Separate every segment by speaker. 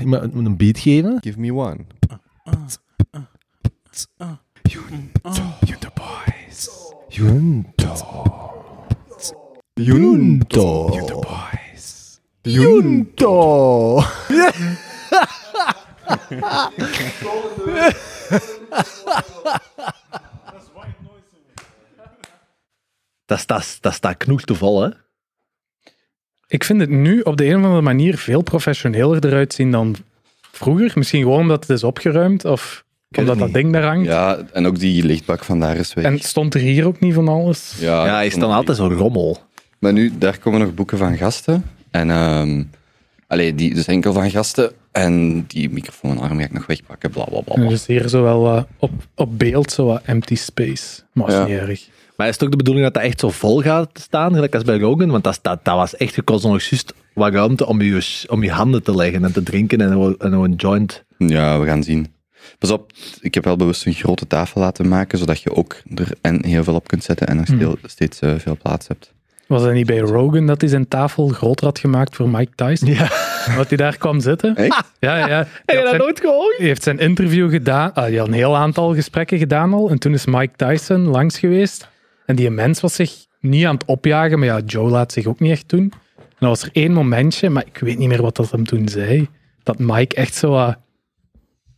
Speaker 1: iemand moet een beat geven.
Speaker 2: Give me one.
Speaker 1: Junto boys. Junto. Junto. Junto boys. Junto. Dat staat, dat staat knoeg te vol, hè?
Speaker 3: Ik vind het nu op de een of andere manier veel professioneler eruit zien dan vroeger. Misschien gewoon omdat het is opgeruimd of omdat dat ding daar hangt.
Speaker 2: Ja, en ook die lichtbak van daar is weg.
Speaker 3: En stond er hier ook niet van alles?
Speaker 2: ja,
Speaker 1: Ja, hij is dan altijd zo'n rommel.
Speaker 2: Maar nu, daar komen nog boeken van gasten. En, ehm allee, die, dus enkel van gasten. En die microfoonarm ga ik nog wegpakken, bla bla bla. bla.
Speaker 3: Dus hier zo wel op, op beeld zo wat empty space. Maar dat is
Speaker 2: Ja.
Speaker 3: niet erg.
Speaker 1: Maar is het ook de bedoeling dat dat echt zo vol gaat staan, gelijk als bij Rogan? Want dat, dat, dat was echt gekost nog juist wat ruimte om je, om je handen te leggen en te drinken en een joint.
Speaker 2: Ja, we gaan zien. Pas op, ik heb wel bewust een grote tafel laten maken, zodat je ook er en heel veel op kunt zetten en nog
Speaker 3: Hmm.
Speaker 2: steeds eh, veel plaats hebt.
Speaker 3: Was het niet bij Rogan dat hij zijn tafel groter had gemaakt voor Mike Tyson?
Speaker 1: Ja.
Speaker 3: Dat hij daar kwam zitten?
Speaker 2: Echt?
Speaker 3: Ja, ja. ja.
Speaker 1: Heb je dat
Speaker 3: zijn-
Speaker 1: nooit gehoord?
Speaker 3: Hij heeft zijn interview gedaan. Ah, hij had een heel aantal gesprekken gedaan al. En toen is Mike Tyson langs geweest. En die mens was zich niet aan het opjagen. Maar ja, Joe laat zich ook niet echt doen. En dan was er één momentje, maar ik weet niet meer wat dat hem toen zei. Dat Mike echt zo wat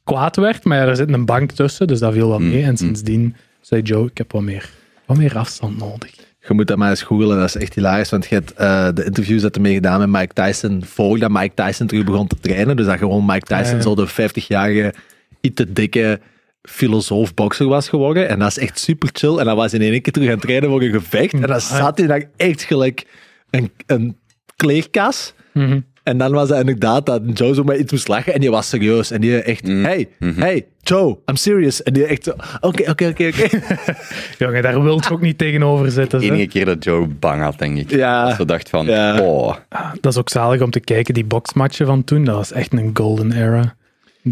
Speaker 3: kwaad werd. Maar ja, er zit een bank tussen, dus dat viel wel mee. En sindsdien zei Joe, ik heb wat meer, wat meer afstand nodig.
Speaker 1: Je moet dat maar eens googlen, dat is echt hilarisch. Want je hebt eh, de interviews dat ermee gedaan met Mike Tyson voordat Mike Tyson terug begon te trainen. Dus dat gewoon Mike Tyson
Speaker 3: Ja, ja.
Speaker 1: zo de 50-jarige, iets te dikke filosoof bokser was geworden. En dat is echt super chill. En dan was hij in één keer terug aan het trainen voor een gevecht. En dan zat hij dan echt gelijk een, een kleerkas.
Speaker 3: Mhm.
Speaker 1: En dan was het inderdaad dat Joe zo met iets moest lachen. En die was serieus. En die echt, hey, hey, Joe, I'm serious. En die echt zo, oké, oké, oké, oké.
Speaker 3: Jongen, daar wilt je ook niet tegenover zitten.
Speaker 2: De
Speaker 3: zo.
Speaker 2: enige keer dat Joe bang had, denk ik.
Speaker 1: Ja.
Speaker 2: Dat ze dacht van,
Speaker 1: Ja.
Speaker 2: oh,
Speaker 3: Dat is ook zalig om te kijken, die boxmatchen van toen. Dat was echt een golden era.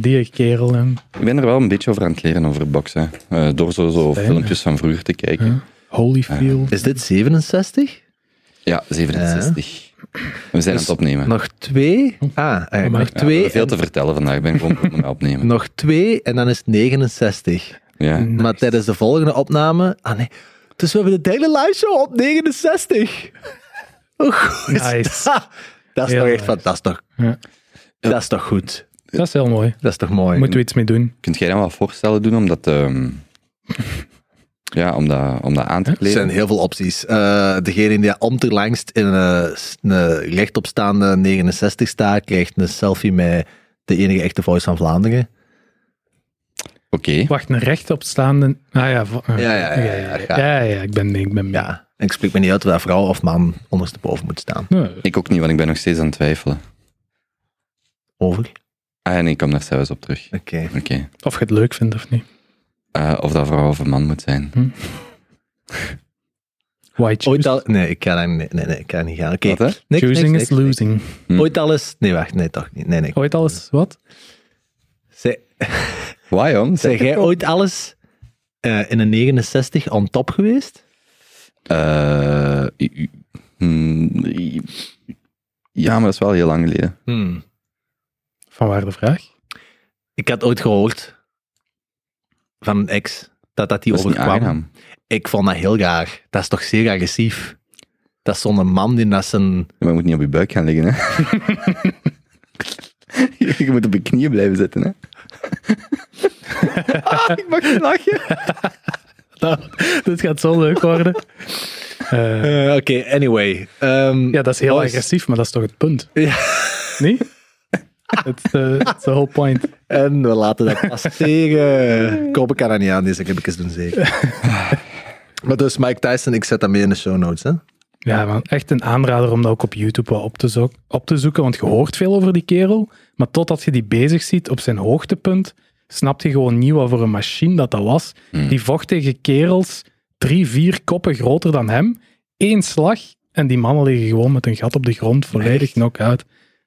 Speaker 3: Die kerel.
Speaker 2: Ik ben er wel een beetje over aan het leren over boksen. Eh, door zo, zo filmpjes van vroeger te kijken.
Speaker 3: Holyfield.
Speaker 1: Is dit 67?
Speaker 2: Ja, 67. We zijn aan het opnemen.
Speaker 1: Nog twee? Ah, eh,
Speaker 3: maar-
Speaker 1: nog twee.
Speaker 2: veel te vertellen vandaag. Ik ben gewoon aan het opnemen.
Speaker 1: nog twee en dan is het 69.
Speaker 2: Ja.
Speaker 1: Maar tijdens de volgende opname... Ah nee, dus we hebben de hele live show op 69. Hoe goed is
Speaker 3: Nice.
Speaker 1: dat? Dat is
Speaker 3: Heel
Speaker 1: toch echt
Speaker 3: nice.
Speaker 1: toch,
Speaker 3: Ja.
Speaker 1: dat is toch goed?
Speaker 3: Dat is heel mooi.
Speaker 1: Dat is toch mooi?
Speaker 3: Moeten we iets mee doen?
Speaker 2: Kunt jij dan wat voorstellen doen om dat, ehm, ja, om dat, om dat aan te
Speaker 1: Er
Speaker 2: kleden?
Speaker 1: zijn heel veel opties. Eh, degene die onderlangst in een, een rechtopstaande 69 staat, krijgt een selfie met de enige echte voice van Vlaanderen.
Speaker 2: Oké.
Speaker 3: Wacht, een rechtopstaande... Ah ja, ah,
Speaker 1: Ja, ja, ja, ja,
Speaker 3: ja, ja, ja, ik ben mee, ik ben mee.
Speaker 1: Ja, en ik spreek me niet uit of dat vrouw of man ondersteboven moet staan.
Speaker 3: Nee,
Speaker 2: Ik ook niet, want ik ben nog steeds aan het twijfelen.
Speaker 1: Over?
Speaker 2: Ah, nee, ik kom daar zelfs op terug.
Speaker 1: Oké.
Speaker 2: Oké.
Speaker 3: Of je het leuk vindt of niet.
Speaker 2: Eh, of dat vrouw of een man moet zijn.
Speaker 3: White
Speaker 1: Ooit
Speaker 3: choosing,
Speaker 1: al... Nee, ik kan, daar- nee, nee, nee, ik kan niet gaan. Oké. Niks, niks,
Speaker 3: choosing
Speaker 1: niks,
Speaker 3: is
Speaker 1: niks.
Speaker 3: losing.
Speaker 2: Hm.
Speaker 1: Ooit al eens... Nee, wacht. Nee, toch niet. Nee, nee.
Speaker 3: Ooit alles, wat?
Speaker 1: Zij,
Speaker 2: Why, jong?
Speaker 1: zijn jij ooit alles eh, in een 69 on top geweest?
Speaker 2: I- ja, maar dat is wel heel lang geleden.
Speaker 1: Hmm.
Speaker 3: Van waar de vraag?
Speaker 1: Ik had ooit gehoord van een ex dat dat die
Speaker 2: Dat
Speaker 1: overkwam. Ik vond dat heel raar. Dat is toch zeer agressief? Dat is zo'n man die dat zijn...
Speaker 2: Maar je moet niet op je buik gaan liggen, hè. je moet op je knieën blijven zitten, hè. Ah, ik mag niet lachen.
Speaker 3: Nou, dit gaat zo leuk worden. Eh,
Speaker 1: Eh, Oké, anyway. Ehm,
Speaker 3: ja, dat is heel
Speaker 1: boys.
Speaker 3: agressief, maar dat is toch het punt?
Speaker 1: Ja.
Speaker 3: Niet? That's the, that's the whole point.
Speaker 1: En we laten dat passeren. Kopen kan dat niet aan, deze heb ik eens doen zeker. maar dus Mike Tyson, ik zet dat mee in de show notes. Hè?
Speaker 3: Ja, man, echt een aanrader om dat ook op YouTube wat op te, zo- op te zoeken, want je hoort veel over die kerel, maar totdat je die bezig ziet op zijn hoogtepunt, snap je gewoon niet wat voor een machine dat dat was. Die vocht tegen kerels drie, vier koppen groter dan hem, één slag, en die mannen liggen gewoon met een gat op de grond, volledig knock-out.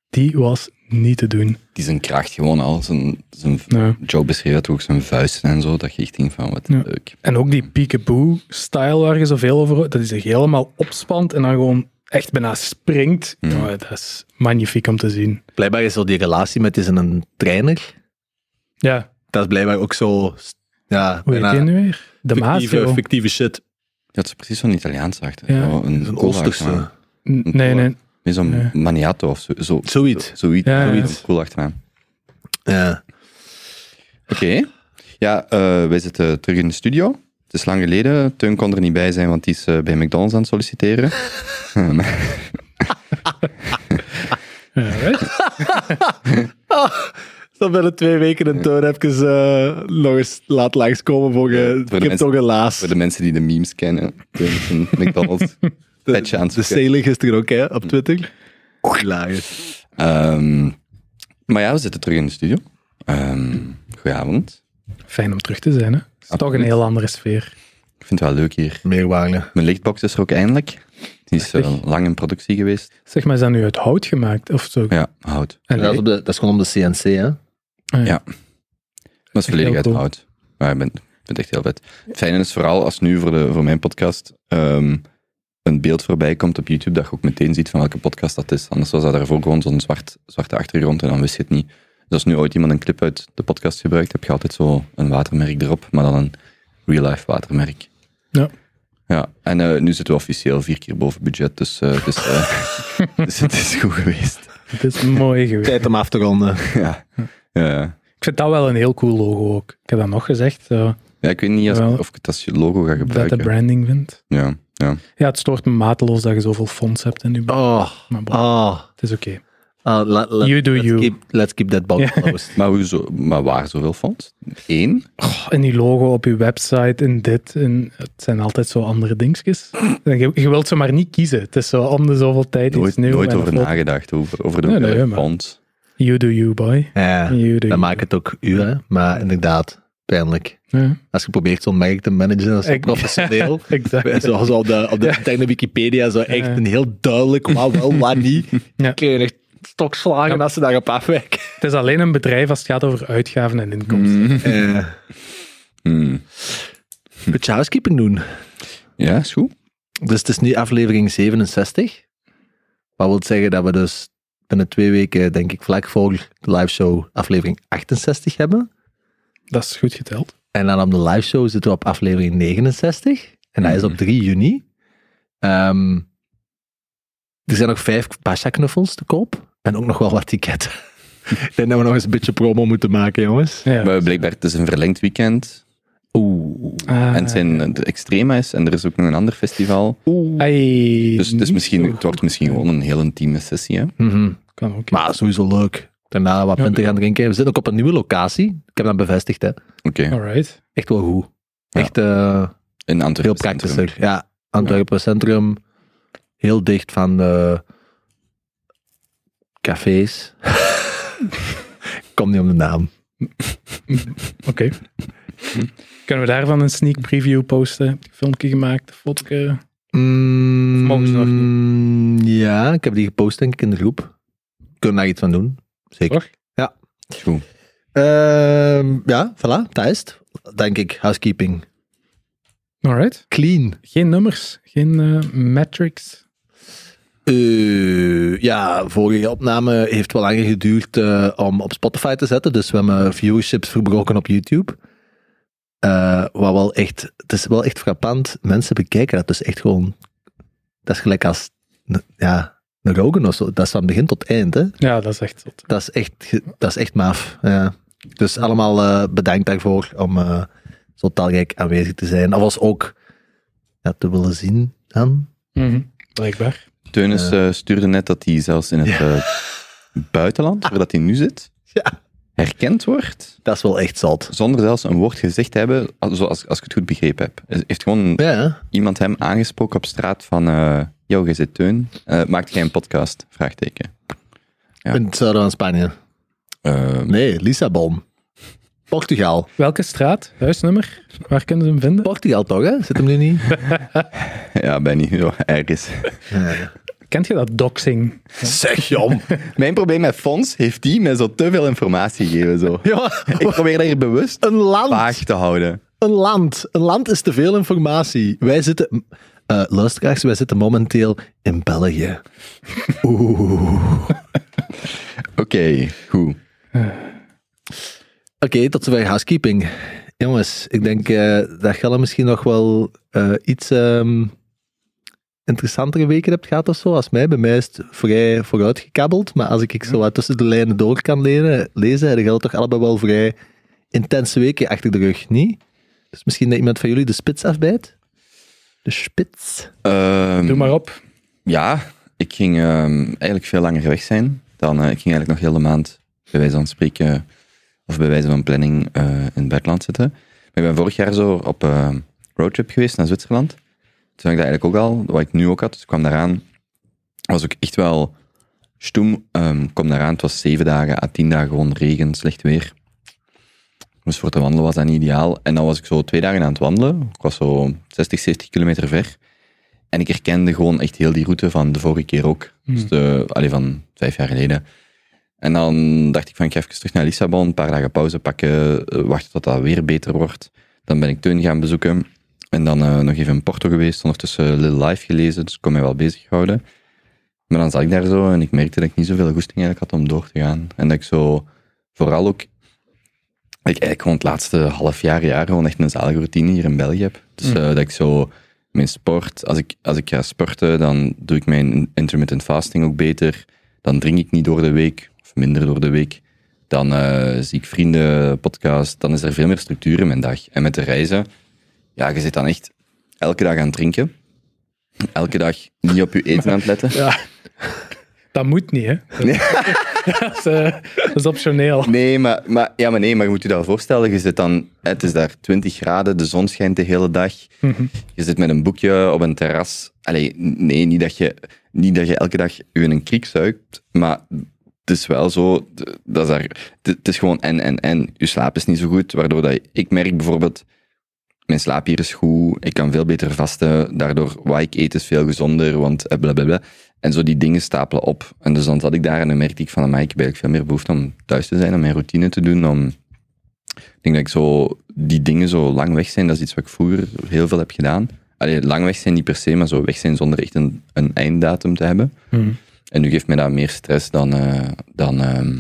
Speaker 3: Die was niet te doen.
Speaker 2: Die zijn kracht gewoon al. Zijn, zijn,
Speaker 3: Ja.
Speaker 2: Joe beschreef het ook zijn vuisten en zo. Dat je echt denkt van, wat leuk.
Speaker 3: En ook die peekaboo-style waar je zoveel over hoort, dat hij zich helemaal opspant en dan gewoon echt bijna springt.
Speaker 2: Mm.
Speaker 3: Oh, dat is magnifiek om te zien.
Speaker 1: Blijkbaar is zo die relatie met die zijn trainer.
Speaker 3: Ja,
Speaker 1: Dat is blijkbaar ook zo... Ja,
Speaker 3: hoe heet die nu weer? De
Speaker 1: fictieve, fictieve shit.
Speaker 2: Dat is precies zo'n Italiaans achter.
Speaker 3: Ja.
Speaker 2: Zo een
Speaker 1: Een
Speaker 2: cola
Speaker 1: Oosterse.
Speaker 2: achternaam.
Speaker 3: N- Nee, nee.
Speaker 2: Zo'n
Speaker 3: Nee.
Speaker 2: maniato of zo. zo
Speaker 1: Zoiets.
Speaker 2: Zoiets.
Speaker 3: Ja, ja.
Speaker 2: zoiets. Cool achternaam.
Speaker 1: Ja.
Speaker 2: Oké. Ja, eh, wij zitten terug in de studio. Het is lang geleden. Teun kon er niet bij zijn, want die is eh, bij McDonald's aan het solliciteren.
Speaker 3: Ja, right?
Speaker 1: Dan binnen twee weken een toon even eh, nog eens laat langskomen voor je
Speaker 2: voor de
Speaker 1: ik heb
Speaker 2: mensen-
Speaker 1: toch.
Speaker 2: Voor de mensen die de memes kennen. McDonald's petje aan het
Speaker 1: De is er ook hè, op Twitter. Hilarisch.
Speaker 2: Ehm, maar ja, we zitten terug in de studio. Ehm goedenavond.
Speaker 3: Fijn om terug te zijn, hè? Het is toch een heel andere sfeer.
Speaker 2: Ik vind het wel leuk hier.
Speaker 1: Meerwaarde.
Speaker 2: Mijn lichtbox is er ook eindelijk. Die is eh, lang in productie geweest.
Speaker 3: Zeg maar, is dat nu uit hout gemaakt? Of zo?
Speaker 2: Ja, hout.
Speaker 3: Allee.
Speaker 1: Dat is, op de, dat is gewoon om de CNC, hè?
Speaker 3: Ah,
Speaker 2: Ja. Dat is volledig uit
Speaker 3: cool.
Speaker 2: hout. Maar ik ben, ik vind het echt heel vet. Het fijne is vooral als nu voor, de, voor mijn podcast ehm, een beeld voorbij komt op YouTube, dat je ook meteen ziet van welke podcast dat is. Anders was dat daarvoor gewoon zo'n zwart, zwarte achtergrond en dan wist je het niet. Dus als nu ooit iemand een clip uit de podcast gebruikt, heb je altijd zo een watermerk erop, maar dan een real-life watermerk.
Speaker 3: Ja.
Speaker 2: Ja, en eh, nu zitten we officieel vier keer boven budget, dus, eh, het, is, eh, dus het is goed geweest.
Speaker 3: Het is mooi geweest.
Speaker 1: Tijd om af te ronden.
Speaker 2: Ja. Ja.
Speaker 3: Ik vind dat wel een heel cool logo ook. Ik heb dat nog gezegd,
Speaker 2: ja, ik weet niet als, of ik het als je logo ga
Speaker 3: dat de
Speaker 2: gebruiken.
Speaker 3: branding vindt.
Speaker 2: Ja, ja.
Speaker 3: Ja, het stoort me mateloos dat je zoveel fonds hebt in je bak.
Speaker 1: Oh,
Speaker 3: Maar bon,
Speaker 1: oh.
Speaker 3: het is oké.
Speaker 1: Ah, let- let-
Speaker 3: You do
Speaker 1: let's
Speaker 3: you.
Speaker 1: Keep, let's keep that
Speaker 3: Ja.
Speaker 1: closed.
Speaker 2: Maar, hoezo, maar waar zoveel fonds? Eén?
Speaker 3: Oh, en die logo op je website en dit. En het zijn altijd zo andere dingetjes. Je, je wilt ze maar niet kiezen. Het is zo om de zoveel tijd
Speaker 2: Nooit,
Speaker 3: iets nieuws.
Speaker 2: nooit over nagedacht, over, over de
Speaker 3: Nee,
Speaker 2: fonds.
Speaker 3: You do you, boy.
Speaker 1: Ja,
Speaker 3: You do
Speaker 1: dan
Speaker 3: you.
Speaker 1: maakt het ook u, hè? Maar inderdaad, pijnlijk.
Speaker 3: Ja,
Speaker 1: Als je probeert zo'n merk te managen, dat is zo
Speaker 3: Ik-
Speaker 1: professioneel.
Speaker 3: exact.
Speaker 1: Zoals op de, op de
Speaker 3: Ja.
Speaker 1: interne Wikipedia, zo echt
Speaker 3: Ja.
Speaker 1: een heel duidelijk wat wel, wat niet.
Speaker 3: Ja.
Speaker 1: Kun je echt stokslagen
Speaker 3: Ja.
Speaker 1: als ze daarop afwijken.
Speaker 3: Het is alleen een bedrijf als het gaat over uitgaven en inkomsten.
Speaker 1: Eh
Speaker 2: Hmm.
Speaker 1: beetje housekeeping doen.
Speaker 2: Ja, is goed.
Speaker 1: Dus het is nu aflevering 67. Wat wil zeggen dat we dus binnen twee weken, denk ik, vlak voor de live show aflevering 68 hebben.
Speaker 3: Dat is goed geteld.
Speaker 1: En dan op de live show zitten we op aflevering 69. En dat is op 3 juni. Ehm, er zijn nog vijf Pasha-knuffels te koop. En ook nog wel wat ticketten. ik denk dat we nog eens een beetje promo moeten maken, jongens.
Speaker 3: Ja.
Speaker 2: Maar blijkbaar, het is een verlengd weekend.
Speaker 1: Oeh.
Speaker 3: Ah,
Speaker 2: en het zijn de Extrema's en er is ook nog een ander festival.
Speaker 3: ai,
Speaker 2: Dus het, is
Speaker 3: niet
Speaker 2: misschien, het wordt misschien gewoon een heel intieme sessie. Hè?
Speaker 1: Mhm.
Speaker 3: Kan ook.
Speaker 1: Maar sowieso leuk. Daarna wat
Speaker 3: Ja.
Speaker 1: punten gaan drinken. We zitten ook op een nieuwe locatie. Ik heb dat bevestigd, hè.
Speaker 2: Oké,
Speaker 3: Alright.
Speaker 1: Echt wel goed.
Speaker 2: Ja.
Speaker 1: Echt eh,
Speaker 2: in
Speaker 1: heel
Speaker 2: Antwerpen.
Speaker 1: praktischer. Ja, Antwerpen Centrum. Heel dicht van de cafés. Kom niet om de naam.
Speaker 3: Oké. Kunnen we daarvan een sneak preview posten? Heb je een filmpje gemaakt? Een fotootje?
Speaker 1: Mm,
Speaker 3: nog
Speaker 1: Ja, ik heb die gepost denk ik in de groep. Kunnen daar iets van doen. Zeker.
Speaker 3: Toch?
Speaker 2: Goed.
Speaker 1: Ehm, ja, voilà, dat is het. Denk ik, housekeeping.
Speaker 3: Alright.
Speaker 1: Clean.
Speaker 3: Geen nummers, geen eh, metrics.
Speaker 1: Eh, ja, vorige opname heeft wel langer geduurd eh, om op Spotify te zetten. Dus we hebben viewerships verbroken op YouTube. Eh, wat wel echt, het is wel echt frappant. Mensen bekijken dat dus echt gewoon. Dat is gelijk als ja, Rogan of zo. Dat is van begin tot eind. Hè?
Speaker 3: Ja, dat is echt zot.
Speaker 1: Dat is echt, dat is echt maaf. Ja. Dus allemaal eh, bedankt daarvoor om eh, zo talrijk aanwezig te zijn. Of was ook ja, te willen zien dan.
Speaker 3: Mhm. Blijkbaar.
Speaker 2: Teunis eh, stuurde net dat hij zelfs in het eh, buitenland, waar dat hij nu zit,
Speaker 1: Ja.
Speaker 2: herkend wordt,
Speaker 1: Dat is wel echt zot.
Speaker 2: zonder zelfs een woord gezegd te hebben, als, als, als ik het goed begrepen heb. Heeft gewoon
Speaker 1: Ja,
Speaker 2: iemand hem aangesproken op straat van, eh yo, je zit Teun, Eh, maakt jij een podcast? Vraagteken. Ja.
Speaker 1: in het zuiden van Spanje.
Speaker 2: Eh,
Speaker 1: Nee, Lissabon. Portugal.
Speaker 3: Welke straat? Huisnummer? Waar kunnen ze hem vinden?
Speaker 1: Portugal toch, hè? Zit hem nu niet?
Speaker 2: ja, ben niet, ja, ergens.
Speaker 1: Ja.
Speaker 3: Kent je dat doxing?
Speaker 1: Zeg, jom.
Speaker 2: Mijn probleem met Fons heeft die mij zo te veel informatie gegeven. Zo.
Speaker 1: Ja,
Speaker 2: Ik probeer hier bewust
Speaker 1: een land.
Speaker 2: vaag te houden.
Speaker 1: Een land. Een land is te veel informatie. Wij zitten... Eh, luisteraars, wij zitten momenteel in België. Oeh.
Speaker 2: Oké, goed.
Speaker 1: Oké, tot zover housekeeping. Jongens, ik denk eh, dat Gelle misschien nog wel eh, iets ehm, interessantere weken hebt gehad of zo als mij. Bij mij is het vrij vooruitgekabbeld, maar als ik, ik zo wat tussen de lijnen door kan lenen, lezen, hebben Gelle toch allebei wel vrij intense weken achter de rug, niet? Dus misschien dat iemand van jullie de spits afbijt? De spits?
Speaker 2: Ehm,
Speaker 3: Doe maar op.
Speaker 2: Ja, ik ging ehm, eigenlijk veel langer weg zijn. Dan, eh, ik ging eigenlijk nog heel de maand, bij wijze van spreken, of bij wijze van planning, eh, in het buitenland zitten. Maar ik ben vorig jaar zo op eh, roadtrip geweest naar Zwitserland. Toen had ik dat eigenlijk ook al, wat ik nu ook had. Dus ik kwam daaraan. was ook echt wel stoem. Ehm kwam daaraan, het was zeven dagen à tien dagen gewoon regen, slecht weer. Dus voor te wandelen was dat niet ideaal. En dan was ik zo twee dagen aan het wandelen. Ik was zo 60, 70 kilometer ver. En ik herkende gewoon echt heel die route van de vorige keer ook. Dus de, allee, van vijf jaar geleden. En dan dacht ik van, ik ga even terug naar Lissabon, een paar dagen pauze pakken, eh, wachten tot dat weer beter wordt. Dan ben ik Teun gaan bezoeken. En dan eh, nog even in Porto geweest, ondertussen Little Life gelezen, dus ik kon mij wel bezighouden. Maar dan zat ik daar zo en ik merkte dat ik niet zoveel goesting eigenlijk had om door te gaan. En dat ik zo, vooral ook, dat ik eigenlijk gewoon het laatste half jaar, jaar gewoon echt een zalige routine hier in België heb. Dus eh, dat ik zo, mijn sport, als ik, als ik ga sporten, dan doe ik mijn intermittent fasting ook beter. Dan drink ik niet door de week, of minder door de week. Dan eh, zie ik vrienden, podcast, dan is er veel meer structuur in mijn dag. En met de reizen, ja, je zit dan echt elke dag aan het drinken. Elke dag niet op je eten aan het letten.
Speaker 3: Ja. Dat moet niet, hè? dat, is, eh, dat is optioneel.
Speaker 2: Nee, maar, maar, ja, maar nee, maar je moet je dat voorstellen. Je zit dan, het is daar 20 graden, de zon schijnt de hele dag. Je zit met een boekje op een terras. Allee, nee, niet dat je, niet dat je elke dag je in een kriek zuipt, maar het is wel zo, dat is daar, het is gewoon en, en, en. Je slaap is niet zo goed, waardoor dat ik merk bijvoorbeeld, mijn slaap hier is goed, ik kan veel beter vasten, daardoor wat ik eet is veel gezonder, want eh, blablabla. En zo die dingen stapelen op. En dus dan zat ik daar en dan merkte ik van, amai, ik heb eigenlijk veel meer behoefte om thuis te zijn, om mijn routine te doen, om... Ik denk dat ik zo, die dingen zo lang weg zijn, dat is iets wat ik vroeger heel veel heb gedaan. Allee, lang weg zijn niet per se, maar zo weg zijn zonder echt een, een einddatum te hebben.
Speaker 3: Mhm.
Speaker 2: En nu geeft mij dat meer stress dan, eh, dan, ehm,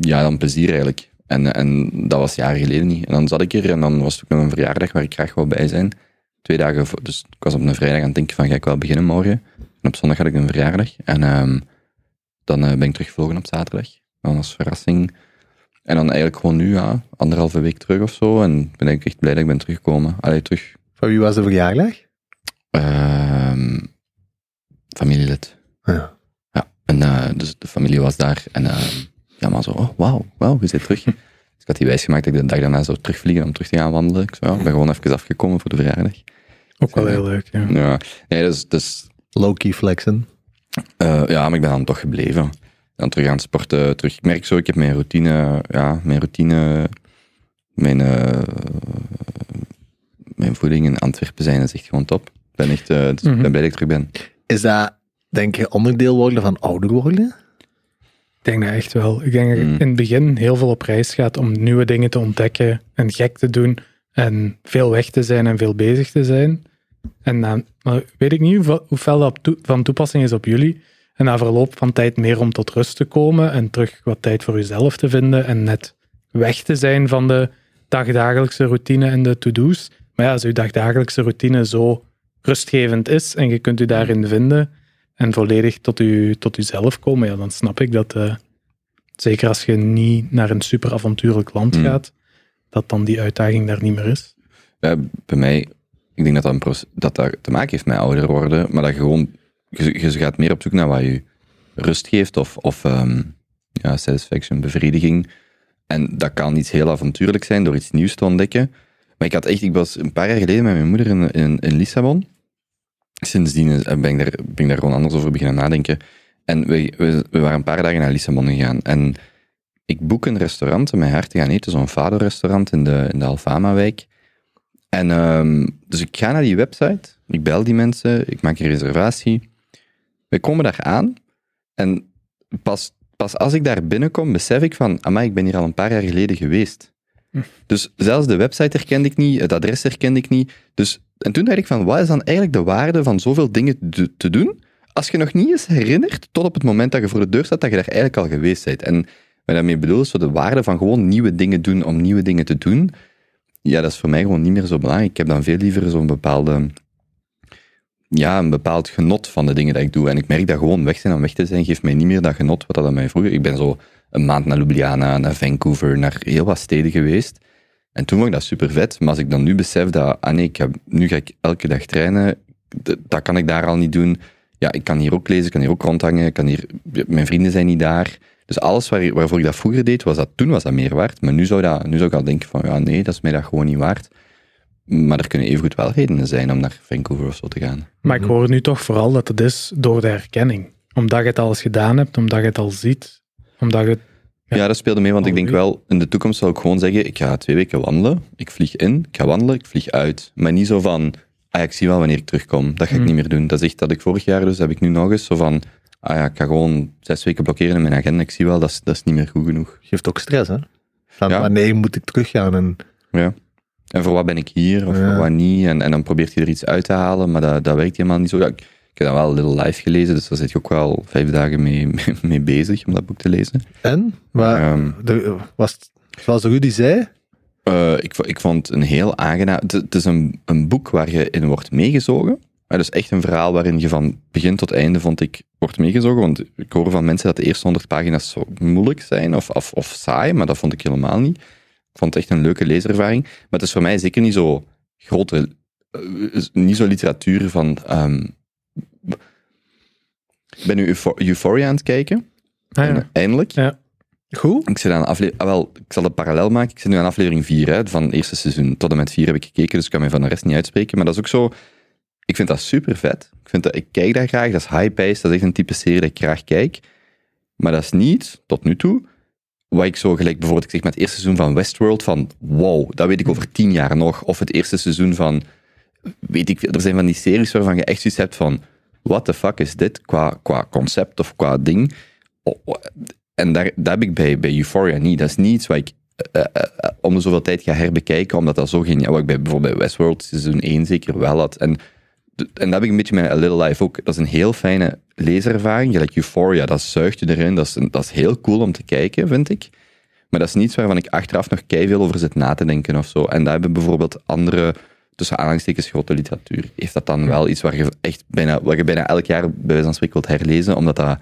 Speaker 2: ja, dan plezier eigenlijk. En, en dat was jaren geleden niet. En dan zat ik er en dan was het ook nog een verjaardag waar ik graag wou bij zijn. Twee dagen, voor, dus ik was op een vrijdag aan het denken van ga ik wel beginnen morgen. En op zondag had ik een verjaardag. En ehm, dan eh, ben ik teruggevlogen op zaterdag. Dan als verrassing. En dan eigenlijk gewoon nu, ja, anderhalve week terug of zo. En ben ik echt blij dat ik ben teruggekomen. Allee, terug.
Speaker 1: Van wie was de verjaardag?
Speaker 2: Ehm familielid.
Speaker 1: Ja.
Speaker 2: Ja, en eh, dus de familie was daar. En eh, ja, maar zo, oh, wauw, wauw, je zit terug. Ik had die wijsgemaakt dat ik de dag daarna zou terugvliegen om terug te gaan wandelen. Ik ja, ben gewoon even afgekomen voor de verjaardag.
Speaker 3: Ook wel heel leuk, ja.
Speaker 2: Ja, nee, dus, dus
Speaker 1: Low-key flexen.
Speaker 2: eh, ja, maar ik ben dan toch gebleven. Dan terug aan het sporten, terug. Ik merk zo, ik heb mijn routine, ja, mijn routine, mijn, eh, mijn voeding in Antwerpen zijn is echt gewoon top. Ik ben echt, eh, dus ik ben blij dat ik terug ben.
Speaker 1: Is dat, denk je, onderdeel worden van ouder worden?
Speaker 3: Ik denk dat echt wel. Ik denk dat
Speaker 2: Mm.
Speaker 3: in het begin heel veel op reis gaat om nieuwe dingen te ontdekken en gek te doen en veel weg te zijn en veel bezig te zijn. En dan maar weet ik niet hoe, hoe fel dat van toepassing is op jullie. En na verloop van tijd meer om tot rust te komen en terug wat tijd voor jezelf te vinden en net weg te zijn van de dagdagelijkse routine en de to-do's. Maar ja, als uw dagdagelijkse routine zo rustgevend is en je kunt u daarin vinden en volledig tot, u, tot uzelf komen, ja, dan snap ik dat, eh, zeker als je niet naar een super avontuurlijk land
Speaker 2: Mm.
Speaker 3: gaat, dat dan die uitdaging daar niet meer is.
Speaker 2: Ja, bij mij, ik denk dat dat, proces- dat dat te maken heeft met ouder worden, maar dat je gewoon, je, je gaat meer op zoek naar wat je rust geeft of, of ehm, ja, satisfaction, bevrediging. En dat kan iets heel avontuurlijk zijn door iets nieuws te ontdekken. Maar ik had echt, ik was een paar jaar geleden met mijn moeder in, in, in Lissabon. Sindsdien ben ik, daar, ben ik daar gewoon anders over beginnen nadenken. En we, we, we waren een paar dagen naar Lissabon gegaan. En ik boek een restaurant om met haar te gaan eten, zo'n Fado-restaurant in de, in de Alfama-wijk. En ehm, dus ik ga naar die website, ik bel die mensen, ik maak een reservatie. We komen daar aan en pas, pas als ik daar binnenkom, besef ik van, amai, ik ben hier al een paar jaar geleden geweest. Dus zelfs de website herkende ik niet, het adres herkende ik niet. Dus En toen dacht ik van, wat is dan eigenlijk de waarde van zoveel dingen te, doen, als je nog niet eens herinnert, tot op het moment dat je voor de deur staat, dat je daar eigenlijk al geweest bent. En wat daarmee bedoel, is de waarde van gewoon nieuwe dingen doen om nieuwe dingen te doen. Ja, dat is voor mij gewoon niet meer zo belangrijk. Ik heb dan veel liever zo'n bepaalde ja, een bepaald genot van de dingen dat ik doe. En ik merk dat gewoon weg zijn om weg te zijn, geeft mij niet meer dat genot wat dat aan mij vroeger. Ik ben zo een maand naar Ljubljana, naar Vancouver, naar heel wat steden geweest. En toen vond ik dat super vet. Maar als ik dan nu besef dat, ah nee, nu ga ik elke dag trainen, dat kan ik daar al niet doen. Ja, ik kan hier ook lezen, ik kan hier ook rondhangen, ik kan hier, mijn vrienden zijn niet daar. Dus alles waar, waarvoor ik dat vroeger deed, was dat, toen was dat meer waard. Maar nu zou, dat, nu zou ik al denken van, ja nee, dat is mij dat gewoon niet waard. Maar er kunnen evengoed wel redenen zijn om naar Vancouver of zo te gaan.
Speaker 3: Maar ik hoor nu toch vooral dat het is door de herkenning. Omdat je het al eens gedaan hebt, omdat je het al ziet. Omdat je... Ja.
Speaker 2: Ja, dat speelde mee, want ik denk wel, in de toekomst zou ik gewoon zeggen, ik ga twee weken wandelen, ik vlieg in, ik ga wandelen, ik vlieg uit. Maar niet zo van, ah ik zie wel wanneer ik terugkom. Dat ga ik
Speaker 3: Hmm.
Speaker 2: niet meer doen. Dat is echt dat ik vorig jaar, dus heb ik nu nog eens zo van, ah ja, ik ga gewoon zes weken blokkeren in mijn agenda, ik zie wel, dat is, dat is niet meer goed genoeg.
Speaker 1: Geeft ook stress, hè? Van
Speaker 2: Ja.
Speaker 1: wanneer moet ik teruggaan? En,
Speaker 2: Ja. En voor wat ben ik hier, of
Speaker 1: Ja.
Speaker 2: voor wat niet, en, en dan probeert je er iets uit te halen, maar dat, dat werkt helemaal niet zo. Ja, ik, ik heb dan wel Little Life gelezen, dus daar zit je ook wel vijf dagen mee, mee, mee bezig om dat boek te lezen.
Speaker 1: en? Maar, de, was het, zoals Rudy zei,
Speaker 2: Eh, ik, ik vond het een heel aangenaam... Het, het is een, een boek waar je in wordt meegezogen. Maar dus echt een verhaal waarin je van begin tot einde, vond ik, wordt meegezogen. Want ik hoor van mensen dat de eerste honderd pagina's zo moeilijk zijn of, of, of saai, maar dat vond ik helemaal niet. Ik vond het echt een leuke leeservaring. Maar het is voor mij zeker niet zo grote... eh, is niet zo literatuur van... ehm, ik ben nu Eupho- Euphoria aan het kijken.
Speaker 3: Ah, ja.
Speaker 2: Eindelijk.
Speaker 3: Ja.
Speaker 1: goed.
Speaker 2: Ik zit aan aflevering... Ah, wel, ik zal het parallel maken. Ik zit nu aan aflevering 4 hè, van het eerste seizoen. Tot en met 4 heb ik gekeken, dus ik kan me van de rest niet uitspreken. Maar dat is ook zo... Ik vind dat super vet. Ik, vind dat, ik kijk daar graag. Dat is high-paced. Dat is echt een type serie dat ik graag kijk. Maar dat is niet, tot nu toe, wat ik zo gelijk bijvoorbeeld, ik zeg met het eerste seizoen van Westworld, van wow, dat weet ik over tien jaar nog. Of het eerste seizoen van, weet ik veel, er zijn van die series waarvan je echt zoiets hebt van, what the fuck is dit, qua, qua concept of qua ding. En daar, dat heb ik bij, bij Euphoria niet. Dat is niet iets wat ik eh, eh, eh, om de zoveel tijd ga herbekijken, omdat dat zo geniaal, wat ik bij, bijvoorbeeld bij Westworld seizoen 1 zeker wel had. En, en dat heb ik een beetje met A Little Life ook. Dat is een heel fijne leeservaring. Gelijk Euphoria, dat zuigt je erin. Dat is, dat is heel cool om te kijken, vind ik. Maar dat is niets waarvan ik achteraf nog veel over zit na te denken of zo. En daar hebben bijvoorbeeld andere, tussen aanhalingstekens, grote literatuur. Heeft dat dan wel iets waar je echt bijna, waar je bijna elk jaar bij wijze van spreken wilt herlezen, omdat dat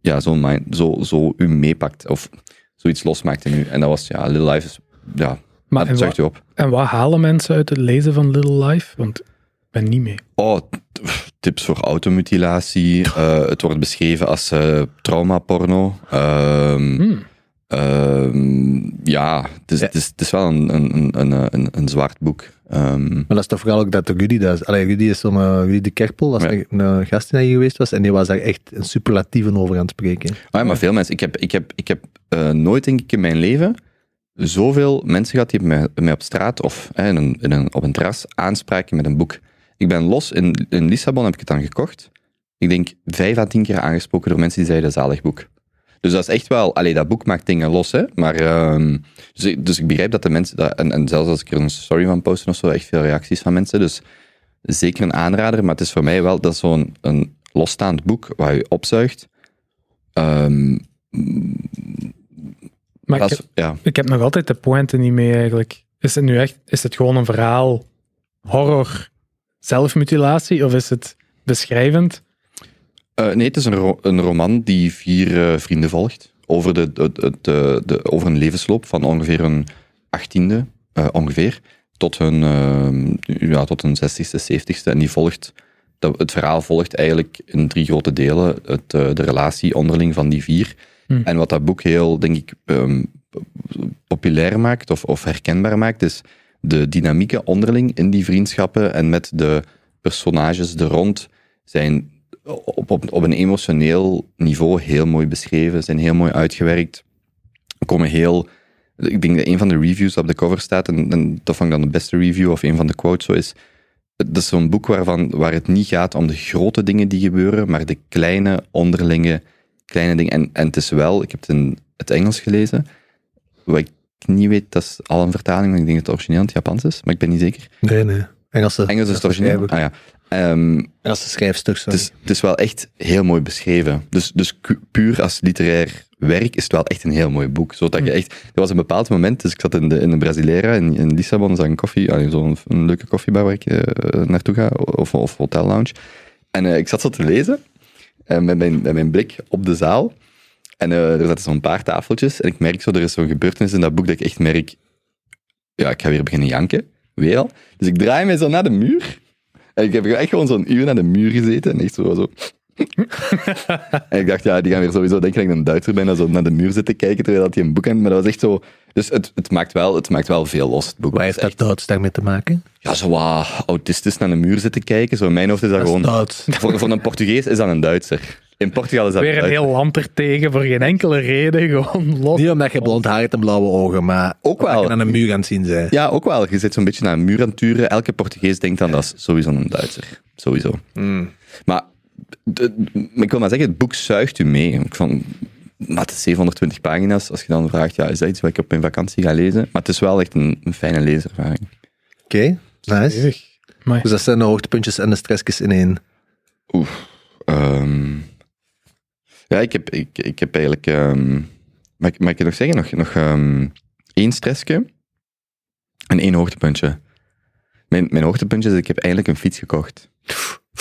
Speaker 2: ja, zo, mind, zo, zo u meepakt of zoiets losmaakt in u. En dat was, ja, Little Life is, ja,
Speaker 3: Maar
Speaker 2: dat zuigt
Speaker 3: wat,
Speaker 2: je op.
Speaker 3: en wat halen mensen uit het lezen van Little Life? Want ik ben niet mee.
Speaker 2: Oh, tips voor automutilatie. Eh, het wordt beschreven als eh traumaporno. Ehm,
Speaker 3: Hmm.
Speaker 2: Ehm, ja, het is, het, is, het is wel een, een, een, een, een, zwart boek. Ehm,
Speaker 1: Maar dat is toch vooral ook dat de Rudy dat is. Allee, Rudy is zo'n eh, Rudy de Kerpel, als
Speaker 2: Ja.
Speaker 1: een gast in hier geweest was, en die was daar echt een superlatieven over aan het spreken.
Speaker 2: ah ja, maar veel mensen. Ik heb, ik heb, ik heb eh, nooit, denk ik, in mijn leven zoveel mensen gehad die mij, mij op straat of eh, in een, in een, op een terras aanspraken met een boek. Ik ben los in, in Lissabon, heb ik het dan gekocht. Ik denk vijf à tien keer aangesproken door mensen die zeiden zalig boek. Dus dat is echt wel, allee, dat boek maakt dingen los, hè. Maar, ehm, dus, ik- dus ik begrijp dat de mensen, dat, en, en zelfs als ik er een story van post of zo, echt veel reacties van mensen. Dus zeker een aanrader, maar het is voor mij wel, dat zo'n een losstaand boek waar je opzuigt. Ehm,
Speaker 3: Maar ik,
Speaker 2: ja.
Speaker 3: ik heb nog altijd de pointe niet mee eigenlijk. Is het nu echt, is het gewoon een verhaal horror zelfmutilatie of is het beschrijvend?
Speaker 2: Eh, nee, het is een, ro- een roman die vier eh, vrienden volgt over, de, de, de, de, de- over een levensloop van ongeveer een achttiende, eh, ongeveer, tot hun, eh, ja, tot hun zestigste, zeventigste. En die volgt, dat, het verhaal volgt eigenlijk in drie grote delen het, eh, de relatie onderling van die vier.
Speaker 3: Hm.
Speaker 2: En wat dat boek heel, denk ik, ehm, populair maakt of, of herkenbaar maakt, is de dynamieken onderling in die vriendschappen en met de personages er rond zijn op, op, een emotioneel niveau heel mooi beschreven, zijn heel mooi uitgewerkt. Er komen heel... Ik denk dat een van de reviews op de cover staat, en, en dat dan de beste review, of een van de quotes zo is, dat is zo'n boek waarvan, waar het niet gaat om de grote dingen die gebeuren, maar de kleine, onderlinge, kleine dingen. En, en het is wel, ik heb het in het Engels gelezen, wat ik niet weet, dat is al een vertaling, maar ik denk dat het origineel in het Japans is, maar ik ben niet zeker.
Speaker 1: Nee, nee. Engelse.
Speaker 2: Engels is het origineel. Ah ja. Ehm,
Speaker 1: Engelse schrijfstuk, sorry.
Speaker 2: het, is, het is wel echt heel mooi beschreven. Dus, dus puur als literair werk is het wel echt een heel mooi boek. Zodat je echt, er was een bepaald moment, dus ik zat in de, in de Brasileira in, in Lissabon, zag een koffie, zo'n een leuke koffiebar waar ik eh, naartoe ga, of, of hotel lounge. En eh, ik zat zo te lezen, eh, met, mijn, met mijn blik op de zaal. En er zaten zo'n paar tafeltjes. En ik merk zo, er is zo'n gebeurtenis in dat boek dat ik echt merk, ja, ik ga weer beginnen janken. Weer al. Dus ik draai mij zo naar de muur. En ik heb echt gewoon zo'n uur naar de muur gezeten. En echt zo. zo. en ik dacht, ja, die gaan weer sowieso denken dat ik een Duitser ben. En zo naar de muur zitten kijken terwijl hij een boek heeft. Maar dat was echt zo. Dus het, het, maakt, wel, het maakt wel veel los, het boek.
Speaker 1: Waar heeft
Speaker 2: is
Speaker 1: dat
Speaker 2: echt-
Speaker 1: Duits daarmee te maken?
Speaker 2: Ja, zo wat autistisch naar de muur zitten kijken. Zo in mijn hoofd is dat,
Speaker 1: Dat is
Speaker 2: gewoon. Voor, voor een Portugees is dat een Duitser. In Portugal is dat
Speaker 3: Weer een heel land er tegen voor geen enkele reden. Gewoon los.
Speaker 1: Niet omdat je blond haar hebt en blauwe ogen, maar
Speaker 2: Ook wel.
Speaker 1: je aan een muur aan het zien zijn.
Speaker 2: Ja, ook wel. Je zit zo'n beetje naar een muur aan het turen. Elke Portugees denkt dan dat is sowieso een Duitser. Sowieso. Maar de- ik wil maar zeggen, het boek zuigt u mee. Ik vond, maar het is 720 pagina's. Als je dan vraagt, ja, is dat iets wat ik op mijn vakantie ga lezen? Maar het is wel echt een, een fijne leeservaring.
Speaker 1: Oké, nice.
Speaker 3: Maar
Speaker 1: Dus dat zijn de hoogtepuntjes en de stressjes in één.
Speaker 2: Oef. ehm, ja, ik heb, ik, ik heb eigenlijk... ehm mag, ik- mag ik je nog zeggen? Nog, nog ehm, één stressje en één hoogtepuntje. Mijn, mijn hoogtepuntje is, ik heb eigenlijk een fiets gekocht.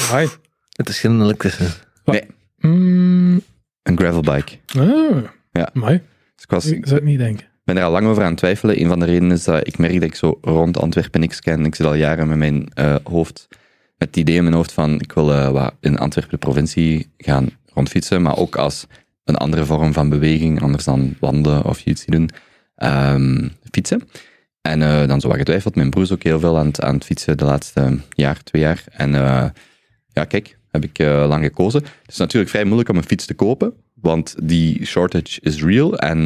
Speaker 3: Amai.
Speaker 1: Het is geen elektrische.
Speaker 2: Nee,
Speaker 3: Mm,
Speaker 2: een gravelbike.
Speaker 3: ah,
Speaker 2: Ja.
Speaker 3: amai.
Speaker 2: Dus ik was,
Speaker 3: zou het niet denken.
Speaker 2: ben er al lang over aan het twijfelen. Een van de redenen is dat ik merk dat ik zo rond Antwerpen niks ken. Ik zit al jaren met mijn eh, hoofd, met het idee in mijn hoofd van ik wil eh, wat in Antwerpen de provincie gaan rondfietsen, maar ook als een andere vorm van beweging, anders dan wandelen of iets doen, ehm, fietsen. En eh, dan zo wat getwijfeld. Mijn broer is ook heel veel aan het, aan het fietsen de laatste jaar, twee jaar. En eh, ja, kijk, heb ik eh, lang gekozen. Het is natuurlijk vrij moeilijk om een fiets te kopen, want die shortage is real. En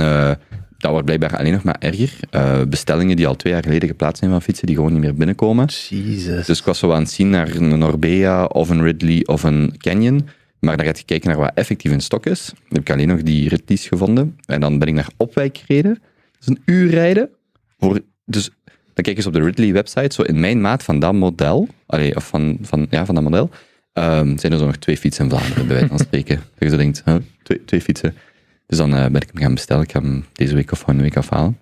Speaker 2: dat wordt blijkbaar alleen nog maar erger. Bestellingen die al twee jaar geleden geplaatst zijn van fietsen, die gewoon niet meer binnenkomen.
Speaker 1: Jezus.
Speaker 2: Dus ik was zo aan het zien naar een Orbea of een Ridley of een Canyon. Maar dan gaat je kijken naar wat effectief in stok is. Dan heb ik alleen nog die Ridleys gevonden. En dan ben ik naar Opwijk gereden. Dat is een uur rijden. Dus dan kijk eens op de Ridley website. Zo in mijn maat van dat model, allee, of van, van, ja, van dat model, ehm, zijn er zo nog twee fietsen in Vlaanderen, bij wijze van spreken. Dat je zo denkt, twee, twee fietsen. Dus dan eh, ben ik hem gaan bestellen. Ik ga hem deze week of volgende week afhalen.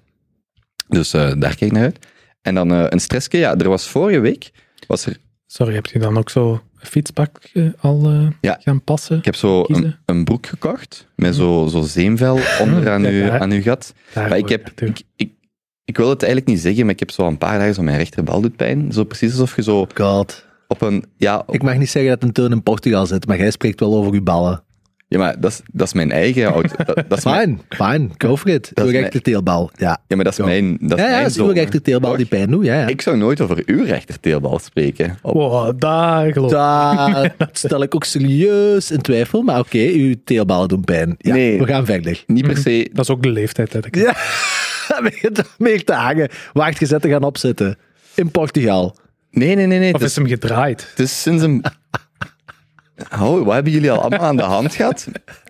Speaker 2: Dus eh, daar kijk ik naar uit. En dan eh, een stressje. Ja, er was vorige week, was er
Speaker 3: Sorry, heb je dan ook zo een fietspak eh, al eh,
Speaker 2: Ja.
Speaker 3: gaan passen?
Speaker 2: Ik heb zo een, broek gekocht, met zo, zo zeemvel onder aan, uw,
Speaker 3: daar-
Speaker 2: aan uw gat. Maar ik, heb, ik, ik, ik wil het eigenlijk niet zeggen, maar ik heb zo een paar dagen zo mijn rechterbal doet pijn. Zo precies alsof je zo
Speaker 1: God.
Speaker 2: op een... Ja, op-
Speaker 1: Ik mag niet zeggen dat een turn in Portugal zit, maar jij spreekt wel over uw ballen.
Speaker 2: Ja maar dat is, dat is mijn eigen... auto- Dat, dat is mijn,
Speaker 1: Fine, fine, go for it.
Speaker 2: Dat
Speaker 1: Uw
Speaker 2: is
Speaker 1: rechter teelbal, ja.
Speaker 2: ja, maar dat is mijn... Dat is
Speaker 1: Ja, ja,
Speaker 2: mijn
Speaker 1: dat is uw
Speaker 2: zone.
Speaker 1: rechter teelbal die pijn doet, ja, ja.
Speaker 2: Ik zou nooit over uw rechterteelbal spreken. Op-
Speaker 3: Wow, daar geloof ik.
Speaker 1: Daar stel ik ook serieus in twijfel, maar oké, uw teelballen doen pijn. Ja,
Speaker 2: Nee.
Speaker 1: we gaan verder.
Speaker 2: Niet per se...
Speaker 3: Dat is ook de leeftijd. Dat ik...
Speaker 1: Ja, er meer te hangen. Wacht, gezet te gaan opzetten. In Portugal.
Speaker 2: Nee, nee, nee. nee.
Speaker 3: Of
Speaker 2: Het
Speaker 3: is
Speaker 2: is,
Speaker 3: hem gedraaid?
Speaker 2: het is sinds een... Oh, wat hebben jullie al allemaal aan de hand gehad?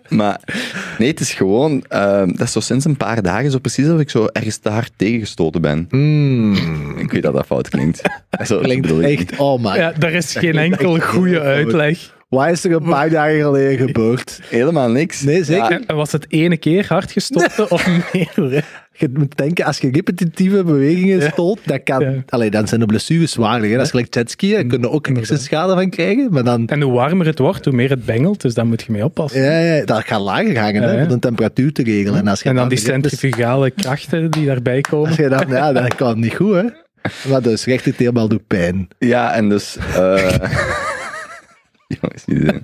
Speaker 2: Maar nee, het is gewoon... ehm, dat is zo sinds een paar dagen zo precies alsof ik zo ergens te hard tegengestoten ben.
Speaker 1: Hmm,
Speaker 2: Ik weet dat dat fout klinkt. Zo
Speaker 1: klinkt echt, oh my.
Speaker 3: Ja, daar is geen enkel goede uitleg.
Speaker 1: Wat is er een paar dagen geleden gebeurd?
Speaker 2: Helemaal niks.
Speaker 1: Nee, zeker.
Speaker 2: Ja,
Speaker 3: En was het ene keer hard gestoten of meer?
Speaker 1: Je moet denken, als je repetitieve bewegingen stoot, dat kan,
Speaker 3: Ja.
Speaker 1: allee, dan zijn de blessures zwaarder. hè. Dat is gelijk jetski, daar kun je ook schade van krijgen. Maar dan,
Speaker 3: En hoe warmer het wordt, hoe meer het bengelt. Dus daar moet je mee oppassen.
Speaker 1: ja, ja, dat gaat lager hangen, hè,
Speaker 3: Ja, ja.
Speaker 1: om de temperatuur te regelen. En, als je
Speaker 3: En dan die centrifugale krachten die daarbij komen.
Speaker 1: Als je dan, ja, dat kan niet goed, hè. Maar dus, rechter teelbal doet pijn.
Speaker 2: ja, en dus... eh, Jongens, die zijn-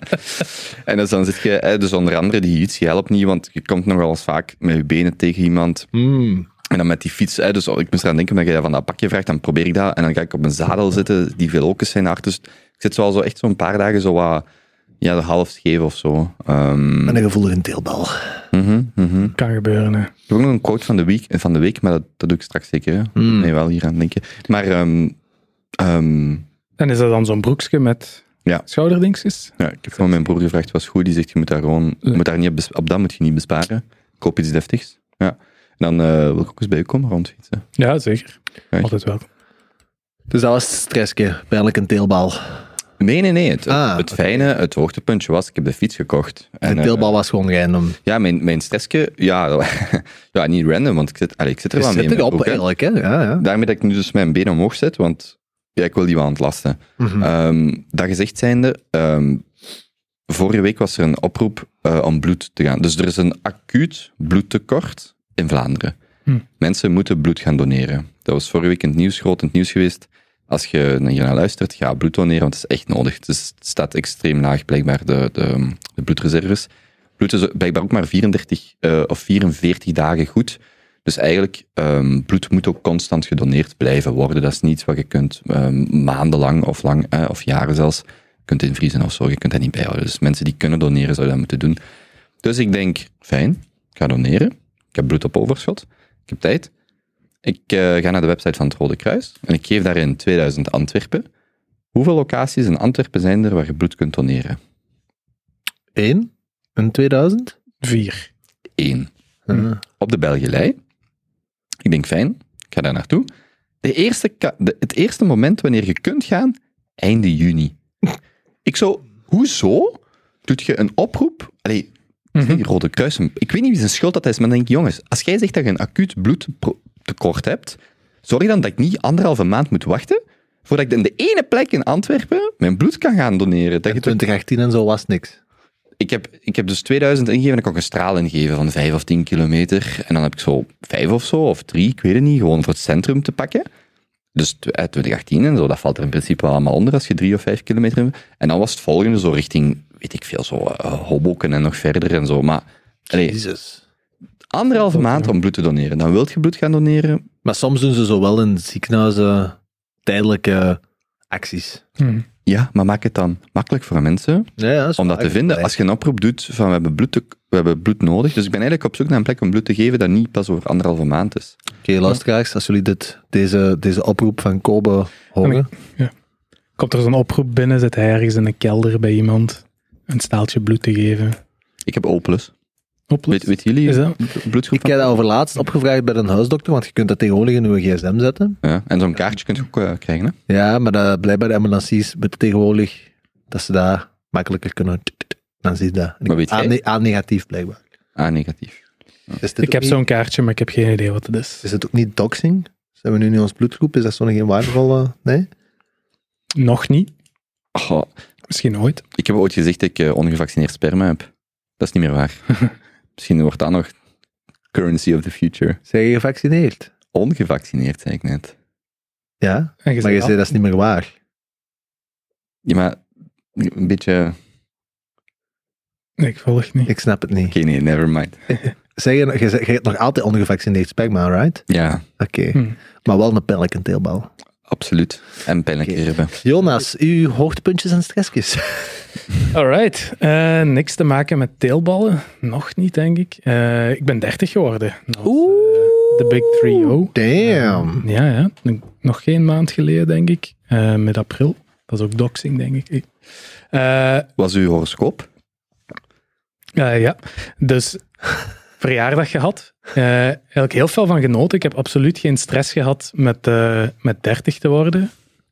Speaker 2: En dus dan zit je, hè, dus onder andere die UCL opnieuw, want je komt nogal eens vaak met je benen tegen iemand.
Speaker 1: Hmm.
Speaker 2: En dan met die fiets, hè, dus ik moest eraan denken, omdat je van dat pakje vraagt, dan probeer ik dat. En dan ga ik op een zadel zitten, die veel ook zijn hard. Dus ik zit zo al zo echt zo'n paar dagen zo wat, ja, half scheef of zo. Ehm,
Speaker 1: En een gevoelige teelbal.
Speaker 2: mhm, mhm.
Speaker 3: Kan gebeuren, hè.
Speaker 2: Ik heb ook nog een quote van de week, van de week maar dat, dat doe ik straks zeker. Hè.
Speaker 1: Hmm.
Speaker 2: Nee, wel hier aan denken. Maar ehm, ehm,
Speaker 3: En is dat dan zo'n broekje met
Speaker 2: Ja.
Speaker 3: schouderdingsjes?
Speaker 2: ja, ik heb gewoon mijn broer gevraagd, was goed. Die zegt, je moet daar gewoon, je moet daar niet op, dat moet je niet besparen. Koop iets deftigs. Ja. En dan eh, wil ik ook eens bij u komen rondfietsen.
Speaker 3: Ja, zeker.
Speaker 2: Echt?
Speaker 3: Altijd wel.
Speaker 1: Dus dat was het stressje, pijnlijk een teelbal.
Speaker 2: Nee, nee, nee. Het,
Speaker 1: Ah,
Speaker 2: het
Speaker 1: oké.
Speaker 2: fijne, het hoogtepuntje was, ik heb de fiets gekocht.
Speaker 1: De
Speaker 2: En, eh,
Speaker 1: teelbal was gewoon random.
Speaker 2: ja, mijn, mijn stressje, ja, ja, niet random, want ik zit, allee, ik zit er
Speaker 1: Je
Speaker 2: wel mee
Speaker 1: zit erop eigenlijk, hè? Ja, ja.
Speaker 2: Daarmee dat ik nu dus mijn benen omhoog zet, want ja, ik wil die wel ontlasten.
Speaker 1: Mhm.
Speaker 2: Ehm, dat gezegd zijnde, ehm, vorige week was er een oproep eh, om bloed te gaan. Dus er is een acuut bloedtekort in Vlaanderen.
Speaker 3: Hm.
Speaker 2: Mensen moeten bloed gaan doneren. Dat was vorige week in het nieuws, groot in het nieuws geweest. Als je naar luistert, ga bloed doneren, want het is echt nodig. Het, is- het staat extreem laag, blijkbaar, de, de, de bloedreserves. Bloed is blijkbaar ook maar 34 eh, of 44 dagen goed. Dus eigenlijk, ehm, bloed moet ook constant gedoneerd blijven worden. Dat is niet wat je kunt ehm, maandenlang of lang, eh, of jaren zelfs, kunt invriezen of zo. Je kunt dat niet bijhouden. Dus mensen die kunnen doneren, zouden dat moeten doen. Dus ik denk, fijn, ik ga doneren. Ik heb bloed op overschot. Ik heb tijd. Ik eh, ga naar de website van het Rode Kruis en ik geef daarin 2000 Antwerpen. Hoeveel locaties in Antwerpen zijn er waar je bloed kunt doneren?
Speaker 1: Eén? In 2000?
Speaker 3: Vier.
Speaker 2: Eén.
Speaker 1: Ah.
Speaker 2: op de Belgelei. Ik denk, fijn, ik ga daar naartoe. De eerste de- het eerste moment wanneer je kunt gaan, einde juni. Ik zo, hoezo doet je een oproep? Allee,
Speaker 3: Mhm.
Speaker 2: die Rode Kruis, ik weet niet wie zijn schuld dat is, maar dan denk ik, jongens, als jij zegt dat je een acuut bloedtekort hebt, zorg dan dat ik niet anderhalve maand moet wachten voordat ik in de ene plek in Antwerpen mijn bloed kan gaan doneren. Dat
Speaker 1: In
Speaker 2: je toch
Speaker 1: 2018 en zo was niks.
Speaker 2: Ik heb, ik heb dus 2000 ingegeven en ik kon een straal ingeven van 5 of 10 kilometer. En dan heb ik zo 5 of zo, of 3, ik weet het niet, gewoon voor het centrum te pakken. Dus eh, 2018 en zo, dat valt er in principe wel allemaal onder als je 3 of 5 kilometer hebt. En dan was het volgende zo richting, weet ik veel, zo uh, Hoboken en nog verder en zo. Maar
Speaker 1: Jezus.
Speaker 2: anderhalve maand om bloed te doneren. Dan wilt je bloed gaan doneren.
Speaker 1: Maar soms doen ze zo wel in ziekenhuizen tijdelijke acties.
Speaker 3: Hm.
Speaker 2: Ja, maar maak het dan makkelijk voor mensen
Speaker 1: Ja, ja,
Speaker 2: om dat te vinden. Als je een oproep doet van we hebben bloed, te- we hebben bloed nodig. Dus ik ben eigenlijk op zoek naar een plek om bloed te geven dat niet pas over anderhalve maand is.
Speaker 1: Oké, luisteraars, als jullie dit, deze, deze oproep van Kobe horen.
Speaker 3: Komt er zo'n oproep binnen, zit hij ergens in een kelder bij iemand een staaltje bloed te geven.
Speaker 2: Ik heb O+. Weet, jullie
Speaker 3: Is dat?
Speaker 2: bloedgroep?
Speaker 1: Ik heb dat over laatst opgevraagd bij een huisdokter, want je kunt dat tegenwoordig in je gsm zetten.
Speaker 2: Ja, en zo'n kaartje kun je ook eh, krijgen. Hè?
Speaker 1: Ja, maar dat, blijkbaar de ambulances met tegenwoordig, dat ze daar makkelijker kunnen... Dan zie je dat.
Speaker 2: Maar weet jij?
Speaker 1: A, ne- A negatief blijkbaar.
Speaker 2: Ah, negatief.
Speaker 3: Ik heb
Speaker 1: niet-
Speaker 3: zo'n kaartje, maar ik heb geen idee wat het is.
Speaker 1: Is het ook niet doxing? Zijn we nu in ons bloedgroep? Is dat zo nog geen waardevolle... Nee?
Speaker 3: Nog niet.
Speaker 2: Oh,
Speaker 3: Misschien ooit.
Speaker 2: ik heb ooit gezegd dat ik eh, ongevaccineerd sperma heb. Dat is niet meer waar. Misschien wordt dat nog currency of the future.
Speaker 1: Zijn je gevaccineerd?
Speaker 2: Ongevaccineerd, zei ik net.
Speaker 1: Ja,
Speaker 3: En je
Speaker 1: maar je zei dat is niet meer waar.
Speaker 2: Ja, maar een beetje... Oké,
Speaker 3: ik volg niet.
Speaker 1: Ik snap het niet.
Speaker 2: nee, never mind.
Speaker 1: Zeg je, je, hebt nog altijd ongevaccineerd sperma, right?
Speaker 2: Ja,
Speaker 1: Oké.
Speaker 3: Hm.
Speaker 1: Maar wel een teelbal.
Speaker 2: absoluut. En pijnlijke
Speaker 1: Oké.
Speaker 2: ribben.
Speaker 1: Jonas, uw hoogtepuntjes en stressjes.
Speaker 3: Alright. Eh, niks te maken met teelballen. Nog niet, denk ik. Eh, ik ben 30 geworden. Eh, De Big 3-0.
Speaker 1: Damn.
Speaker 3: Ja, ja. Nog geen maand geleden, denk ik. Eh met april. Dat is ook doxing, denk ik. Eh,
Speaker 2: Was uw horoscoop?
Speaker 3: Ja, dus verjaardag gehad. Eh eigenlijk heel veel van genoten. Ik heb absoluut geen stress gehad met, eh, met 30 te worden.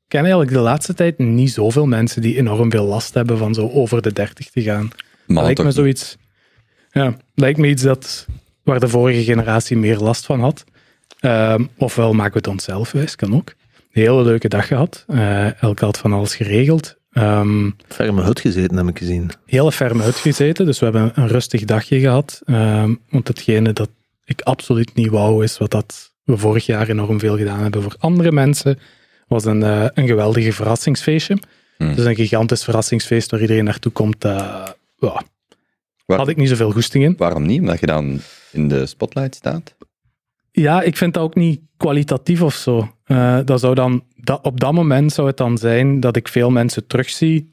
Speaker 3: Ik ken eigenlijk de laatste tijd niet zoveel mensen die enorm veel last hebben van zo over de 30 te gaan. Lijkt me zoiets. Ja, lijkt me iets dat, waar de vorige generatie meer last van had. Ehm, ofwel maken we het onszelf wijs, kan ook. Een hele leuke dag gehad. Eh elk had van alles geregeld. Ehm,
Speaker 1: Ferme hut gezeten, heb ik gezien.
Speaker 3: hele ferm uitgezeten. Dus we hebben een rustig dagje gehad. Ehm, want hetgene dat ik absoluut niet wou, is wat dat we vorig jaar enorm veel gedaan hebben voor andere mensen, was een, eh, een geweldige verrassingsfeestje.
Speaker 2: Hmm.
Speaker 3: Dus een gigantisch verrassingsfeest waar iedereen naartoe komt. ja,
Speaker 2: Waar-
Speaker 3: had ik niet zoveel goesting in.
Speaker 2: Waarom niet? Omdat je dan in de spotlight staat?
Speaker 3: Ja, ik vind dat ook niet kwalitatief of zo. Eh, dat zou dan, dat, op dat moment zou het dan zijn dat ik veel mensen terugzie.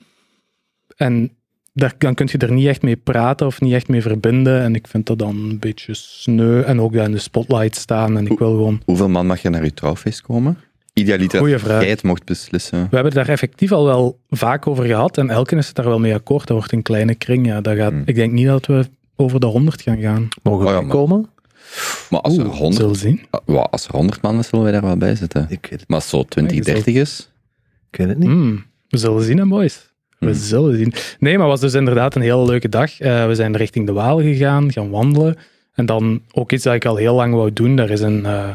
Speaker 3: En daar, dan kun je er niet echt mee praten of niet echt mee verbinden. En ik vind dat dan een beetje sneu. En ook daar in de spotlight staan. En ik wil gewoon...
Speaker 2: Hoeveel man mag je naar je trouwfeest komen? Idealiter
Speaker 3: Goeie
Speaker 2: als
Speaker 3: vraag.
Speaker 2: jij het mocht beslissen.
Speaker 3: We hebben het daar effectief al wel vaak over gehad. En elke is het daar wel mee akkoord. Dat wordt een kleine kring. Ja, dat gaat,
Speaker 2: Hmm.
Speaker 3: Ik denk niet dat we over de 100 gaan gaan.
Speaker 1: Mogen
Speaker 2: Oh
Speaker 1: we
Speaker 2: ja, maar-
Speaker 1: komen?
Speaker 2: Maar als er
Speaker 3: Oeh,
Speaker 2: 100,
Speaker 3: zullen we zien.
Speaker 2: ja, als er 100 man is, zullen wij daar wel bij zitten.
Speaker 1: Ik weet het,
Speaker 2: Maar als het zo 20,
Speaker 3: Ja, je
Speaker 2: 30 is,
Speaker 1: ik weet het niet.
Speaker 3: Hmm, we zullen zien, hè, boys. We
Speaker 2: Hmm.
Speaker 3: zullen zien. Nee, maar het was dus inderdaad een hele leuke dag. Eh, we zijn richting de Waal gegaan, gaan wandelen. En dan ook iets dat ik al heel lang wou doen. Er is een, eh,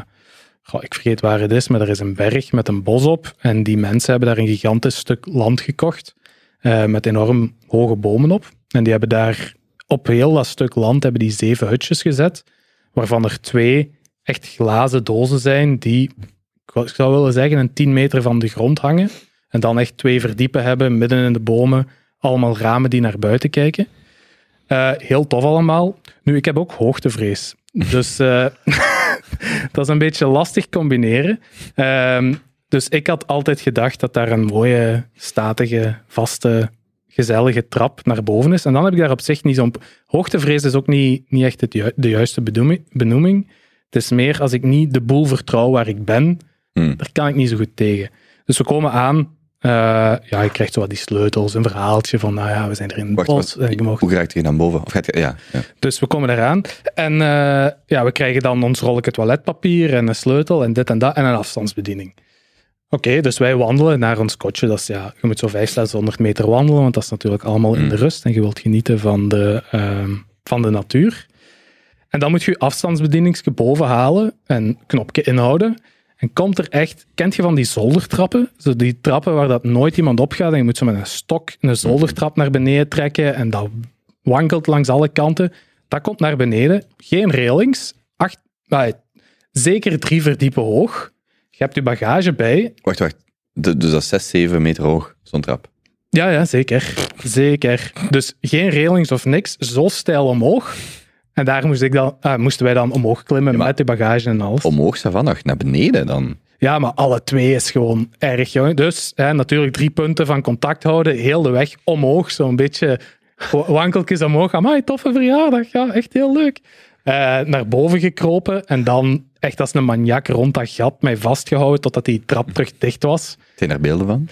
Speaker 3: ik vergeet waar het is, maar er is een berg met een bos op. En die mensen hebben daar een gigantisch stuk land gekocht. eh, met enorm hoge bomen op. En die hebben daar op heel dat stuk land hebben die zeven hutjes gezet. Waarvan er twee echt glazen dozen zijn die, ik zou willen zeggen, een 10 meter van de grond hangen. En dan echt twee verdiepen hebben, midden in de bomen. Allemaal ramen die naar buiten kijken. Eh, heel tof allemaal. Nu, ik heb ook hoogtevrees. Dus eh, dat is een beetje lastig combineren. Ehm, dus ik had altijd gedacht dat daar een mooie, statige, vaste, gezellige trap naar boven is. En dan heb ik daar op zich niet zo'n... Hoogtevrees is ook niet, niet echt het ju- de juiste benoeming- benoeming. Het is meer als ik niet de boel vertrouw waar ik ben,
Speaker 2: Hmm.
Speaker 3: daar kan ik niet zo goed tegen. Dus we komen aan. Eh, ja, je krijgt zo wat die sleutels, een verhaaltje van, nou ja, we zijn er in het bos. en je mag-
Speaker 2: hoe raakt je naar boven? Of gaat je, ja, ja.
Speaker 3: Dus we komen eraan. En eh, ja, we krijgen dan ons rolletje toiletpapier en een sleutel en dit en dat en een afstandsbediening. Oké, dus wij wandelen naar ons kotje. Dat is, ja, je moet zo 5, 600 meter wandelen, want dat is natuurlijk allemaal in de rust en je wilt genieten van de, ehm, van de natuur. En dan moet je je afstandsbedieningsje boven halen en knopje inhouden. En komt er echt, kent je van die zoldertrappen? Zo die trappen waar dat nooit iemand op gaat en je moet zo met een stok een zoldertrap naar beneden trekken en dat wankelt langs alle kanten. Dat komt naar beneden. Geen railings. Acht, nee, zeker drie verdiepen hoog. Je hebt je bagage bij.
Speaker 2: Wacht, wacht. De- dus dat is 6, 7 meter hoog, zo'n trap.
Speaker 3: Ja, ja, zeker. Zeker. Dus geen railings of niks. Zo stijl omhoog. En daar moest ik dan, ah, moesten wij dan omhoog klimmen met de bagage en alles.
Speaker 2: Omhoog, Savannah, naar beneden dan.
Speaker 3: Ja, maar alle twee is gewoon erg, jongen. Dus hè, natuurlijk drie punten van contact houden, heel de weg omhoog, zo'n beetje wa- wankeltjes omhoog. Amai, toffe verjaardag, ja, echt heel leuk. Eh, naar boven gekropen en dan echt als een maniak rond dat gat mij vastgehouden totdat die trap terug dicht was.
Speaker 2: Zijn er beelden van?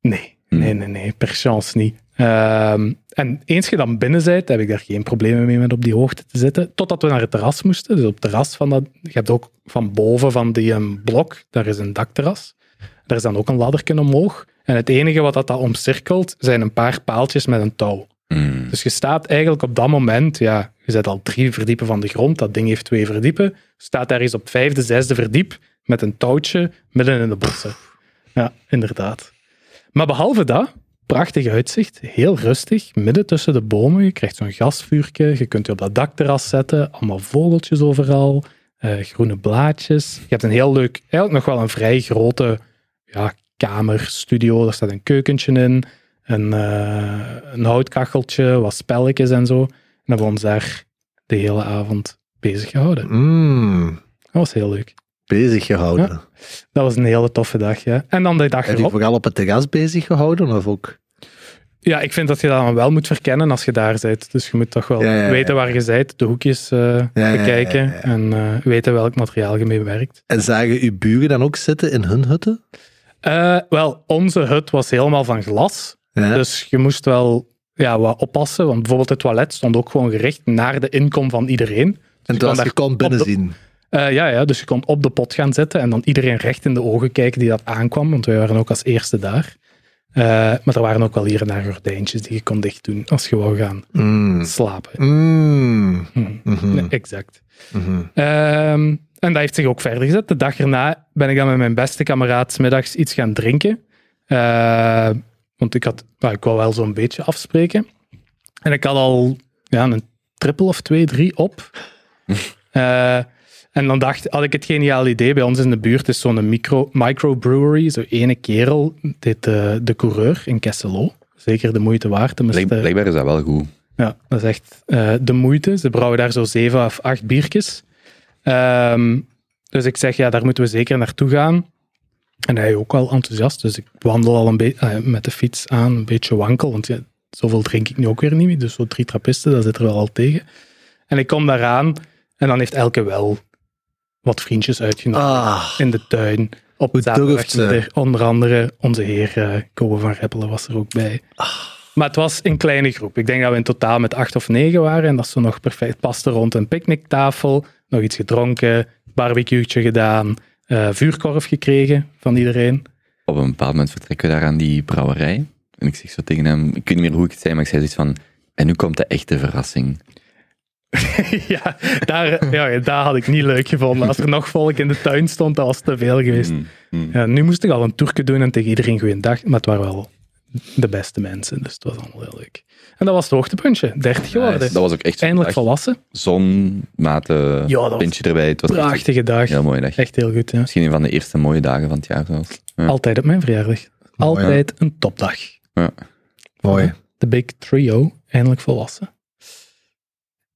Speaker 3: Nee, nee, nee, nee, per chance niet. Ehm, en eens je dan binnen bent, heb ik daar geen problemen mee met op die hoogte te zitten. Totdat we naar het terras moesten. Dus op het terras van dat... Je hebt ook van boven van die een blok, daar is een dakterras. Daar is dan ook een ladderken omhoog. En het enige wat dat, dat omcirkelt, zijn een paar paaltjes met een touw.
Speaker 2: Hmm.
Speaker 3: Dus je staat eigenlijk op dat moment, ja, je zit al drie verdiepen van de grond, dat ding heeft twee verdiepen, je staat daar eens op vijfde, zesde verdiep met een touwtje midden in de bossen. Ja, inderdaad. Maar behalve dat, prachtig uitzicht, heel rustig, midden tussen de bomen. Je krijgt zo'n gasvuurtje, je kunt je op dat dakterras zetten, allemaal vogeltjes overal, eh, groene blaadjes. Je hebt een heel leuk, eigenlijk nog wel een vrij grote ja, kamer, studio, daar staat een keukentje in, een, eh, een houtkacheltje, wat spelletjes en zo. En hebben we ons daar de hele avond bezig gehouden.
Speaker 1: Mm,
Speaker 3: Dat was heel leuk.
Speaker 1: Bezig gehouden.
Speaker 3: Dat was een hele toffe dag, ja. En dan de dag
Speaker 1: Heb je vooral op het terras bezig gehouden? Of ook?
Speaker 3: Ja, ik vind dat je dat wel moet verkennen als je daar bent. Dus je moet toch wel
Speaker 1: Ja, ja, ja.
Speaker 3: weten waar je bent, de hoekjes eh, bekijken en eh, weten welk materiaal je mee werkt.
Speaker 1: En zagen uw buren dan ook zitten in hun hutten?
Speaker 3: Eh, wel, onze hut was helemaal van glas. Dus je moest wel ja, wat oppassen. Want bijvoorbeeld het toilet stond ook gewoon gericht naar de inkom van iedereen. Dus
Speaker 1: en
Speaker 3: je
Speaker 1: toen
Speaker 3: kon
Speaker 1: was je kon
Speaker 3: op Eh, ja, ja, dus je kon op de pot gaan zitten en dan iedereen recht in de ogen kijken die dat aankwam, want wij waren ook als eerste daar. Eh, maar er waren ook wel hier en daar gordijntjes die je kon dicht doen als je wou gaan
Speaker 1: Mm.
Speaker 3: slapen.
Speaker 1: Mm.
Speaker 3: Hm.
Speaker 1: Mhm.
Speaker 3: Nee, exact.
Speaker 1: Mhm.
Speaker 3: Ehm, en dat heeft zich ook verder gezet. De dag erna ben ik dan met mijn beste kameraad middags iets gaan drinken. Eh, want ik, had, nou, ik wou wel zo'n beetje afspreken. En ik had al ja, een triple of twee, drie op. Eh, en dan dacht, had ik het geniaal idee. Bij ons in de buurt is zo'n micro, microbrewery. Zo ene kerel, dit, eh, de coureur in Kesselo. Zeker de moeite waard.
Speaker 2: Blijk- Blijkbaar is dat wel goed.
Speaker 3: ja, dat is echt eh, de moeite. Ze brouwen daar zo zeven of acht biertjes. Ehm, dus ik zeg, ja, daar moeten we zeker naartoe gaan. En hij ook wel enthousiast. Dus ik wandel al een beetje met de fiets aan, een beetje wankel. Want ja, zoveel drink ik nu ook weer niet meer. Dus zo drie trappisten, dat zit er wel al tegen. En ik kom daaraan en dan heeft Elke wel wat vriendjes uitgenodigd
Speaker 1: Ah,
Speaker 3: in de tuin. Op
Speaker 1: ze?
Speaker 3: zaterdagmiddag. Onder andere onze heer uh, Kobe van Reppelen was er ook bij. Maar het was een kleine groep. Ik denk dat we in totaal met acht of negen waren. En dat ze nog perfect paste rond een picknicktafel. Nog iets gedronken, barbecueetje gedaan, eh, vuurkorf gekregen van iedereen.
Speaker 2: Op een bepaald moment vertrekken we daar aan die brouwerij. En ik zeg zo tegen hem, ik weet niet meer hoe ik het zei, maar ik zei zoiets van, en nu komt de echte verrassing.
Speaker 3: ja, daar, ja, daar had ik niet leuk gevonden. Als er nog volk in de tuin stond, dat was te veel geweest.
Speaker 2: Mm, mm.
Speaker 3: Ja, nu moest ik al een toerke doen en tegen iedereen goeiedag. Maar het waren wel de beste mensen, dus het was allemaal heel leuk. En dat was het hoogtepuntje, 30 geworden.
Speaker 2: Dat was ook echt
Speaker 3: Eindelijk
Speaker 2: dag.
Speaker 3: volwassen.
Speaker 2: Zon, mate,
Speaker 3: Ja,
Speaker 2: pintje erbij. Het was echt een
Speaker 3: Prachtige dag.
Speaker 2: heel mooie dag.
Speaker 3: Echt heel goed, ja.
Speaker 2: Misschien een van de eerste mooie dagen van het jaar zelfs. Ja.
Speaker 3: Altijd op mijn verjaardag. Altijd een topdag.
Speaker 1: Mooi.
Speaker 3: De Big Trio, eindelijk volwassen.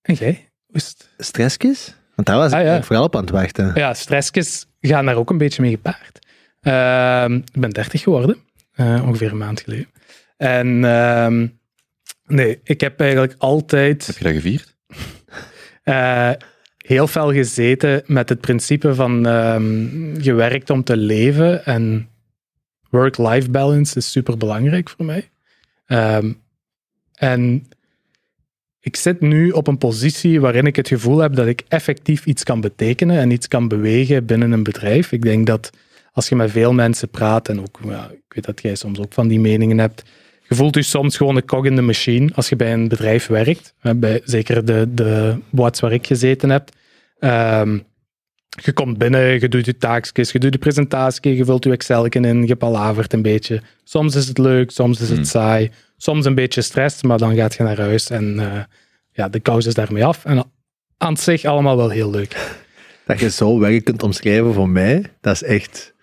Speaker 3: En jij? Hoe is het?
Speaker 1: Stressjes? Want daar was ik
Speaker 3: Ah, ja.
Speaker 1: vooral op aan het wachten.
Speaker 3: Ja, stressjes gaan daar ook een beetje mee gepaard. Ehm, ik ben 30 geworden, eh, ongeveer een maand geleden. En ehm, nee, ik heb eigenlijk altijd
Speaker 2: Heb je dat gevierd?
Speaker 3: eh, heel fel gezeten met het principe van ehm gewerkt om te leven en work-life balance is super belangrijk voor mij. Ehm, en ik zit nu op een positie waarin ik het gevoel heb dat ik effectief iets kan betekenen en iets kan bewegen binnen een bedrijf. Ik denk dat als je met veel mensen praat, en ook, ja, ik weet dat jij soms ook van die meningen hebt, je voelt je soms gewoon een cog in de machine als je bij een bedrijf werkt. Bij, zeker de, de waar ik gezeten heb. Ehm, je komt binnen, je doet je taakjes, je doet de presentatie, je vult je Excel in, je palavert een beetje. Soms is het leuk, soms is het
Speaker 2: Hmm.
Speaker 3: saai, soms een beetje stress, maar dan gaat je naar huis en eh, ja, de kous is daarmee af. En aan zich allemaal wel heel leuk.
Speaker 1: Dat je zo werk kunt omschrijven voor mij, dat is echt...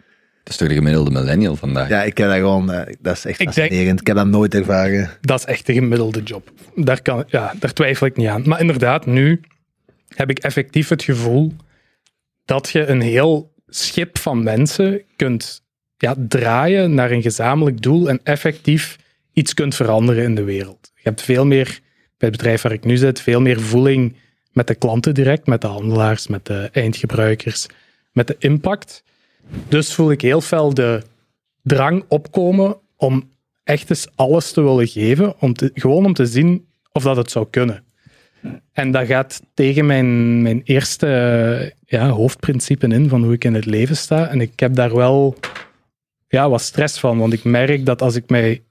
Speaker 2: Dat is toch de gemiddelde millennial vandaag?
Speaker 1: Ja, ik heb dat gewoon... eh, Dat is echt
Speaker 3: Ik denk-
Speaker 1: fascinerend. Ik heb dat nooit ervaren.
Speaker 3: Dat is echt de gemiddelde job. Daar, kan, ja, daar twijfel ik niet aan. Maar inderdaad, nu heb ik effectief het gevoel dat je een heel schip van mensen kunt ja, draaien naar een gezamenlijk doel en effectief iets kunt veranderen in de wereld. Je hebt veel meer, bij het bedrijf waar ik nu zit, veel meer voeling met de klanten direct, met de handelaars, met de eindgebruikers, met de impact. Dus voel ik heel fel de drang opkomen om echt eens alles te willen geven, om gewoon om te zien of dat het zou kunnen. En dat gaat tegen mijn, mijn eerste ja, hoofdprincipe in van hoe ik in het leven sta. En ik heb daar wel ja, wat stress van, want ik merk dat als ik mij,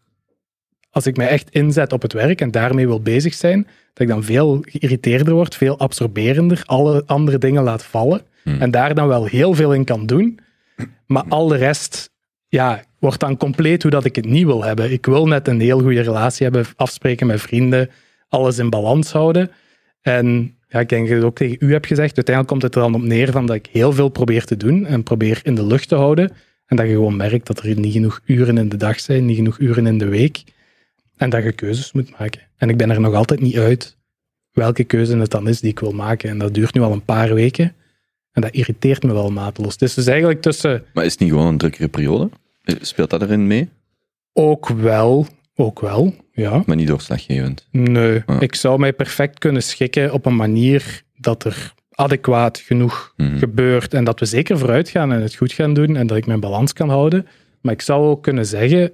Speaker 3: als ik mij echt inzet op het werk en daarmee wil bezig zijn, dat ik dan veel geïrriteerder word, veel absorberender, alle andere dingen laat vallen en daar dan wel heel veel in kan doen. Maar al de rest ja, wordt dan compleet hoe dat ik het niet wil hebben. Ik wil net een heel goede relatie hebben, afspreken met vrienden, alles in balans houden. En ja, ik denk dat ik het ook tegen u heb gezegd, uiteindelijk komt het er dan op neer van dat ik heel veel probeer te doen en probeer in de lucht te houden. En dat je gewoon merkt dat er niet genoeg uren in de dag zijn, niet genoeg uren in de week. En dat je keuzes moet maken. En ik ben er nog altijd niet uit welke keuze het dan is die ik wil maken. En dat duurt nu al een paar weken. En dat irriteert me wel mateloos. Het is dus eigenlijk tussen
Speaker 2: Maar is het niet gewoon een drukkere periode? Speelt dat erin mee?
Speaker 3: ook wel, ook wel, ja.
Speaker 2: Maar niet doorslaggevend.
Speaker 3: Nee,
Speaker 2: Ja.
Speaker 3: ik zou mij perfect kunnen schikken op een manier dat er adequaat genoeg
Speaker 2: Mhm.
Speaker 3: gebeurt en dat we zeker vooruit gaan en het goed gaan doen en dat ik mijn balans kan houden. Maar ik zou ook kunnen zeggen,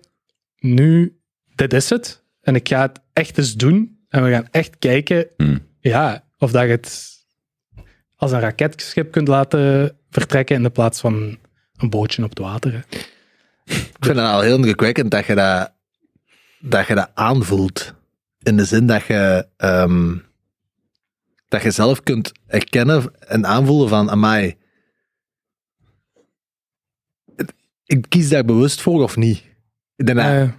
Speaker 3: nu, dit is het en ik ga het echt eens doen en we gaan echt kijken
Speaker 2: Mhm.
Speaker 3: ja, of dat je het als een raketschip kunt laten vertrekken in de plaats van een bootje op het water. hè.
Speaker 1: Ik vind het al heel indrukwekkend dat je dat, dat, je dat aanvoelt. In de zin dat je, ehm, dat je zelf kunt erkennen en aanvoelen van, amai, ik kies daar bewust voor of niet.
Speaker 3: Eh,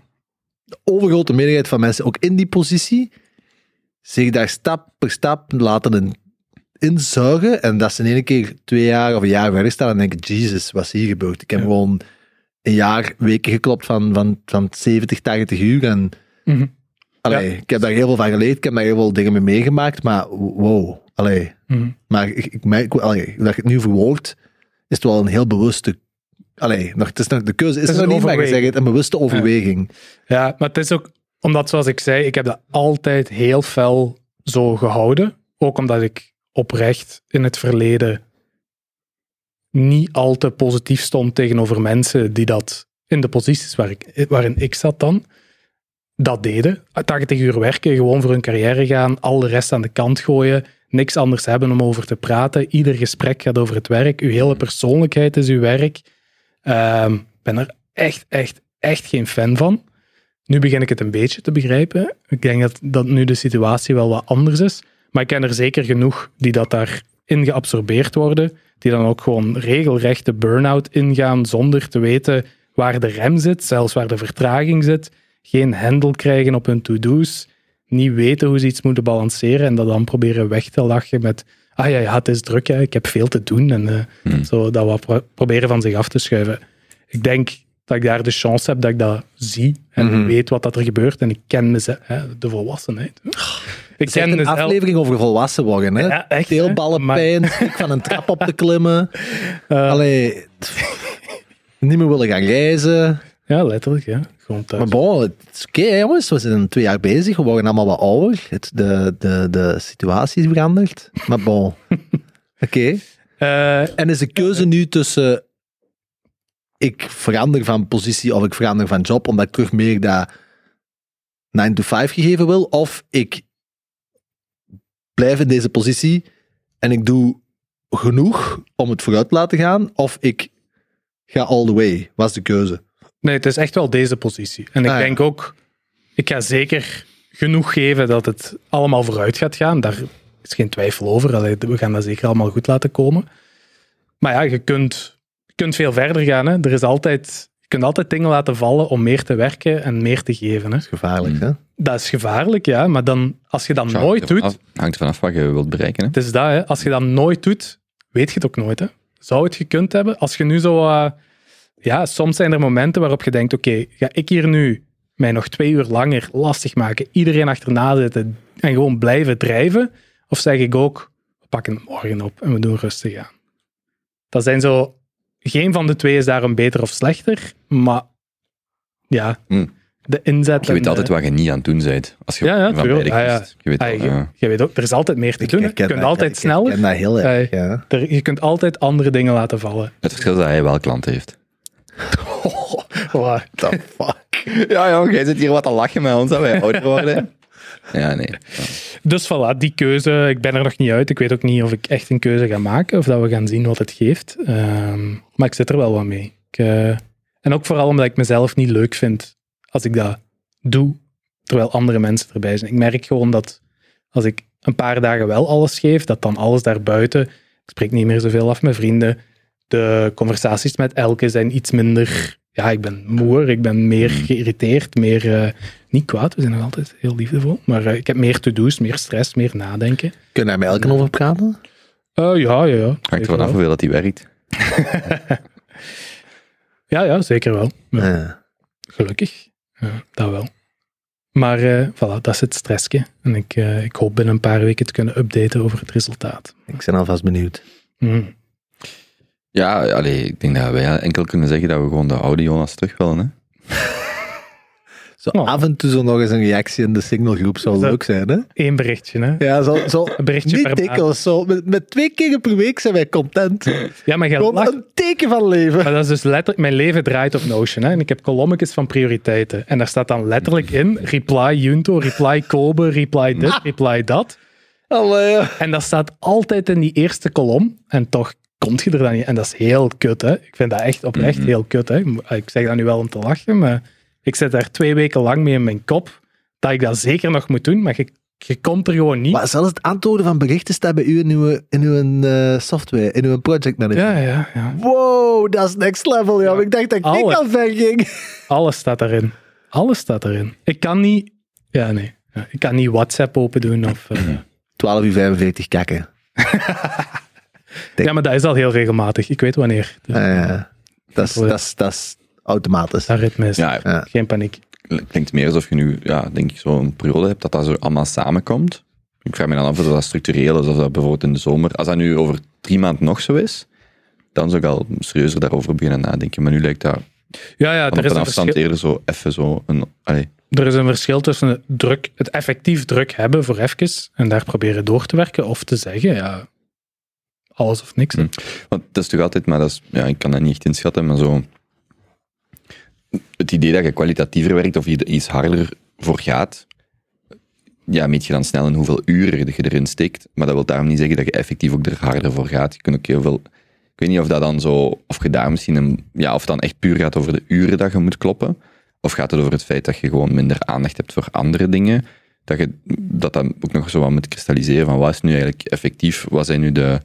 Speaker 1: de overgrote meerderheid van mensen, ook in die positie, zich daar stap per stap laten in, inzuigen. En dat ze in één keer twee jaar of een jaar verder staan en denken, Jesus, wat is hier gebeurd? Ik heb
Speaker 3: Ja.
Speaker 1: gewoon een jaar weken geklopt van, van, van 70, 80 uur. En
Speaker 3: mhm.
Speaker 1: allee, ik heb daar heel veel van geleerd, ik heb daar heel veel dingen mee meegemaakt, maar wow, allee.
Speaker 3: Mhm.
Speaker 1: Maar ik, ik merk, allee, dat je het nu verwoordt, is het wel een heel bewuste... Allee, nog, het is nog, de keuze is,
Speaker 3: Het is
Speaker 1: er nog
Speaker 3: een
Speaker 1: niet, maar het, een bewuste overweging.
Speaker 3: Ja, maar het is ook omdat, zoals ik zei, ik heb dat altijd heel fel zo gehouden. Ook omdat ik oprecht in het verleden niet al te positief stond tegenover mensen die dat in de posities waar ik, waarin ik zat dan. dat deden. 80 uur werken, gewoon voor hun carrière gaan, al de rest aan de kant gooien, niks anders hebben om over te praten. Ieder gesprek gaat over het werk. Uw hele persoonlijkheid is uw werk. Ehm, Ik ben er echt, echt, echt geen fan van. Nu begin ik het een beetje te begrijpen. Ik denk dat, dat nu de situatie wel wat anders is. Maar ik ken er zeker genoeg die dat daarin geabsorbeerd worden. Die dan ook gewoon regelrecht de burn-out ingaan zonder te weten waar de rem zit, zelfs waar de vertraging zit. Geen handle krijgen op hun to-do's. Niet weten hoe ze iets moeten balanceren en dat dan proberen weg te lachen met ah ja, ja het is druk, hè, ik heb veel te doen. En eh, zo dat wat pro- proberen van zich af te schuiven. Ik denk dat ik daar de chance heb dat ik dat zie en weet wat dat er gebeurt. En ik ken mezelf, hè, de volwassenheid. Ik
Speaker 1: is echt
Speaker 3: ken
Speaker 1: een aflevering over volwassen worden. Hè?
Speaker 3: Ja, echt,
Speaker 1: van een trap op te klimmen.
Speaker 3: Eh,
Speaker 1: Allee, niet meer willen gaan reizen.
Speaker 3: Ja, letterlijk, ja. Gewoon thuis.
Speaker 1: Maar bon, het is oké jongens. We zijn twee jaar bezig. We worden allemaal wat ouder. Het, de, de, de situatie is veranderd. Maar bon. Oké.
Speaker 3: Eh,
Speaker 1: En is de keuze nu tussen ik verander van positie of ik verander van job omdat ik terug meer dat 9 to 5 gegeven wil of ik blijf in deze positie en ik doe genoeg om het vooruit te laten gaan of ik ga all the way. Wat is de keuze?
Speaker 3: nee, het is echt wel deze positie. En ik
Speaker 1: Ah, ja.
Speaker 3: denk ook, ik ga zeker genoeg geven dat het allemaal vooruit gaat gaan. Daar is geen twijfel over. Allee, we gaan dat zeker allemaal goed laten komen. Maar ja, je kunt, kunt veel verder gaan. Hè. Er is altijd, je kunt altijd dingen laten vallen om meer te werken en meer te geven. Hè.
Speaker 1: Gevaarlijk, hè?
Speaker 3: Dat is gevaarlijk, ja. Maar dan, als je dat nooit
Speaker 2: hangt ervan
Speaker 3: doet,
Speaker 2: af- hangt vanaf wat je wilt bereiken. Hè?
Speaker 3: Het is dat, hè. Als je dat nooit doet, weet je het ook nooit. Hè. Zou het gekund hebben? Als je nu zo... eh, ja, soms zijn er momenten waarop je denkt, oké, ga ik hier nu mij nog twee uur langer lastig maken, iedereen achterna zitten en gewoon blijven drijven? Of zeg ik ook, we pakken het morgen op en we doen rustig aan. Dat zijn zo... Geen van de twee is daarom beter of slechter, maar ja,
Speaker 2: Hmm.
Speaker 3: de inzet...
Speaker 2: Je weet
Speaker 3: en
Speaker 2: altijd
Speaker 3: de-
Speaker 2: wat je niet aan het doen bent. Als je
Speaker 3: Ja, ja,
Speaker 2: van beide
Speaker 3: Ah, ja.
Speaker 2: kiest. Je weet
Speaker 3: Ah,
Speaker 2: wel,
Speaker 3: je,
Speaker 2: ja.
Speaker 3: je weet ook, er is altijd meer te doen. Je kunt
Speaker 1: dat-
Speaker 3: altijd
Speaker 1: ik
Speaker 3: sneller.
Speaker 1: herken dat heel erg,
Speaker 3: Eh,
Speaker 1: ja.
Speaker 3: Er- je kunt altijd andere dingen laten vallen.
Speaker 2: Het verschil is dat hij wel klanten heeft.
Speaker 3: Wow.
Speaker 1: The fuck?
Speaker 2: Ja, jong, jij zit hier wat te lachen met ons dat wij ouder worden. Ja, nee.
Speaker 3: Dus voilà, die keuze. Ik ben er nog niet uit. Ik weet ook niet of ik echt een keuze ga maken of dat we gaan zien wat het geeft. Ehm, maar ik zit er wel wat mee. Ik, eh, en ook vooral omdat ik mezelf niet leuk vind als ik dat doe, terwijl andere mensen erbij zijn. Ik merk gewoon dat als ik een paar dagen wel alles geef, dat dan alles daarbuiten. Ik spreek niet meer zoveel af met vrienden. De conversaties met Elke zijn iets minder. Ja, ik ben moer, ik ben meer geïrriteerd, meer. eh, niet kwaad, we zijn nog altijd heel liefdevol. Maar eh, ik heb meer to-do's, meer stress, meer nadenken.
Speaker 1: Kunnen we daar met elke over praten?
Speaker 3: Eh, ja, ja, ja.
Speaker 2: Hangt er vanaf hoeveel dat hij werkt.
Speaker 3: Ja, ja, zeker wel. Ja. Gelukkig. Ja, dat wel. Maar eh, voilà, dat is het stressje. En ik, ik hoop binnen een paar weken te kunnen updaten over het resultaat.
Speaker 1: Ik ben alvast benieuwd.
Speaker 3: Hm.
Speaker 2: Ja, allee, ik denk dat wij enkel kunnen zeggen dat we gewoon de oude Jonas terug willen. Hè?
Speaker 1: Zo
Speaker 3: Oh.
Speaker 1: af en toe zo nog eens een reactie in de signalgroep zou
Speaker 3: Dat-
Speaker 1: leuk zijn, hè?
Speaker 3: Eén berichtje, hè?
Speaker 1: Ja, zo, zo
Speaker 3: Een berichtje
Speaker 1: niet
Speaker 3: per
Speaker 1: dikwijls. Zo, met, met twee keer per week zijn wij content.
Speaker 3: Ja, maar je
Speaker 1: Gewoon
Speaker 3: lacht.
Speaker 1: een teken van leven.
Speaker 3: Maar dat is dus letterlijk, mijn leven draait op Notion. Hè? En ik heb kolommetjes van prioriteiten. En daar staat dan letterlijk in, reply Junto, reply Kobe, reply dit, reply dat.
Speaker 1: Allee, ja.
Speaker 3: En dat staat altijd in die eerste kolom. En toch komt je er dan niet. En dat is heel kut, hè. Ik vind dat echt oprecht heel kut, hè. Ik zeg dat nu wel om te lachen, maar ik zit daar twee weken lang mee in mijn kop dat ik dat zeker nog moet doen, maar je, je komt er gewoon niet.
Speaker 1: Maar zelfs het antwoorden van berichten staat bij u in uw, in uw eh, software, in uw project manager.
Speaker 3: Ja, ja, ja.
Speaker 1: Wow, dat is next level, joh.
Speaker 3: Ja.
Speaker 1: Ik dacht dat ik
Speaker 3: Alle-
Speaker 1: al ver ging.
Speaker 3: Alles staat erin. Alles staat erin. Ik kan niet... Ja, nee. Ik kan niet WhatsApp open doen of... eh,
Speaker 1: 12 uur 45 kakken.
Speaker 3: ja, maar dat is al heel regelmatig. Ik weet wanneer. Dus
Speaker 1: ja. Dat is- automatisch.
Speaker 3: dat ritme is.
Speaker 2: Ja,
Speaker 1: Ja.
Speaker 3: Geen paniek.
Speaker 2: het klinkt meer alsof je nu, ja, denk ik, zo'n periode hebt dat dat zo allemaal samenkomt. Ik vraag me dan af of dat structureel is, of dat bijvoorbeeld in de zomer. Als dat nu over drie maanden nog zo is, dan zou ik al serieuzer daarover beginnen nadenken. Maar nu lijkt dat
Speaker 3: Ja, ja,
Speaker 2: van
Speaker 3: er
Speaker 2: op
Speaker 3: is,
Speaker 2: een
Speaker 3: een
Speaker 2: afstand
Speaker 3: verschil,
Speaker 2: eerder zo even zo een...
Speaker 3: Er is een verschil tussen het, druk, het effectief druk hebben voor even en daar proberen door te werken of te zeggen, ja, alles of niks.
Speaker 2: Hm. Want dat is toch altijd, maar dat is, ja, ik kan dat niet echt inschatten, maar zo... Het idee dat je kwalitatiever werkt of je iets harder voor gaat, ja, meet je dan snel in hoeveel uren je erin steekt. Maar dat wil daarom niet zeggen dat je effectief ook er harder voor gaat. Je kunt ook heel veel... Ik weet niet of dat dan zo... Of je daar misschien een... Ja, of dan echt puur gaat over de uren dat je moet kloppen. Of gaat het over het feit dat je gewoon minder aandacht hebt voor andere dingen. Dat je dat dan ook nog zo wat moet kristalliseren van wat is nu eigenlijk effectief? Wat zijn nu de,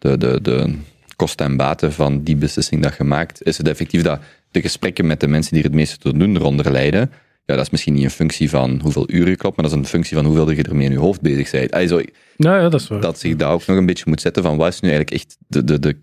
Speaker 2: de, de, de kosten en baten van die beslissing dat je maakt? Is het effectief dat de gesprekken met de mensen die er het meeste te doen eronder leiden, ja, dat is misschien niet een functie van hoeveel uren je klopt, maar dat is een functie van hoeveel je ermee in je hoofd bezig bent. Zo,
Speaker 3: Nou ja, dat is waar.
Speaker 2: dat zich daar ook nog een beetje moet zetten van wat is nu eigenlijk echt de, de, de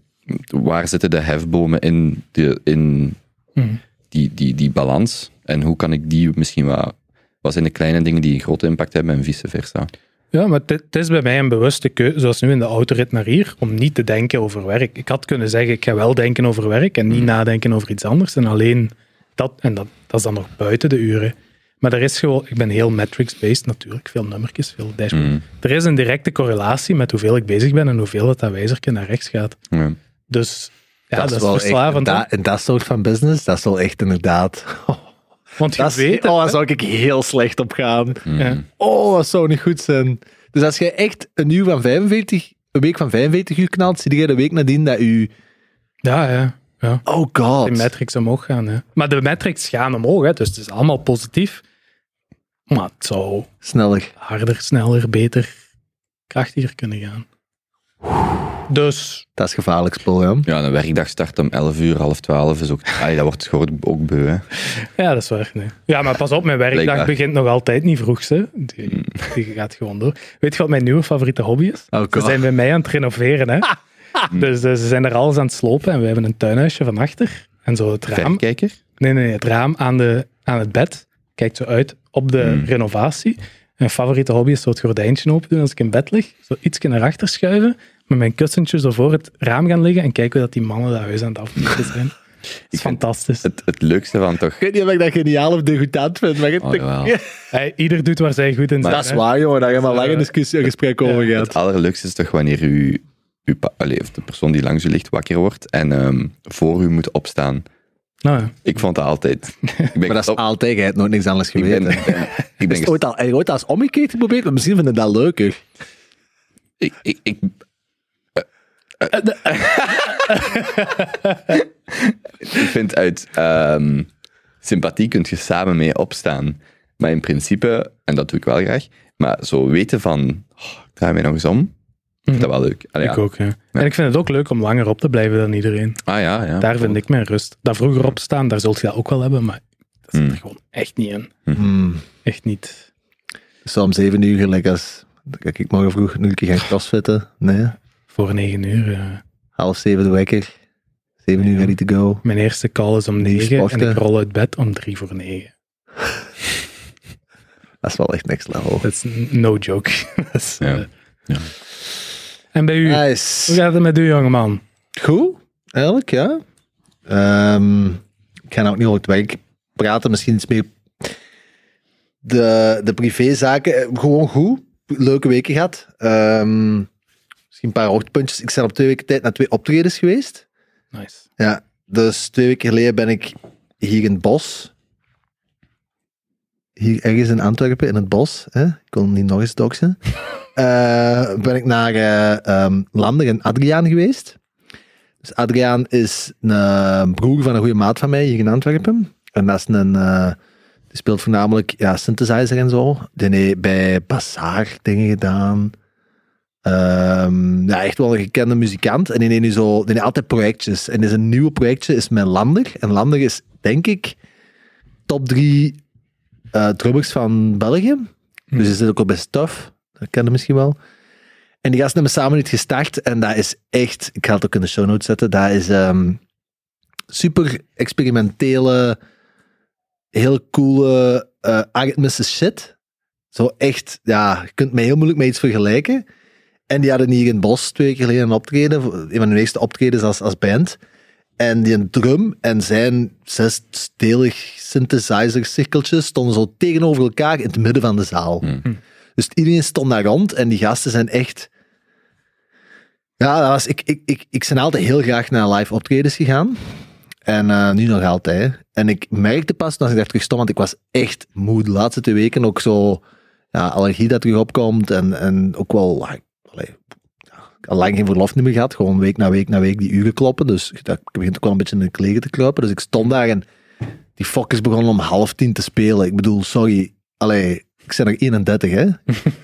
Speaker 2: waar zitten de hefbomen in, de, in
Speaker 3: Mhm.
Speaker 2: die, die, die balans en hoe kan ik die misschien wat wat zijn de kleine dingen die een grote impact hebben en vice versa.
Speaker 3: Ja, maar het is bij mij een bewuste keuze, zoals nu in de autorit naar hier, om niet te denken over werk. Ik had kunnen zeggen, ik ga wel denken over werk en niet nadenken over iets anders. En alleen dat, en dat, dat is dan nog buiten de uren. Maar er is gewoon, ik ben heel metrics-based natuurlijk, veel nummertjes, veel dashboard.
Speaker 2: Mm.
Speaker 3: Er is een directe correlatie met hoeveel ik bezig ben en hoeveel dat, dat wijzertje naar rechts gaat.
Speaker 2: Ja.
Speaker 3: Dus ja, dat, is,
Speaker 1: wel
Speaker 3: verslavend.
Speaker 1: in dat soort van business, dat is wel echt inderdaad...
Speaker 3: Want je
Speaker 1: Dat is,
Speaker 3: weet het,
Speaker 1: oh, daar zou ik heel slecht op gaan.
Speaker 3: Ja.
Speaker 1: Oh, dat zou niet goed zijn. Dus als je echt een uur van 45, een week van 45 uur knalt, zie je de week nadien dat u...
Speaker 3: Ja, ja. ja.
Speaker 1: Oh god.
Speaker 3: De metrics omhoog gaan. Hè. Maar de metrics gaan omhoog, hè, dus het is allemaal positief. Maar het zou
Speaker 1: Sneller.
Speaker 3: harder, sneller, beter, krachtiger kunnen gaan. Dus,
Speaker 1: Dat is gevaarlijk spul, ja.
Speaker 2: ja, een werkdag start om 11 uur, half 12 is ook, allee, dat wordt gewoon ook beu. Hè.
Speaker 3: ja, dat is waar. Nee. Ja, maar pas op, mijn werkdag
Speaker 2: Blijkbaar.
Speaker 3: begint nog altijd niet vroeg. Hè. Die, die gaat gewoon door. Weet je wat mijn nieuwe favoriete hobby is?
Speaker 1: Oh
Speaker 3: Ze zijn bij mij aan het renoveren. Hè. Dus eh, ze zijn er alles aan het slopen en we hebben een tuinhuisje van achter. En zo het raam,
Speaker 2: Verrekijker?
Speaker 3: Nee, nee, het raam aan, de, aan het bed kijkt zo uit op de
Speaker 2: Hmm.
Speaker 3: renovatie. Mijn favoriete hobby is zo het gordijntje open doen als ik in bed lig. Zo ietsje naar achter schuiven, met mijn kussentje zo voor het raam gaan liggen en kijken hoe dat die mannen dat huis aan het afmaken zijn. Dat is
Speaker 2: vind-
Speaker 3: fantastisch.
Speaker 2: Het, het leukste van toch...
Speaker 1: Ik weet niet of ik dat geniaal of degoutant vind, maar... het-
Speaker 2: Oh.
Speaker 3: Hey, ieder doet waar zij goed in zijn.
Speaker 1: dat is waar, jongen. Daar gaan we
Speaker 3: Dat is,
Speaker 1: lang een
Speaker 3: eh,
Speaker 1: discussie, een gesprek over
Speaker 3: ja,
Speaker 1: gehad.
Speaker 2: Het allerleukste is toch wanneer u, of de persoon die langs u ligt wakker wordt en ehm, voor u moet opstaan.
Speaker 3: Nou, ja.
Speaker 2: Ik vond dat altijd... Ik ben
Speaker 1: Maar dat is altijd, jij hebt nooit niks anders
Speaker 2: ik ben,
Speaker 1: geweten.
Speaker 2: ik ben
Speaker 1: Is het ooit al, ooit al eens omgekeerd geprobeerd? Maar misschien vind je dat leuker.
Speaker 2: Ik, ik, ik, ik vind uit ehm, sympathie kun je samen mee opstaan. Maar in principe, en dat doe ik wel graag, maar zo weten van, oh, ik draai mij nog eens om, ik vind dat wel leuk. Allee,
Speaker 3: ik
Speaker 2: ja.
Speaker 3: ook. Ja. En ik vind het ook leuk om langer op te blijven dan iedereen.
Speaker 2: Ah ja, ja.
Speaker 3: Daar vind ik mijn rust. Dat vroeger opstaan, daar zult je dat ook wel hebben, maar dat zit er
Speaker 2: Hmm.
Speaker 3: gewoon echt niet in.
Speaker 1: Hmm.
Speaker 3: Echt niet.
Speaker 1: Zo om zeven uur, gelijk als... Kijk, ik morgen vroeg nog een keer gaan crossfitten. Nee,
Speaker 3: Voor negen uur.
Speaker 1: half zeven de wekker. Zeven uur ready to go.
Speaker 3: Mijn eerste call is om negen en ik rol uit bed om drie voor negen.
Speaker 1: Dat is wel echt next level.
Speaker 3: Dat is no joke. Dat is,
Speaker 2: Ja.
Speaker 3: eh,
Speaker 2: Ja.
Speaker 3: En bij u? Hoe gaat het met u, jongeman?
Speaker 1: Goed, eigenlijk, ja. Ehm, ik ga nou ook niet over het werk praten, misschien iets meer de, de privézaken. Eh, Gewoon goed. Leuke weken gehad. Ehm, misschien een paar hoogtepuntjes. Ik ben op twee weken tijd naar twee optredens geweest.
Speaker 3: Nice.
Speaker 1: Ja, dus twee weken geleden ben ik hier in het bos. Hier ergens in Antwerpen, in het bos. Hè? Ik kon niet nog eens doxen. Eh, ben ik naar eh ehm, Lander en Adriaan geweest. Dus Adriaan is een broer van een goede maat van mij hier in Antwerpen. En dat is een... eh, die speelt voornamelijk ja, synthesizer en zo. Die heeft bij Bazaar dingen gedaan. Ehm, ja, echt wel een gekende muzikant. En die heeft nu zo, die heeft altijd projectjes. En zijn nieuwe projectje is met Lander. En Lander is, denk ik, top drie drummers van België. Dus die zit ook al bij Stuff. Dat ken je misschien wel. En die gasten hebben samen iets gestart. En dat is echt, ik ga het ook in de show notes zetten, dat is ehm, super experimentele, heel coole, uh, shit. Zo echt, ja, je kunt mij heel moeilijk met iets vergelijken. En die hadden hier in het bos twee keer geleden een optreden, een van hun eerste optredens als, als band. En die een drum en zijn zesdelig synthesizer cirkeltjes stonden zo tegenover elkaar in het midden van de zaal. Dus iedereen stond daar rond en die gasten zijn echt... Ja, dat was, ik, ik, ik, ik ben altijd heel graag naar live optredens gegaan. En eh, nu nog altijd. En ik merkte pas dat ik daar terug stond, want ik was echt moe de laatste twee weken. Ook zo, ja, allergie dat terug opkomt. En, en ook wel, had lang geen verlof niet meer gehad. Gewoon week na week na week die uren kloppen. Dus ik dacht, ik begin ook wel een beetje in de kleren te kruipen. Dus ik stond daar en die fokkers begonnen om half tien te spelen. Ik bedoel, sorry, allee, ik ben nog 31, hè.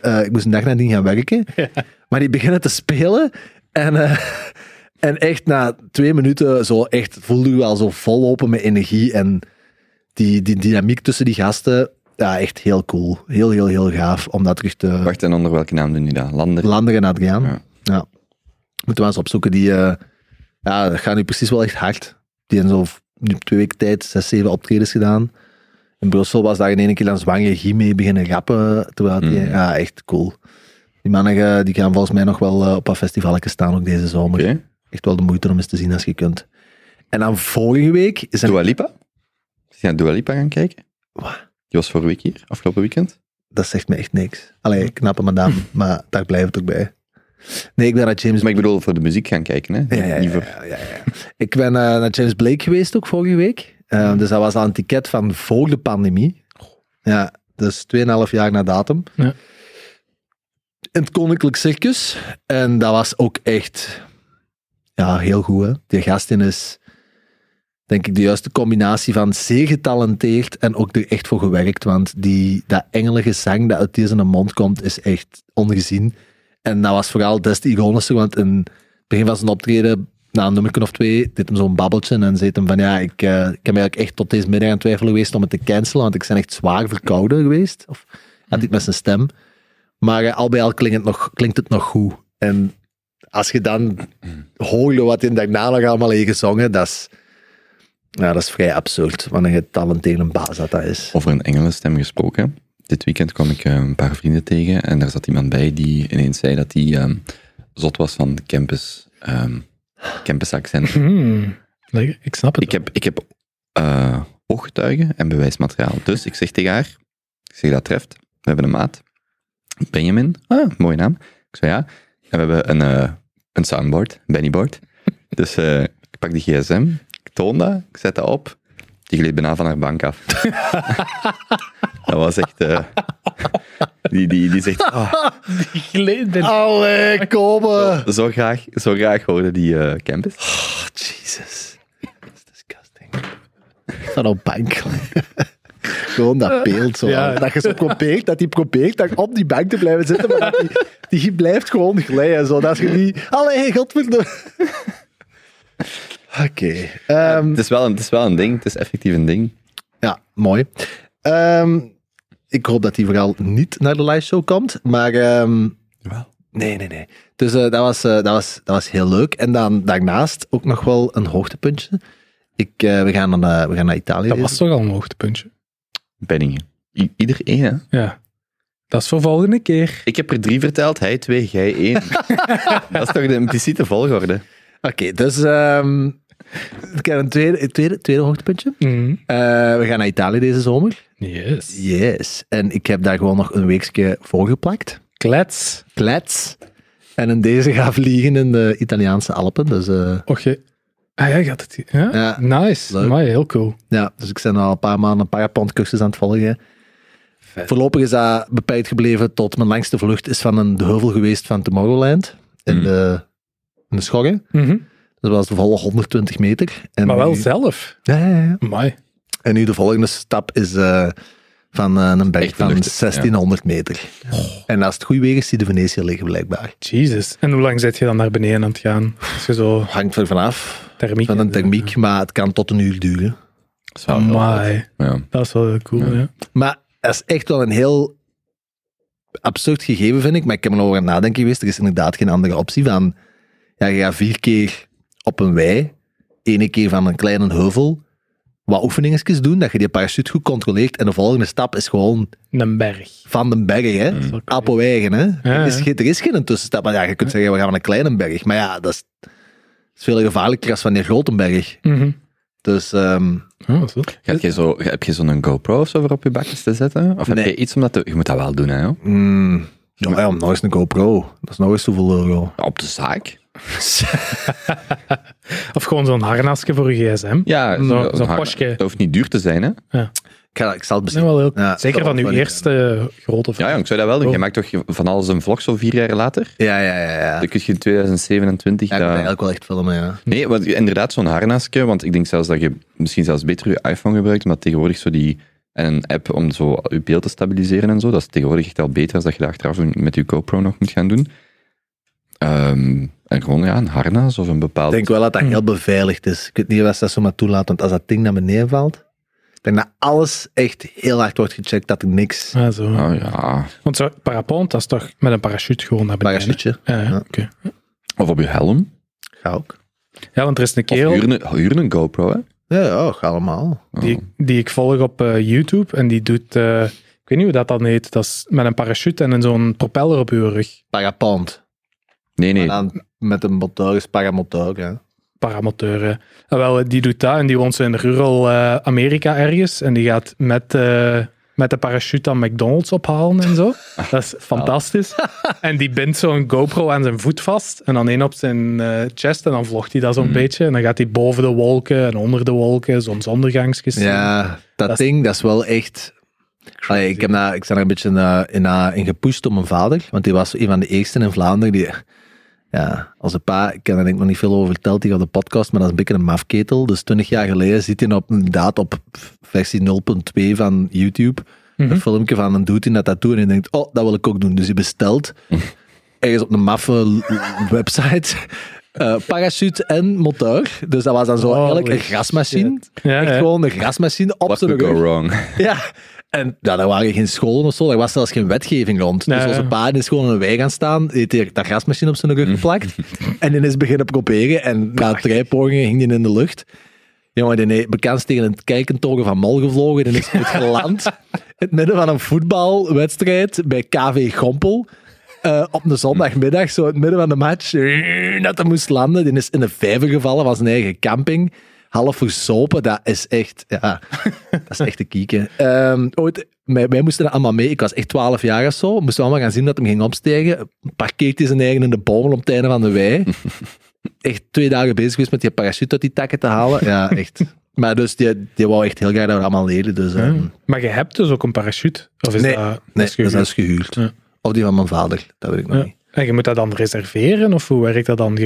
Speaker 1: Eh, ik moest een dag nadien gaan werken. Maar die beginnen te spelen. En, eh, en echt na twee minuten zo echt voelde je al zo vollopen met energie. En die, die dynamiek tussen die gasten, ja, echt heel cool. Heel, heel, heel gaaf om dat terug te...
Speaker 2: Wacht, en onder welke naam doen die dat? Lander?
Speaker 1: Lander en Adriaan.
Speaker 2: Ja.
Speaker 1: Moeten we eens opzoeken. Die, eh, ja, dat gaat nu precies wel echt hard. Die hebben zo nu twee weken tijd zes, zeven optredens gedaan. In Brussel was daar in één keer aan zwange Guy mee beginnen rappen. Terwijl die,
Speaker 2: Mhm.
Speaker 1: ja, echt cool. Die mannen eh, die gaan volgens mij nog wel eh, op een festivaletje staan ook deze zomer. Echt wel de moeite om eens te zien als je kunt. En dan vorige week is er...
Speaker 2: Dua Lipa? Is je naar Dua Lipa gaan kijken?
Speaker 1: Wat?
Speaker 2: Die was vorige week hier, afgelopen weekend.
Speaker 1: Dat zegt me echt niks. Allee, knappe madame, maar daar blijft het ook bij. Nee, ik ben naar James
Speaker 2: Maar ik bedoel, voor de muziek gaan kijken, hè?
Speaker 1: Ja, ja, ja,
Speaker 2: voor...
Speaker 1: ja, ja, ja. Ik ben eh, naar James Blake geweest ook vorige week. Eh, Dus dat was al een ticket van voor de pandemie. Ja, dus 2,5 jaar na datum.
Speaker 3: Ja.
Speaker 1: In het Koninklijk Circus. En dat was ook echt ja, heel goed. Hè? Die gastin is, denk ik, de juiste combinatie van zeer getalenteerd en ook er echt voor gewerkt. Want die, dat engelengezang dat uit deze mond komt, is echt ongezien. En dat was vooral des te ironischer, want in het begin van zijn optreden, na een nummer of twee, deed hem zo'n babbeltje en zei hem van ja, ik, eh, ik heb eigenlijk echt tot deze middag aan het twijfelen geweest om het te cancelen, want ik ben echt zwaar verkouden geweest. Of had het met zijn stem. Maar eh, al bij al klinkt het, nog, klinkt het nog goed. En als je dan hoort wat hij daarna nog allemaal heeft gezongen, dat is, ja, dat is vrij absurd. Wanneer je talenteer een baas dat dat is.
Speaker 2: Over een engelenstem gesproken. Dit weekend kwam ik eh, een paar vrienden tegen en daar zat iemand bij die ineens zei dat hij ehm, zot was van campus, ehm campus accent.
Speaker 3: Hmm. Ik snap het.
Speaker 2: Ik heb, ik heb eh, ooggetuigen en bewijsmateriaal. Dus ik zeg tegen haar, ik zeg dat treft, we hebben een maat. Benjamin, ah, mooie naam. Ik zei ja. En we hebben een, eh, een soundboard, Bennyboard. Dus ik pak die gsm, ik toon dat, ik zet dat op. Die gleed bijna van haar bank af. dat was echt... eh, die, die, die zegt, ah,
Speaker 3: Geleden.
Speaker 1: Allee, komen!
Speaker 2: zo, graag, zo graag hoorde die eh, campus.
Speaker 1: Oh, Jesus. That's disgusting. Van op bank. Gewoon dat beeld zo.
Speaker 3: Ja.
Speaker 1: Dat je zo probeert, dat hij probeert dat op die bank te blijven zitten, maar dat die, die blijft gewoon glijden. Zo, dat je die... Allee, godverdomme. Oké. ehm,
Speaker 2: Het is, wel een, het is wel een ding, het is effectief een ding.
Speaker 1: ja, mooi. Ehm, ik hoop dat hij vooral niet naar de live show komt, maar... ehm,
Speaker 2: Wel.
Speaker 1: Nee, nee, nee. Dus eh, dat, was, eh, dat, was, dat was heel leuk. En dan daarnaast ook nog wel een hoogtepuntje. Ik, eh, we, gaan dan, eh, we gaan naar Italië.
Speaker 3: Dat was toch al een hoogtepuntje.
Speaker 2: Benningen. I- ieder één, hè?
Speaker 3: Ja. Dat is voor volgende keer.
Speaker 2: Ik heb er drie verteld, hij twee, jij één. dat is toch de impliciete volgorde?
Speaker 1: Oké, dus ehm, ik heb een tweede, tweede, tweede hoogtepuntje.
Speaker 3: Mhm.
Speaker 1: Eh, we gaan naar Italië deze zomer.
Speaker 3: Yes.
Speaker 1: Yes. En ik heb daar gewoon nog een weekje voorgeplakt.
Speaker 3: Klets.
Speaker 1: Klets. En in deze ga vliegen in de Italiaanse Alpen. Dus
Speaker 3: Och, je... Ah ja, gaat het... Ja?
Speaker 1: Ja,
Speaker 3: nice. Maar heel cool.
Speaker 1: ja, dus ik ben al een paar maanden een parapentcursus aan het volgen. Voorlopig is dat beperkt gebleven tot mijn langste vlucht is van een de heuvel geweest van Tomorrowland. In,
Speaker 2: Mhm.
Speaker 1: de, in de Schorren.
Speaker 3: Mhm.
Speaker 1: Dat was de volle 120 meter. En
Speaker 3: Maar wel
Speaker 1: nu-
Speaker 3: zelf.
Speaker 1: Ja, ja, ja.
Speaker 3: Amai.
Speaker 1: En nu de volgende stap is eh, van eh, een berg van
Speaker 2: lucht, ja.
Speaker 1: 1600 meter. En als het goed weer is, zie je de Venetië liggen blijkbaar.
Speaker 3: Jesus. En hoe lang zit je dan naar beneden aan het gaan? Als je zo
Speaker 1: Hangt er vanaf
Speaker 3: thermiek...
Speaker 1: van een thermiek, maar het kan tot een uur duren.
Speaker 2: Dat is wel heel
Speaker 3: Amai.
Speaker 2: Ja.
Speaker 3: Dat is wel cool,
Speaker 2: Ja.
Speaker 3: ja.
Speaker 1: Maar dat is echt wel een heel absurd gegeven, vind ik. Maar ik heb er over aan het nadenken geweest. Er is inderdaad geen andere optie van... Ja, je gaat vier keer op een wei, ene keer van een kleine heuvel, wat oefeningetjes doen, dat je die parachute goed controleert. En de volgende stap is gewoon
Speaker 3: Een berg.
Speaker 1: van de berg, hè. Appelwegen, hè. er, is, geen- er is geen tussenstap. Maar ja, je kunt zeggen, we gaan naar een kleine berg. Maar ja, dat is, dat is veel gevaarlijker als van die grote berg. Dus
Speaker 3: Oh, dat is wel-
Speaker 2: Heb je zo, heb je zo'n GoPro of zo voor op je bakjes te zetten? Of heb je iets om dat te... Je moet dat wel doen, hè? joh.
Speaker 1: mm, ja, ja, nog eens een GoPro. Dat is nog eens zoveel euro.
Speaker 2: Op de zaak.
Speaker 3: Of gewoon zo'n harnasje voor je gsm.
Speaker 2: Ja,
Speaker 3: Zo-
Speaker 2: zo-
Speaker 3: zo'n
Speaker 2: haar-
Speaker 3: postje.
Speaker 2: Dat hoeft niet duur te zijn, hè?
Speaker 1: Ik, ga, ik zal het
Speaker 3: is wel heel,
Speaker 1: Ja,
Speaker 3: zeker van uw eerste grote
Speaker 2: Ja,
Speaker 3: film.
Speaker 2: jong, ik zou dat wel doen. Je maakt toch van alles een vlog zo vier jaar later?
Speaker 1: Ja, ja, ja. ja.
Speaker 2: Dan kun je in 2027...
Speaker 1: Ja, ik
Speaker 2: dat-
Speaker 1: eigenlijk wel echt filmen, ja.
Speaker 2: Nee, want inderdaad, zo'n harnasje, want ik denk zelfs dat je misschien zelfs beter je iPhone gebruikt, omdat tegenwoordig zo die... En een app om zo je beeld te stabiliseren en zo, dat is tegenwoordig echt al beter als dat je dat achteraf met je GoPro nog moet gaan doen. Ehm, en gewoon ja, een harnas of een bepaald...
Speaker 1: Ik denk wel dat dat heel beveiligd is. Ik weet niet of ze dat zomaar toelaat, want als dat ding naar beneden valt, ik denk dat alles echt heel hard wordt gecheckt, dat er niks...
Speaker 3: Ah, zo.
Speaker 2: Oh ja.
Speaker 3: Want zo, parapont, dat is toch met een parachute gewoon naar beneden?
Speaker 1: Parachute.
Speaker 3: Ja.
Speaker 2: Of op je helm.
Speaker 1: Ga ook.
Speaker 3: ja, want er is een
Speaker 2: Of
Speaker 3: kerel
Speaker 2: huur een, huur een GoPro, hè.
Speaker 1: Ja, ja, ga allemaal.
Speaker 3: die, die ik volg op eh, YouTube en die doet... eh, ik weet niet hoe dat dan heet. Dat is met een parachute en zo'n propeller op je rug.
Speaker 1: Parapont.
Speaker 2: Nee, nee.
Speaker 1: Maar dan met een motor is paramotor, ja.
Speaker 3: Paramoteur. Ah, wel, die doet dat en die woont in rural eh, Amerika ergens. En die gaat met, eh, met de parachute aan McDonald's ophalen en zo. Dat is fantastisch. En die bindt zo'n GoPro aan zijn voet vast. En dan één op zijn eh, chest. En dan vlogt hij dat zo'n beetje. En dan gaat hij boven de wolken en onder de wolken zonsondergangsjes zien.
Speaker 1: Ja, dat,
Speaker 3: Dat is-
Speaker 1: ding, dat is wel echt... Allee, ik, heb daar, ik ben er een beetje in, eh, in gepusht door mijn vader, want die was een van de eerste in Vlaanderen die... Ja, als een pa, ik kan er denk ik nog niet veel over verteld hier op de podcast, maar dat is een beetje een mafketel. Dus 20 jaar geleden zit hij op, inderdaad op versie 0.2 van YouTube
Speaker 3: Mhm.
Speaker 1: een filmpje van een dude die dat, dat doet en hij denkt, oh, dat wil ik ook doen. Dus hij bestelt ergens op een maffe website eh, parachute en motor. Dus dat was dan zo
Speaker 3: Holy
Speaker 1: eigenlijk een grasmachine.
Speaker 3: Ja,
Speaker 1: Echt
Speaker 3: ja.
Speaker 1: gewoon een grasmachine op
Speaker 2: What
Speaker 1: zijn
Speaker 2: could go
Speaker 1: rug.
Speaker 2: wrong?
Speaker 1: Ja. En ja, daar waren geen scholen of zo, er was zelfs geen wetgeving rond.
Speaker 3: Ja,
Speaker 1: dus onze
Speaker 3: ja.
Speaker 1: pa is gewoon aan de wei gaan staan, heeft hij dat grasmachine op zijn rug geplakt. en die is beginnen proberen en na drie pogingen ging hij in de lucht. Jongen, die bekend tegen een kijkentoren van Mol gevlogen en is goed geland. in het midden van een voetbalwedstrijd bij KV Gompel. eh, op een zondagmiddag, zo in het midden van de match, eh, dat hij moest landen. Die is in een vijver gevallen van zijn eigen camping. Half verzopen, dat is echt, ja, dat is echt te kieken. Ehm, ooit, wij, wij moesten er allemaal mee. Ik was echt 12 jaar of zo. Moesten we allemaal gaan zien dat hij ging opstijgen. Parkeert hij zijn eigen in de bomen op het einde van de wei. Echt twee dagen bezig geweest met die parachute uit die takken te halen. Ja, echt. Maar dus die, die wou echt heel graag dat we dat allemaal leden. Dus, ehm,
Speaker 3: Maar je hebt dus ook een parachute? Of is
Speaker 1: Nee,
Speaker 3: dat,
Speaker 1: nee,
Speaker 3: dat is
Speaker 1: dat is,
Speaker 3: gehuurd? Ja.
Speaker 1: Of die van mijn vader, dat weet ik nog
Speaker 3: Ja.
Speaker 1: niet.
Speaker 3: En je moet dat dan reserveren? Of hoe werkt dat dan?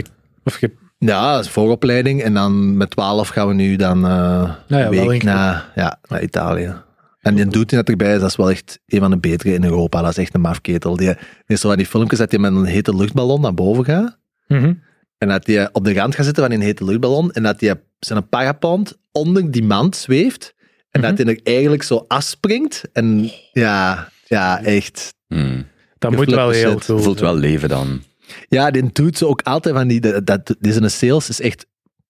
Speaker 3: Of je,
Speaker 1: Ja, dat is vooropleiding. En dan met 12 gaan we nu dan eh
Speaker 3: ja,
Speaker 1: een week naar, ja, naar Italië. En die doet die net erbij is, dat is wel echt een van de betere in Europa. Dat is echt een mafketel. Die, die is zo aan die filmpjes dat hij met een hete luchtballon naar boven gaat.
Speaker 3: Mhm.
Speaker 1: En dat hij op de rand gaat zitten van een hete luchtballon. En dat hij zijn parapont onder die mand zweeft. En
Speaker 3: Mhm.
Speaker 1: dat hij er eigenlijk zo afspringt. En ja, ja, echt.
Speaker 2: Hmm.
Speaker 3: Dat moet wel heel cool
Speaker 2: Voelt wel leven dan.
Speaker 1: Ja, die doet ze ook altijd van die... Dat, dat, die zijn sales is echt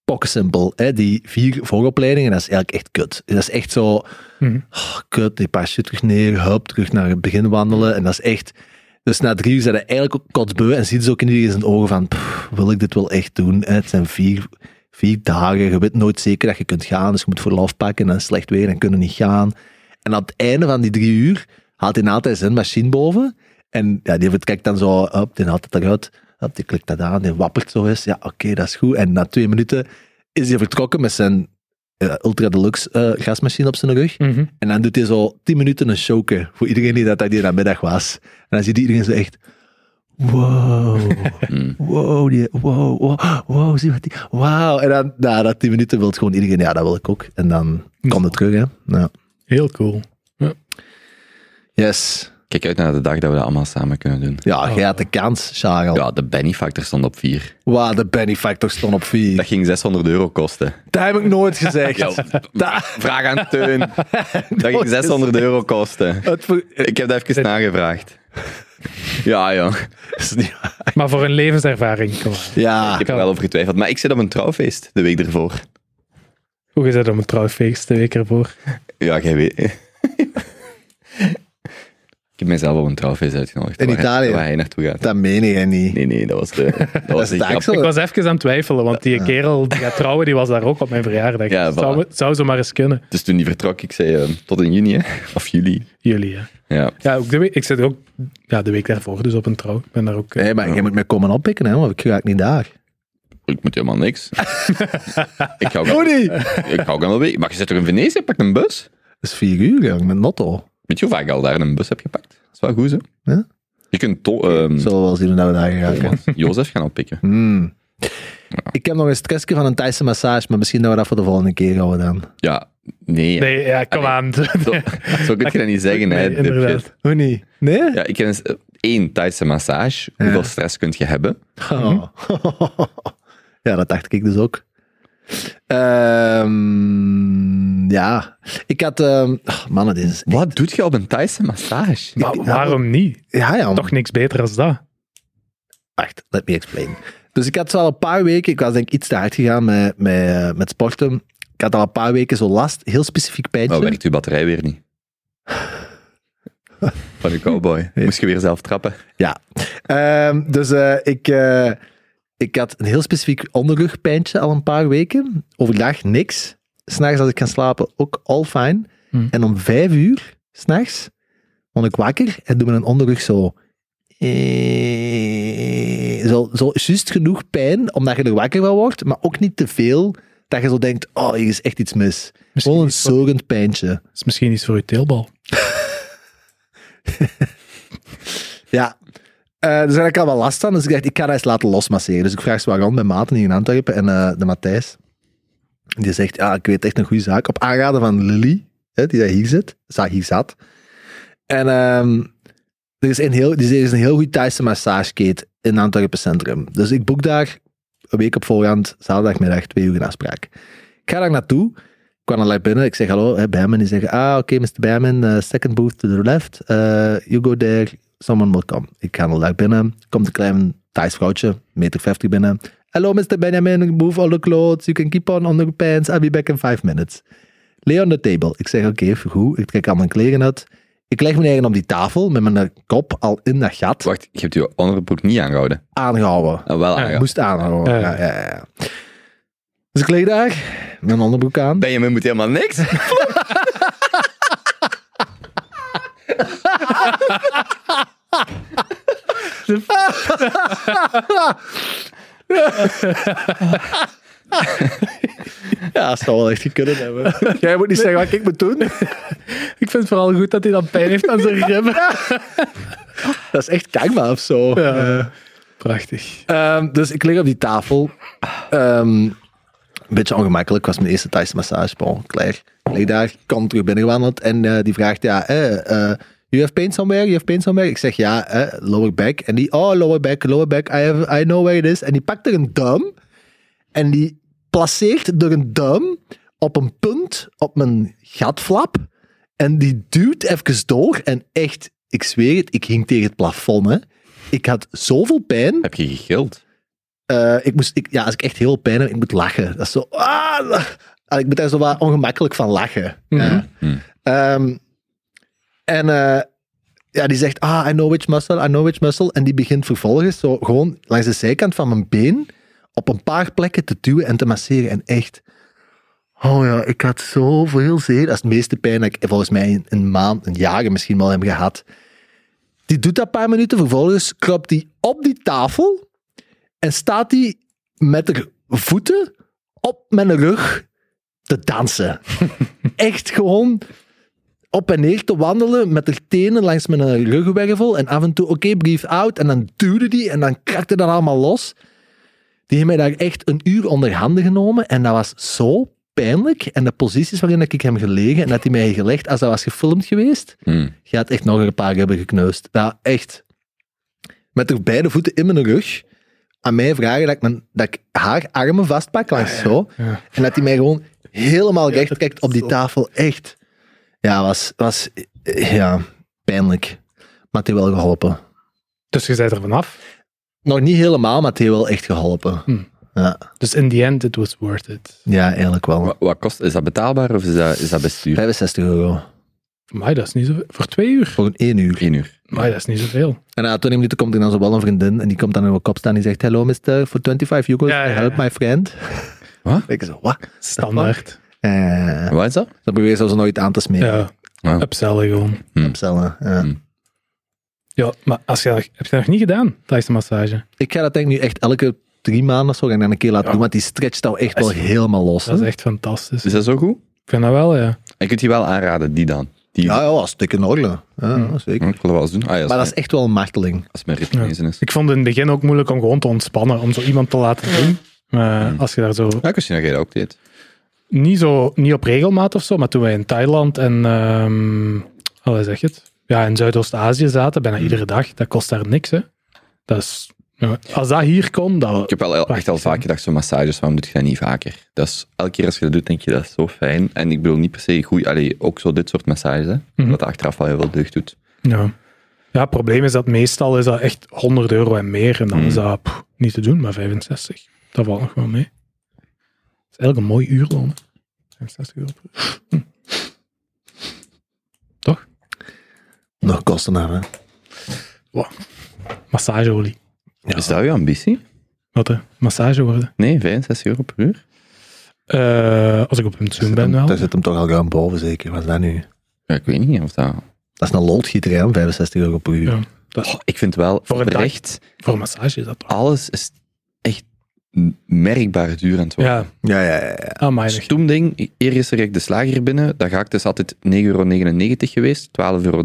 Speaker 1: poksimpel. Hè? Die vier vooropleidingen, dat is eigenlijk echt kut. Dat is echt zo...
Speaker 3: Mhm.
Speaker 1: oh, kut, die parachute terug neer, hup, terug naar het begin wandelen. En dat is echt... Dus na drie uur zijn eigenlijk ook kotsbeu en ziet ze ook in iedereen zijn ogen van, pff, wil ik dit wel echt doen? Het zijn vier, vier dagen, je weet nooit zeker dat je kunt gaan, dus je moet verlof pakken en is slecht weer en kunnen niet gaan. En aan het einde van die drie uur haalt hij altijd zijn machine boven en ja, die kijkt dan zo op, die haalt het eruit, op, die klikt dat aan, die wappert zo eens, ja oké, dat is goed. En na twee minuten is hij vertrokken met zijn eh, ultra deluxe eh, gasmachine op zijn rug.
Speaker 3: Mhm.
Speaker 1: En dan doet hij zo tien minuten een showke voor iedereen die dat die namiddag was. En dan ziet iedereen zo echt... Wow,
Speaker 2: Hmm.
Speaker 1: wow, die, wow, wow, wow, zie wat die... Wauw. En dan, na dat tien minuten wil gewoon iedereen, ja, dat wil ik ook. En dan komt het terug, hè. Ja.
Speaker 3: Heel cool.
Speaker 1: Yes.
Speaker 2: Kijk uit naar de dag dat we dat allemaal samen kunnen doen.
Speaker 1: Ja, jij had de kans, Charles.
Speaker 2: Ja, de Benny Factor stond op 4.
Speaker 1: Wauw, de Benny Factor stond op vier.
Speaker 2: Dat ging 600 euro kosten.
Speaker 1: Dat heb ik nooit gezegd.
Speaker 2: Ja, Vraag aan Teun. Dat ging 600 euro kosten. Ik heb dat even nagevraagd. Ja, ja.
Speaker 1: waar.
Speaker 3: Maar voor een levenservaring. Kom.
Speaker 1: Ja,
Speaker 2: Ik heb er wel over getwijfeld. Maar ik zit op een trouwfeest de week ervoor.
Speaker 3: Hoe is dat om een trouwfeest de week ervoor?
Speaker 2: Ja, jij weet. Ik heb mijzelf op een trouwfeest uitgenodigd.
Speaker 1: In
Speaker 2: waar hij-
Speaker 1: Italië?
Speaker 2: Waar hij naartoe gaat.
Speaker 1: dat meen jij niet.
Speaker 2: Nee, nee, dat was de, dat was
Speaker 1: is.
Speaker 3: Ik was even aan het twijfelen, want die kerel die gaat trouwen, die was daar ook op mijn verjaardag.
Speaker 2: Ja, voilà.
Speaker 3: zou, zou zo maar eens kunnen.
Speaker 2: Dus toen die vertrok, ik zei eh, tot in juni, hè. of juli.
Speaker 3: Jullie, hè.
Speaker 2: Ja.
Speaker 3: Ja, ook de week, ik zit ook ja, de week daarvoor dus op een trouw. Ik ben daar ook... eh,
Speaker 1: Nee, maar jij moet mij komen oppikken, hè, want ik raak niet daar.
Speaker 2: ik moet helemaal niks. ik ga ook
Speaker 1: Oh
Speaker 2: ik ga ook wel weten. Maar je zit toch in Venetië? Pak een bus.
Speaker 1: Dat is vier uur, jong, met Notto.
Speaker 2: Weet je hoe vaak ik al daar een bus heb gepakt? Dat is wel goed, zo.
Speaker 1: Ja?
Speaker 2: Je kunt to- ehm,
Speaker 1: Zullen we wel zien hoe we daar geraken.
Speaker 2: Jozef gaan oppikken.
Speaker 1: Hmm. Ik heb nog een stressje van een Thaise massage, maar misschien dat we dat voor de volgende keer gaan we dan.
Speaker 2: Ja, nee.
Speaker 3: Nee, ja, kom aan.
Speaker 2: Zo, zo kun je dat niet zeggen, hè,
Speaker 3: inderdaad.
Speaker 1: Hoe niet? Nee?
Speaker 2: Ja, ik ken eens eh, één Thaise massage. Hoeveel stress kun je hebben?
Speaker 1: Oh. ja, dat dacht ik dus ook. Ehm, ja, ik had... ehm oh, mannen, dit is...
Speaker 2: Wat doet je op een Thaise massage?
Speaker 3: Maar waarom niet?
Speaker 1: Ja, ja.
Speaker 3: Toch niks beter als dat.
Speaker 1: Wacht, let me explain. Dus ik had zo al een paar weken, ik was denk ik iets te hard gegaan met, met, eh, met sporten. Ik had al een paar weken zo last, heel specifiek pijntje.
Speaker 2: Oh, werkt uw batterij weer niet? Van uw cowboy. Moest je weer zelf trappen?
Speaker 1: Ja. Ehm, dus eh, ik, eh, ik had een heel specifiek onderrugpijntje al een paar weken. Overdag niks. S'nachts als ik ga slapen ook all fine.
Speaker 3: Hm.
Speaker 1: En om vijf uur s'nachts word ik wakker en doe mijn onderrug zo... eh, Zo, zo juist genoeg pijn, omdat je er wakker van wordt, maar ook niet te veel, dat je zo denkt, oh, hier is echt iets mis.
Speaker 3: Misschien
Speaker 1: Gewoon een
Speaker 3: voor-
Speaker 1: zorgend pijntje.
Speaker 3: is misschien iets voor uw teelbal.
Speaker 1: Ja. Eh dus daar al wel last van. Dus ik dacht, ik ga dat eens laten losmasseren. Dus ik vraag ze rond bij Maarten hier in Antwerpen. En eh, de Matthijs, die zegt, ja, ik weet echt een goede zaak. Op aanraden van Lily, hè, die daar hier zit. Zat, hier zat. En ehm, er is een heel, er is een heel goed Thaise massageketen in Antwerpen Centrum. Dus ik boek daar een week op voorhand, zaterdagmiddag, twee uur een afspraak. Ik ga daar naartoe. Ik kwam al binnen. Ik zeg hallo, hè, Bijman. Die zeggen, ah, oké, Mr. Bijman, eh, second booth to the left. You go there, someone will come. Ik ga al daar binnen. Komt een klein Thais vrouwtje, meter 50 binnen. Hello, Mr. Benjamin, move all the clothes. You can keep on on the pants. I'll be back in five minutes. Lay on the table. Ik zeg, oké, goed. Ik trek al mijn kleren uit. Ik leg me eigen op die tafel met mijn kop al in dat gat
Speaker 2: Wacht, je hebt je onderbroek niet aangehouden.
Speaker 1: aangehouden.
Speaker 2: Ah, wel
Speaker 1: Ja,
Speaker 2: aangehouden.
Speaker 1: moest aanhouden.
Speaker 3: Ja.
Speaker 1: Ja, ja, ja. Dus ik lig daar, mijn onderbroek aan.
Speaker 2: Benjamin moet helemaal niks.
Speaker 1: Ja, dat zou wel echt kunnen hebben. Jij moet niet zeggen wat ik moet doen.
Speaker 3: Ik vind het vooral goed dat hij dan pijn heeft aan zijn ribben.
Speaker 1: Dat is echt karma of zo.
Speaker 3: Ja.
Speaker 1: Eh,
Speaker 3: Prachtig.
Speaker 1: Ehm, dus ik lig op die tafel. Ehm, een beetje ongemakkelijk. was mijn eerste Thaise massage. Bon, klaar. Ik lig daar, kom terug binnengewandeld. En eh, die vraagt, ja, eh, eh, you have pain somewhere? You have pain somewhere? Ik zeg, ja, eh, lower back. En die, oh, lower back, lower back. I, have, I know where it is. En die pakt er een duim. En die placeert er een duim op een punt op mijn gatflap. En die duwt even door. En echt, ik zweer het, ik hing tegen het plafond. Hè. Ik had zoveel pijn.
Speaker 2: Heb je gegild?
Speaker 1: Eh, ik moest, ik, ja, als ik echt heel pijn heb, ik moet lachen. Dat is zo... Ah, Ah, ik moet daar zo wat ongemakkelijk van lachen. Ja. Ehm, en eh, ja, die zegt, ah, I know which muscle, I know which muscle. En die begint vervolgens zo gewoon langs de zijkant van mijn been op een paar plekken te duwen en te masseren. En echt... Oh ja, ik had zoveel zeer. Dat is het meeste pijn dat ik volgens mij in een maand, een jaar misschien wel heb gehad. Die doet dat een paar minuten. Vervolgens klopt die op die tafel en staat die met de voeten op mijn rug te dansen. Echt gewoon op en neer te wandelen met de tenen langs mijn ruggenwervel en af en toe, oké, breathe out. En dan duwde die en dan krakte dat allemaal los. Die heeft mij daar echt een uur onder handen genomen en dat was zo pijnlijk. En de posities waarin ik hem gelegen en dat hij mij heeft gelegd, als dat was gefilmd geweest,
Speaker 2: Hmm.
Speaker 1: je had echt nog een paar hebben gekneusd. Ja, echt. Met haar beide voeten in mijn rug. Aan mij vragen dat ik, mijn, dat ik haar armen vastpak langs zo.
Speaker 3: Ja.
Speaker 1: En dat hij mij gewoon helemaal recht trekt op die tafel. Echt. Ja, was, was eh, ja, pijnlijk. Maar het heeft wel geholpen.
Speaker 3: Dus je bent er vanaf.
Speaker 1: Nog niet helemaal, maar het heeft wel echt geholpen.
Speaker 3: Hm.
Speaker 1: Ja,
Speaker 3: Dus in the end, it was worth it.
Speaker 1: ja, eigenlijk wel.
Speaker 2: Wat, wat kost, is dat betaalbaar of is dat, is dat bestuur?
Speaker 1: 65 euro.
Speaker 3: Voor mij, dat is niet zo Voor twee uur?
Speaker 1: Voor een één uur.
Speaker 2: Eén uur.
Speaker 3: Maar dat is niet zoveel.
Speaker 1: En na 20 minuten komt er dan zo wel een vriendin en die komt dan in mijn kop staan en die zegt, hello mister, for 25 euros,
Speaker 3: Ja, ja,
Speaker 1: help my friend.
Speaker 2: Wat?
Speaker 1: Ik zo, wat?
Speaker 3: Standaard.
Speaker 1: Eh,
Speaker 2: Wat is dat?
Speaker 1: dan probeer ze zo nooit aan te smeren.
Speaker 3: Ja, upsellen gewoon.
Speaker 1: Upsellen, ja.
Speaker 2: Hm.
Speaker 3: Ja, maar als je, heb je dat nog niet gedaan, Thaise massage?
Speaker 1: Ik ga dat denk ik nu echt elke drie maanden of zo ik dan een keer laten
Speaker 3: Ja.
Speaker 1: doen, want die stretcht nou echt wel
Speaker 2: Als je-
Speaker 1: helemaal los.
Speaker 3: Dat is echt fantastisch.
Speaker 2: Is dat zo goed?
Speaker 3: Ik vind dat wel, ja.
Speaker 2: Ik kunt die wel aanraden, die dan. Die,
Speaker 1: Ja, ja, stuk in orde. Ja, zeker.
Speaker 2: Ik wil dat wel eens doen. Ah, ja, als,
Speaker 1: Maar dat is echt wel een marteling.
Speaker 2: als mijn genezen is.
Speaker 3: Ik vond het in het begin ook moeilijk om gewoon te ontspannen, om zo iemand te laten doen. Maar als je daar zo
Speaker 2: Ja, ik wist niet dat jij dat ook deed.
Speaker 3: Niet, zo, niet op regelmaat of zo, maar toen wij in Thailand en, ehm hoe zeg je het? Ja, in Zuidoost-Azië zaten, bijna iedere dag, dat kost daar niks, hè. Dat is, ja, als dat hier kon, dat...
Speaker 2: Ik heb wel el- echt al vaak gedacht, zo'n massages, waarom doe je dat niet vaker? Dat is, elke keer als je dat doet, denk je, dat is zo fijn. En ik bedoel niet per se goed, allee, ook zo dit soort massages, hè,
Speaker 3: Mhm.
Speaker 2: dat achteraf wel heel veel deugd doet.
Speaker 3: Ja. ja, het probleem is dat meestal is dat echt 100 euro en meer, en dan
Speaker 2: Hmm.
Speaker 3: is dat pff, niet te doen, maar 65. Dat valt nog wel mee. Dat is eigenlijk een mooi uurloon, hè. 65 euro per uur. Hm. Toch?
Speaker 1: Nog kosten hè.
Speaker 3: Massageolie.
Speaker 1: Ja.
Speaker 2: Is dat je ambitie?
Speaker 3: Wat, hè? Massage worden.
Speaker 2: Nee, 65 euro per uur?
Speaker 3: Eh, als ik op pensioen ben wel.
Speaker 1: Daar zit hem toch al ruim boven, zeker. Wat is dat nu?
Speaker 2: Ja, ik weet niet of dat...
Speaker 1: Dat is een loodgieter, hè, om 65 euro per uur.
Speaker 3: Ja. Dat
Speaker 2: Oh, ik vind wel,
Speaker 3: Voor een dag.
Speaker 2: oprecht,
Speaker 3: voor een massage is dat toch?
Speaker 2: alles is echt merkbaar duur aan het worden.
Speaker 3: Ja,
Speaker 1: Ja, ja, ja.
Speaker 3: amai.
Speaker 2: Stoem ding, eerst er de slager binnen, dat ga ik dus altijd 9,99 euro geweest, 12,60 euro.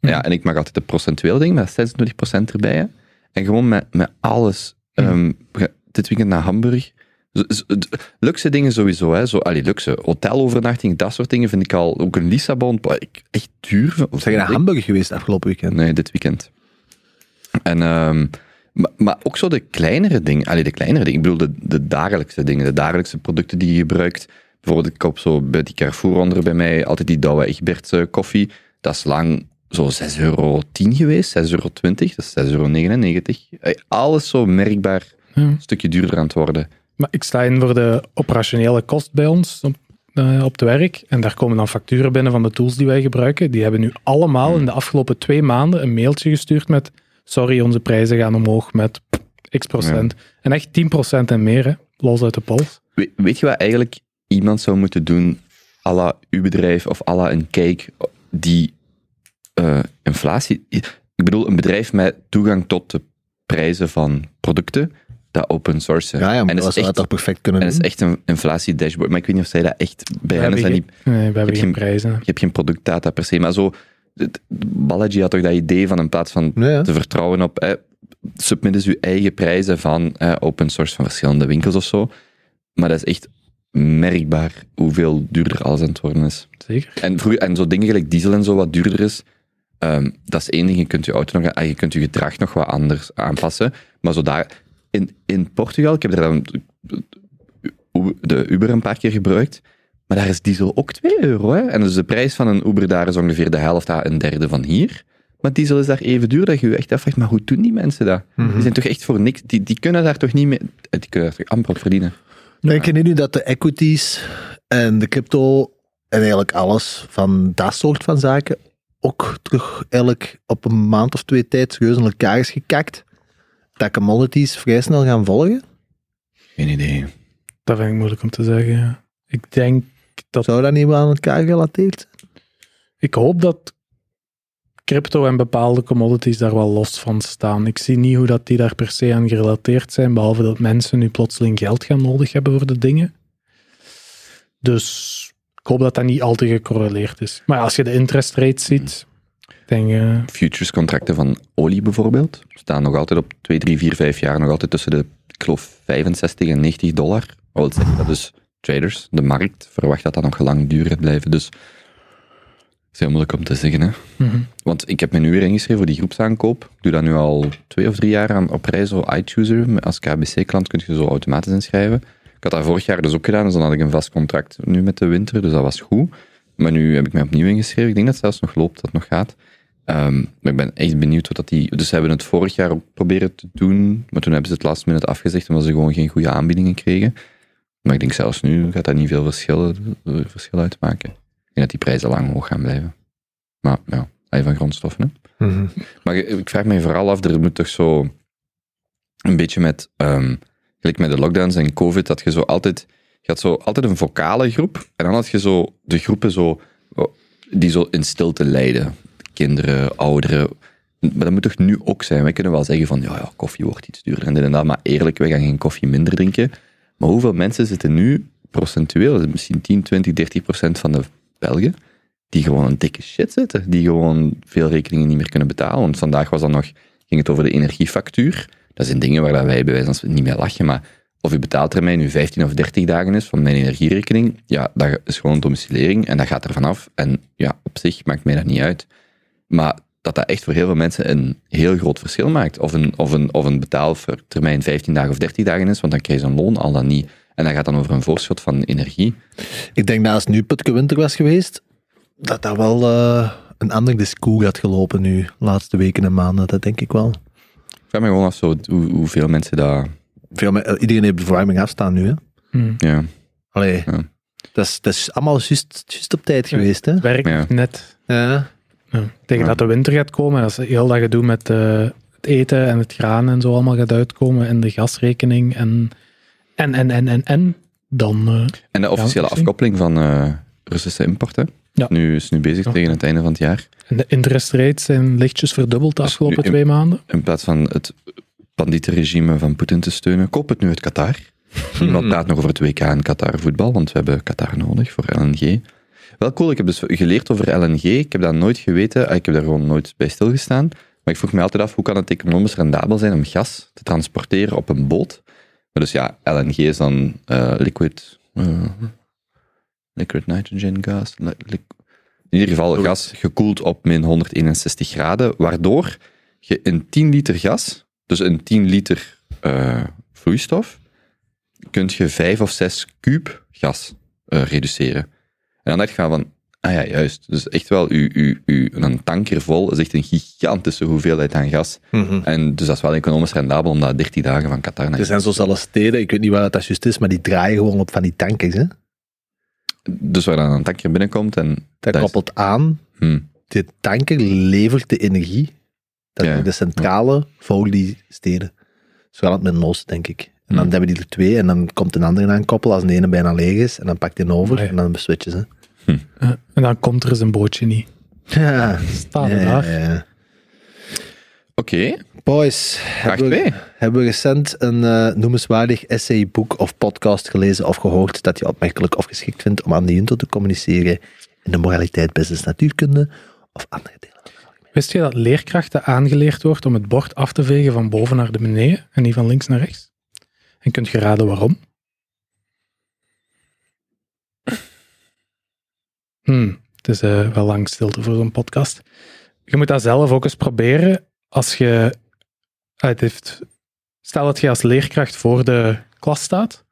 Speaker 2: Ja, en ik mag altijd een procentueel ding, met 26% erbij. Hè. En gewoon met, met alles. Ehm, ge- dit weekend naar Hamburg. Luxe dingen sowieso, hè. Zo, allee, luxe. Hotelovernachting, dat soort dingen vind ik al. Ook een Lissabon, ik- echt duur.
Speaker 1: Zijn je naar Hamburg geweest afgelopen weekend?
Speaker 2: Nee, dit weekend. En, ehm, maar, maar ook zo de kleinere dingen. Allee, de kleinere dingen. Ik bedoel, de, de dagelijkse dingen. De dagelijkse producten die je gebruikt. Bijvoorbeeld, ik koop zo bij die Carrefour onder bij mij altijd die Douwe Egbertse koffie. Dat is lang zo 6,10 euro geweest, 6,20 euro. Dat is 6,99 euro. Eh, Alles zo merkbaar
Speaker 3: Ja.
Speaker 2: een stukje duurder aan het worden.
Speaker 3: Maar ik sta in voor de operationele kost bij ons op, eh, op het werk. En daar komen dan facturen binnen van de tools die wij gebruiken. Die hebben nu allemaal in de afgelopen twee maanden een mailtje gestuurd met sorry, onze prijzen gaan omhoog met x procent. En echt 10 procent en meer, hè. los uit de pols.
Speaker 2: We- weet je wat eigenlijk iemand zou moeten doen, à la uw bedrijf of à la een cake, die eh, inflatie... Ik bedoel, een bedrijf met toegang tot de prijzen van producten, dat open source.
Speaker 1: Ja, ja,
Speaker 2: en
Speaker 1: maar
Speaker 2: dat
Speaker 1: zou
Speaker 2: echt,
Speaker 1: dat toch perfect kunnen
Speaker 2: en dat
Speaker 1: doen?
Speaker 2: is echt een inflatie-dashboard. Maar ik weet niet of zij dat echt... Bij hen niet...
Speaker 3: nee, we hebben
Speaker 2: geen-
Speaker 3: geen prijzen.
Speaker 2: Je hebt geen productdata per se, maar zo... Balaji had toch dat idee van in plaats van
Speaker 1: Ja, ja.
Speaker 2: te vertrouwen op... Eh, submit uw eigen prijzen van eh, open source van verschillende winkels of zo. Maar dat is echt merkbaar hoeveel duurder alles aan het worden is.
Speaker 3: Zeker.
Speaker 2: En, vroeger, en zo dingen gelijk diesel en zo wat duurder is, ehm, dat is één ding. Je kunt je auto nog, ah, je kunt je gedrag nog wat anders aanpassen. Maar zo daar, in, in Portugal, ik heb daar dan de Uber een paar keer gebruikt, maar daar is diesel ook 2 euro. Hè? En dus de prijs van een Uber daar is ongeveer de helft à een derde van hier. Maar diesel is daar even duur dat je je echt afvraagt, maar hoe doen die mensen dat?
Speaker 1: Mhm.
Speaker 2: Die zijn toch echt voor niks, die, die kunnen daar toch niet mee, eh, die kunnen daar toch amper op verdienen.
Speaker 1: Denken jullie nu dat de equities en de crypto en eigenlijk alles van dat soort van zaken ook terug eigenlijk op een maand of twee tijd serieus in elkaar is gekakt? Dat commodities vrij snel gaan volgen?
Speaker 2: Geen idee.
Speaker 3: Dat vind ik moeilijk om te zeggen. ja. Ik denk dat
Speaker 1: Zou dat niet wel aan elkaar gerelateerd zijn?
Speaker 3: Ik hoop dat crypto en bepaalde commodities daar wel los van staan. Ik zie niet hoe dat die daar per se aan gerelateerd zijn, behalve dat mensen nu plotseling geld gaan nodig hebben voor de dingen. Dus ik hoop dat dat niet al te gecorreleerd is. Maar als je de interest rate ziet, denk je...
Speaker 2: futures contracten van olie bijvoorbeeld staan nog altijd op 2, 3, 4, 5 jaar nog altijd tussen de, ik geloof, 65 en 90 dollar. Wat wil zeggen dat dus traders, de markt, verwacht dat dat nog lang duur gaat blijven. Dus het is heel moeilijk om te zeggen. Hè?
Speaker 3: Mhm.
Speaker 2: Want ik heb me nu weer ingeschreven voor die groepsaankoop. Ik doe dat nu al twee of drie jaar aan, op reis, zo iChooser. Als KBC-klant kun je zo automatisch inschrijven. Ik had dat vorig jaar dus ook gedaan, dus dan had ik een vast contract nu met de winter, dus dat was goed. Maar nu heb ik mij opnieuw ingeschreven. Ik denk dat het zelfs nog loopt, dat het nog gaat. Ehm, maar ik ben echt benieuwd wat dat die... Dus ze hebben het vorig jaar ook proberen te doen, maar toen hebben ze het last minute afgezegd, omdat ze gewoon geen goede aanbiedingen kregen. Maar ik denk zelfs nu gaat dat niet veel verschil, verschil uitmaken. Ik denk dat die prijzen lang hoog gaan blijven. Maar ja, van grondstoffen. Hè? Maar ik vraag me vooral af, er moet toch zo een beetje met, ehm gelijk met de lockdowns en covid, dat je zo altijd, je had zo altijd een vocale groep, en dan had je zo de groepen zo, oh, die zo in stilte lijden. Kinderen, ouderen. Maar dat moet toch nu ook zijn? Wij kunnen wel zeggen van, ja, ja, koffie wordt iets duurder en dit en dat, maar eerlijk, wij gaan geen koffie minder drinken. Maar hoeveel mensen zitten nu, procentueel, misschien 10, 20, 30 procent van de Belgen, die gewoon een dikke shit zitten, die gewoon veel rekeningen niet meer kunnen betalen. Want vandaag was dan nog, ging het over de energiefactuur. Dat zijn dingen waar wij bij wijze van niet mee lachen, maar of uw betaaltermijn nu 15 of 30 dagen is van mijn energierekening, ja, dat is gewoon domicilering en dat gaat er vanaf. En ja, op zich maakt mij dat niet uit. Maar dat dat echt voor heel veel mensen een heel groot verschil maakt. Of een, of een, of een betaaltermijn 15 dagen of 30 dagen is, want dan krijg je zo'n loon al dan niet. En dat gaat dan over een voorschot van energie.
Speaker 1: Ik denk dat als nu Putke Winter was geweest, dat dat wel eh, een ander discours had gelopen nu, de laatste weken en maanden. Dat denk ik wel.
Speaker 2: Ik vraag me gewoon af zo, hoe, hoeveel mensen dat...
Speaker 1: Veel, me- eh, iedereen heeft de verwarming afstaan nu, hè.
Speaker 3: Hm.
Speaker 2: Ja,
Speaker 1: Allee,
Speaker 2: Ja.
Speaker 1: dat, is, dat is allemaal juist op tijd geweest, hè.
Speaker 3: Werkt
Speaker 2: Ja.
Speaker 3: net.
Speaker 1: Ja.
Speaker 3: Ja. Tegen
Speaker 2: Ja.
Speaker 3: dat de winter gaat komen, en als heel dat gedoe met eh, het eten en het graan en zo allemaal gaat uitkomen, en de gasrekening en en en en en, en dan... eh,
Speaker 2: En de officiële afkoppeling van eh, Russische importen.
Speaker 3: Ja.
Speaker 2: Nu is nu bezig
Speaker 3: Ja.
Speaker 2: tegen het einde van het jaar.
Speaker 3: en de interest rates zijn lichtjes verdubbeld de
Speaker 2: Dus
Speaker 3: afgelopen
Speaker 2: in-
Speaker 3: twee maanden.
Speaker 2: In plaats van het bandietenregime van Poetin te steunen, koop het nu uit Qatar. Niemand praat nog over het WK en Qatar voetbal, want we hebben Qatar nodig voor LNG. Wel cool, ik heb dus geleerd over LNG. Ik heb dat nooit geweten, ah, ik heb daar gewoon nooit bij stilgestaan. Maar ik vroeg me altijd af, hoe kan het economisch rendabel zijn om gas te transporteren op een boot? Maar dus ja, LNG is dan eh, liquid, eh, liquid nitrogen gas. li- li- in ieder geval gas gekoeld op min 161 graden, waardoor je in 10 liter gas, dus in 10 liter eh, vloeistof, kunt je 5 of 6 kuub gas reduceren. En dan dacht ik van, ah ja, juist. Dus echt wel, u, u, u, een tanker vol is echt een gigantische hoeveelheid aan gas.
Speaker 1: Mhm.
Speaker 2: En dus dat is wel economisch rendabel om dat 13 dagen van Qatar naar
Speaker 1: Er zijn zo zelfs steden, ik weet niet waar dat juist is, maar die draaien gewoon op van die tankers, hè.
Speaker 2: Dus waar dan een tanker binnenkomt en...
Speaker 1: Dat
Speaker 2: dat is-
Speaker 1: koppelt aan,
Speaker 2: Hm,
Speaker 1: de tanker levert de energie. Dat
Speaker 2: Ja.
Speaker 1: de centrale voor die steden. Zowel het Midden-Oosten, denk ik. En dan
Speaker 2: Hmm.
Speaker 1: hebben die er twee, en dan komt een andere aan koppelen als de ene bijna leeg is, en dan pakt hij over, en dan switchen ze.
Speaker 3: Eh, en dan komt er eens een bootje niet.
Speaker 1: Ja,
Speaker 3: er
Speaker 1: ja,
Speaker 3: daar.
Speaker 1: ja.
Speaker 2: Oké,
Speaker 1: Boys,
Speaker 2: vraag
Speaker 1: hebben we,
Speaker 2: 2.
Speaker 1: hebben we recent een eh, noemenswaardig essay, boek of podcast gelezen of gehoord dat je opmerkelijk of geschikt vindt om aan de junto te communiceren in de moraliteit, business, natuurkunde of andere delen?
Speaker 3: Wist je dat leerkrachten aangeleerd wordt om het bord af te vegen van boven naar de beneden en niet van links naar rechts? En kunt je raden waarom? Hmm, het is eh, wel lang stilte voor zo'n podcast. Je moet dat zelf ook eens proberen als je... Het heeft, stel dat je als leerkracht voor de klas staat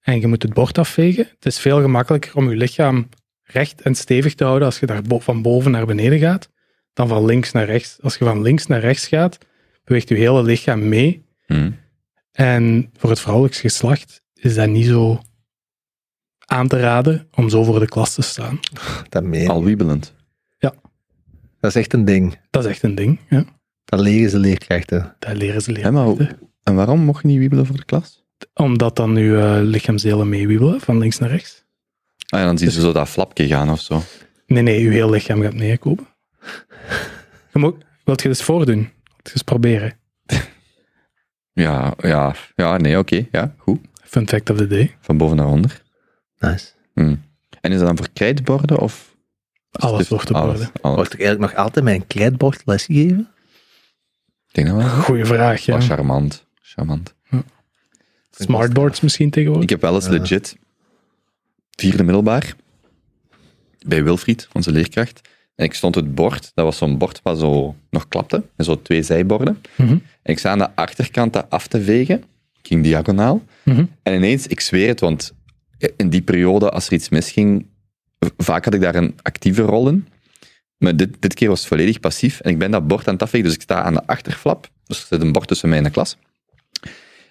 Speaker 3: en je moet het bord afvegen. Het is veel gemakkelijker om je lichaam recht en stevig te houden als je daar van boven naar beneden gaat dan van links naar rechts. Als je van links naar rechts gaat, beweegt je hele lichaam mee.
Speaker 2: Hm.
Speaker 3: En voor het vrouwelijks geslacht is dat niet zo aan te raden om zo voor de klas te staan.
Speaker 1: Dat, meen.
Speaker 2: Al wiebelend.
Speaker 1: dat is echt een ding.
Speaker 3: Dat is echt een ding. Ja.
Speaker 1: Dat leren ze leerkrachten.
Speaker 3: Dat leren ze
Speaker 2: maar hoe- en waarom mocht je niet wiebelen voor de klas?
Speaker 3: Omdat dan je eh, lichaamsdelen meewiebelen van links naar rechts.
Speaker 2: Ah ja, dan zien ze zo dat flapje gaan of zo.
Speaker 3: Nee, nee, je heel lichaam gaat meekomen. Je moet, wilt je dus voordoen? Wilt je eens proberen?
Speaker 2: Ja, ja, ja nee, oké, ja, goed.
Speaker 3: Fun fact of the day.
Speaker 2: Van boven naar onder.
Speaker 1: Nice.
Speaker 2: Hm. En is dat dan voor krijtborden of?
Speaker 3: Alles
Speaker 2: Dus
Speaker 3: wordt op
Speaker 2: alles,
Speaker 3: orde.
Speaker 2: alles.
Speaker 1: Wordt ik eigenlijk nog altijd mijn krijtbord lesgegeven?
Speaker 2: Ik denk dat wel.
Speaker 3: Goeie vraag, ja.
Speaker 2: Oh, charmant. Charmant.
Speaker 3: Smartboards misschien tegenwoordig.
Speaker 2: Ik heb wel eens
Speaker 1: Ja.
Speaker 2: legit vierde middelbaar bij Wilfried, onze leerkracht. En ik stond het bord, dat was zo'n bord wat zo nog klapte, en zo twee zijborden.
Speaker 3: Mhm.
Speaker 2: En ik sta aan de achterkant dat af te vegen. Ik ging diagonaal.
Speaker 3: Mhm.
Speaker 2: En ineens, ik zweer het, want in die periode, als er iets misging, vaak had ik daar een actieve rol in. Maar dit, dit keer was het volledig passief. En ik ben dat bord aan het afvegen, dus ik sta aan de achterflap. Dus er zit een bord tussen mij en de klas.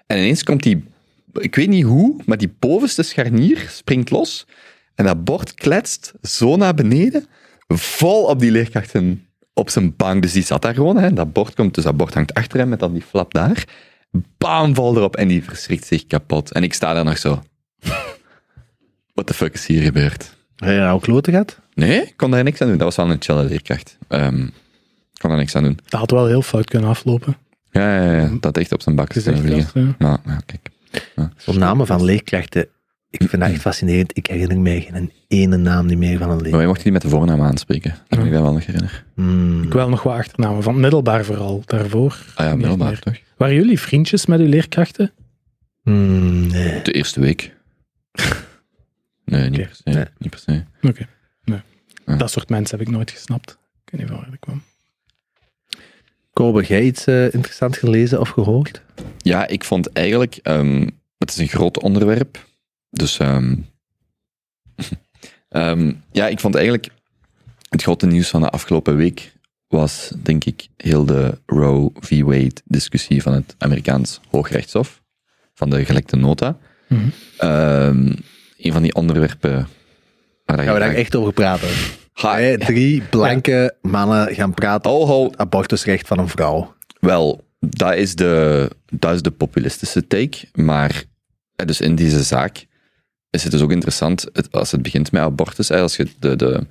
Speaker 2: En ineens komt die, ik weet niet hoe, maar die bovenste scharnier springt los. En dat bord kletst zo naar beneden, vol op die leerkrachten op zijn bank. Dus die zat daar gewoon. Hè. Dat bord komt, dus dat bord hangt achter hem met dan die flap daar. Bam, val erop en die verschrikt zich kapot. En ik sta daar nog zo. What the fuck is hier gebeurd?
Speaker 1: Heb je nou kloten gehad?
Speaker 2: Nee, ik kon daar niks aan doen. Dat was wel een chille leerkracht. Ehm, ik kon er niks aan doen.
Speaker 3: Dat had wel heel fout kunnen aflopen.
Speaker 2: Ja, ja, ja, dat echt op zijn bak kunnen vliegen.
Speaker 3: ja.
Speaker 2: Kijk.
Speaker 1: Zo'n namen van leerkrachten, ik vind dat echt fascinerend. Ik herinner mij geen ene naam niet meer van een
Speaker 2: Maar wij mochten niet met de voornaam aanspreken. Dat kan ik dat wel nog herinneren.
Speaker 1: Hmm.
Speaker 3: Ik wel nog wat achternamen, van het middelbaar vooral, daarvoor.
Speaker 2: Ah ja, middelbaar
Speaker 3: meer.
Speaker 2: toch?
Speaker 3: Waren jullie vriendjes met uw leerkrachten?
Speaker 1: Hmm, nee.
Speaker 2: De eerste week. Nee, niet per se.
Speaker 1: nee.
Speaker 2: Niet per se.
Speaker 3: Oké. Nee.
Speaker 2: Ja.
Speaker 3: Dat soort mensen heb ik nooit gesnapt. Ik weet niet van waar dat kwam.
Speaker 1: Kobe, heb jij iets eh, interessants gelezen of gehoord?
Speaker 2: Ja, ik vond eigenlijk, ehm, het is een groot onderwerp. Dus ehm, ehm, ja, ik vond eigenlijk het grote nieuws van de afgelopen week was, denk ik, heel de Roe v. Wade discussie van het Amerikaans Hoogrechtshof, van de gelekte nota. Ehm, een van die onderwerpen waar
Speaker 1: Gaan we daar echt over praten?
Speaker 2: Ha,
Speaker 1: Hè, drie blanke mannen gaan praten over
Speaker 2: Oh, ho,
Speaker 1: het abortusrecht van een vrouw.
Speaker 2: Wel, dat is de, dat is de populistische take. Maar eh, dus in deze zaak is het dus ook interessant, als het begint met abortus, als je de, de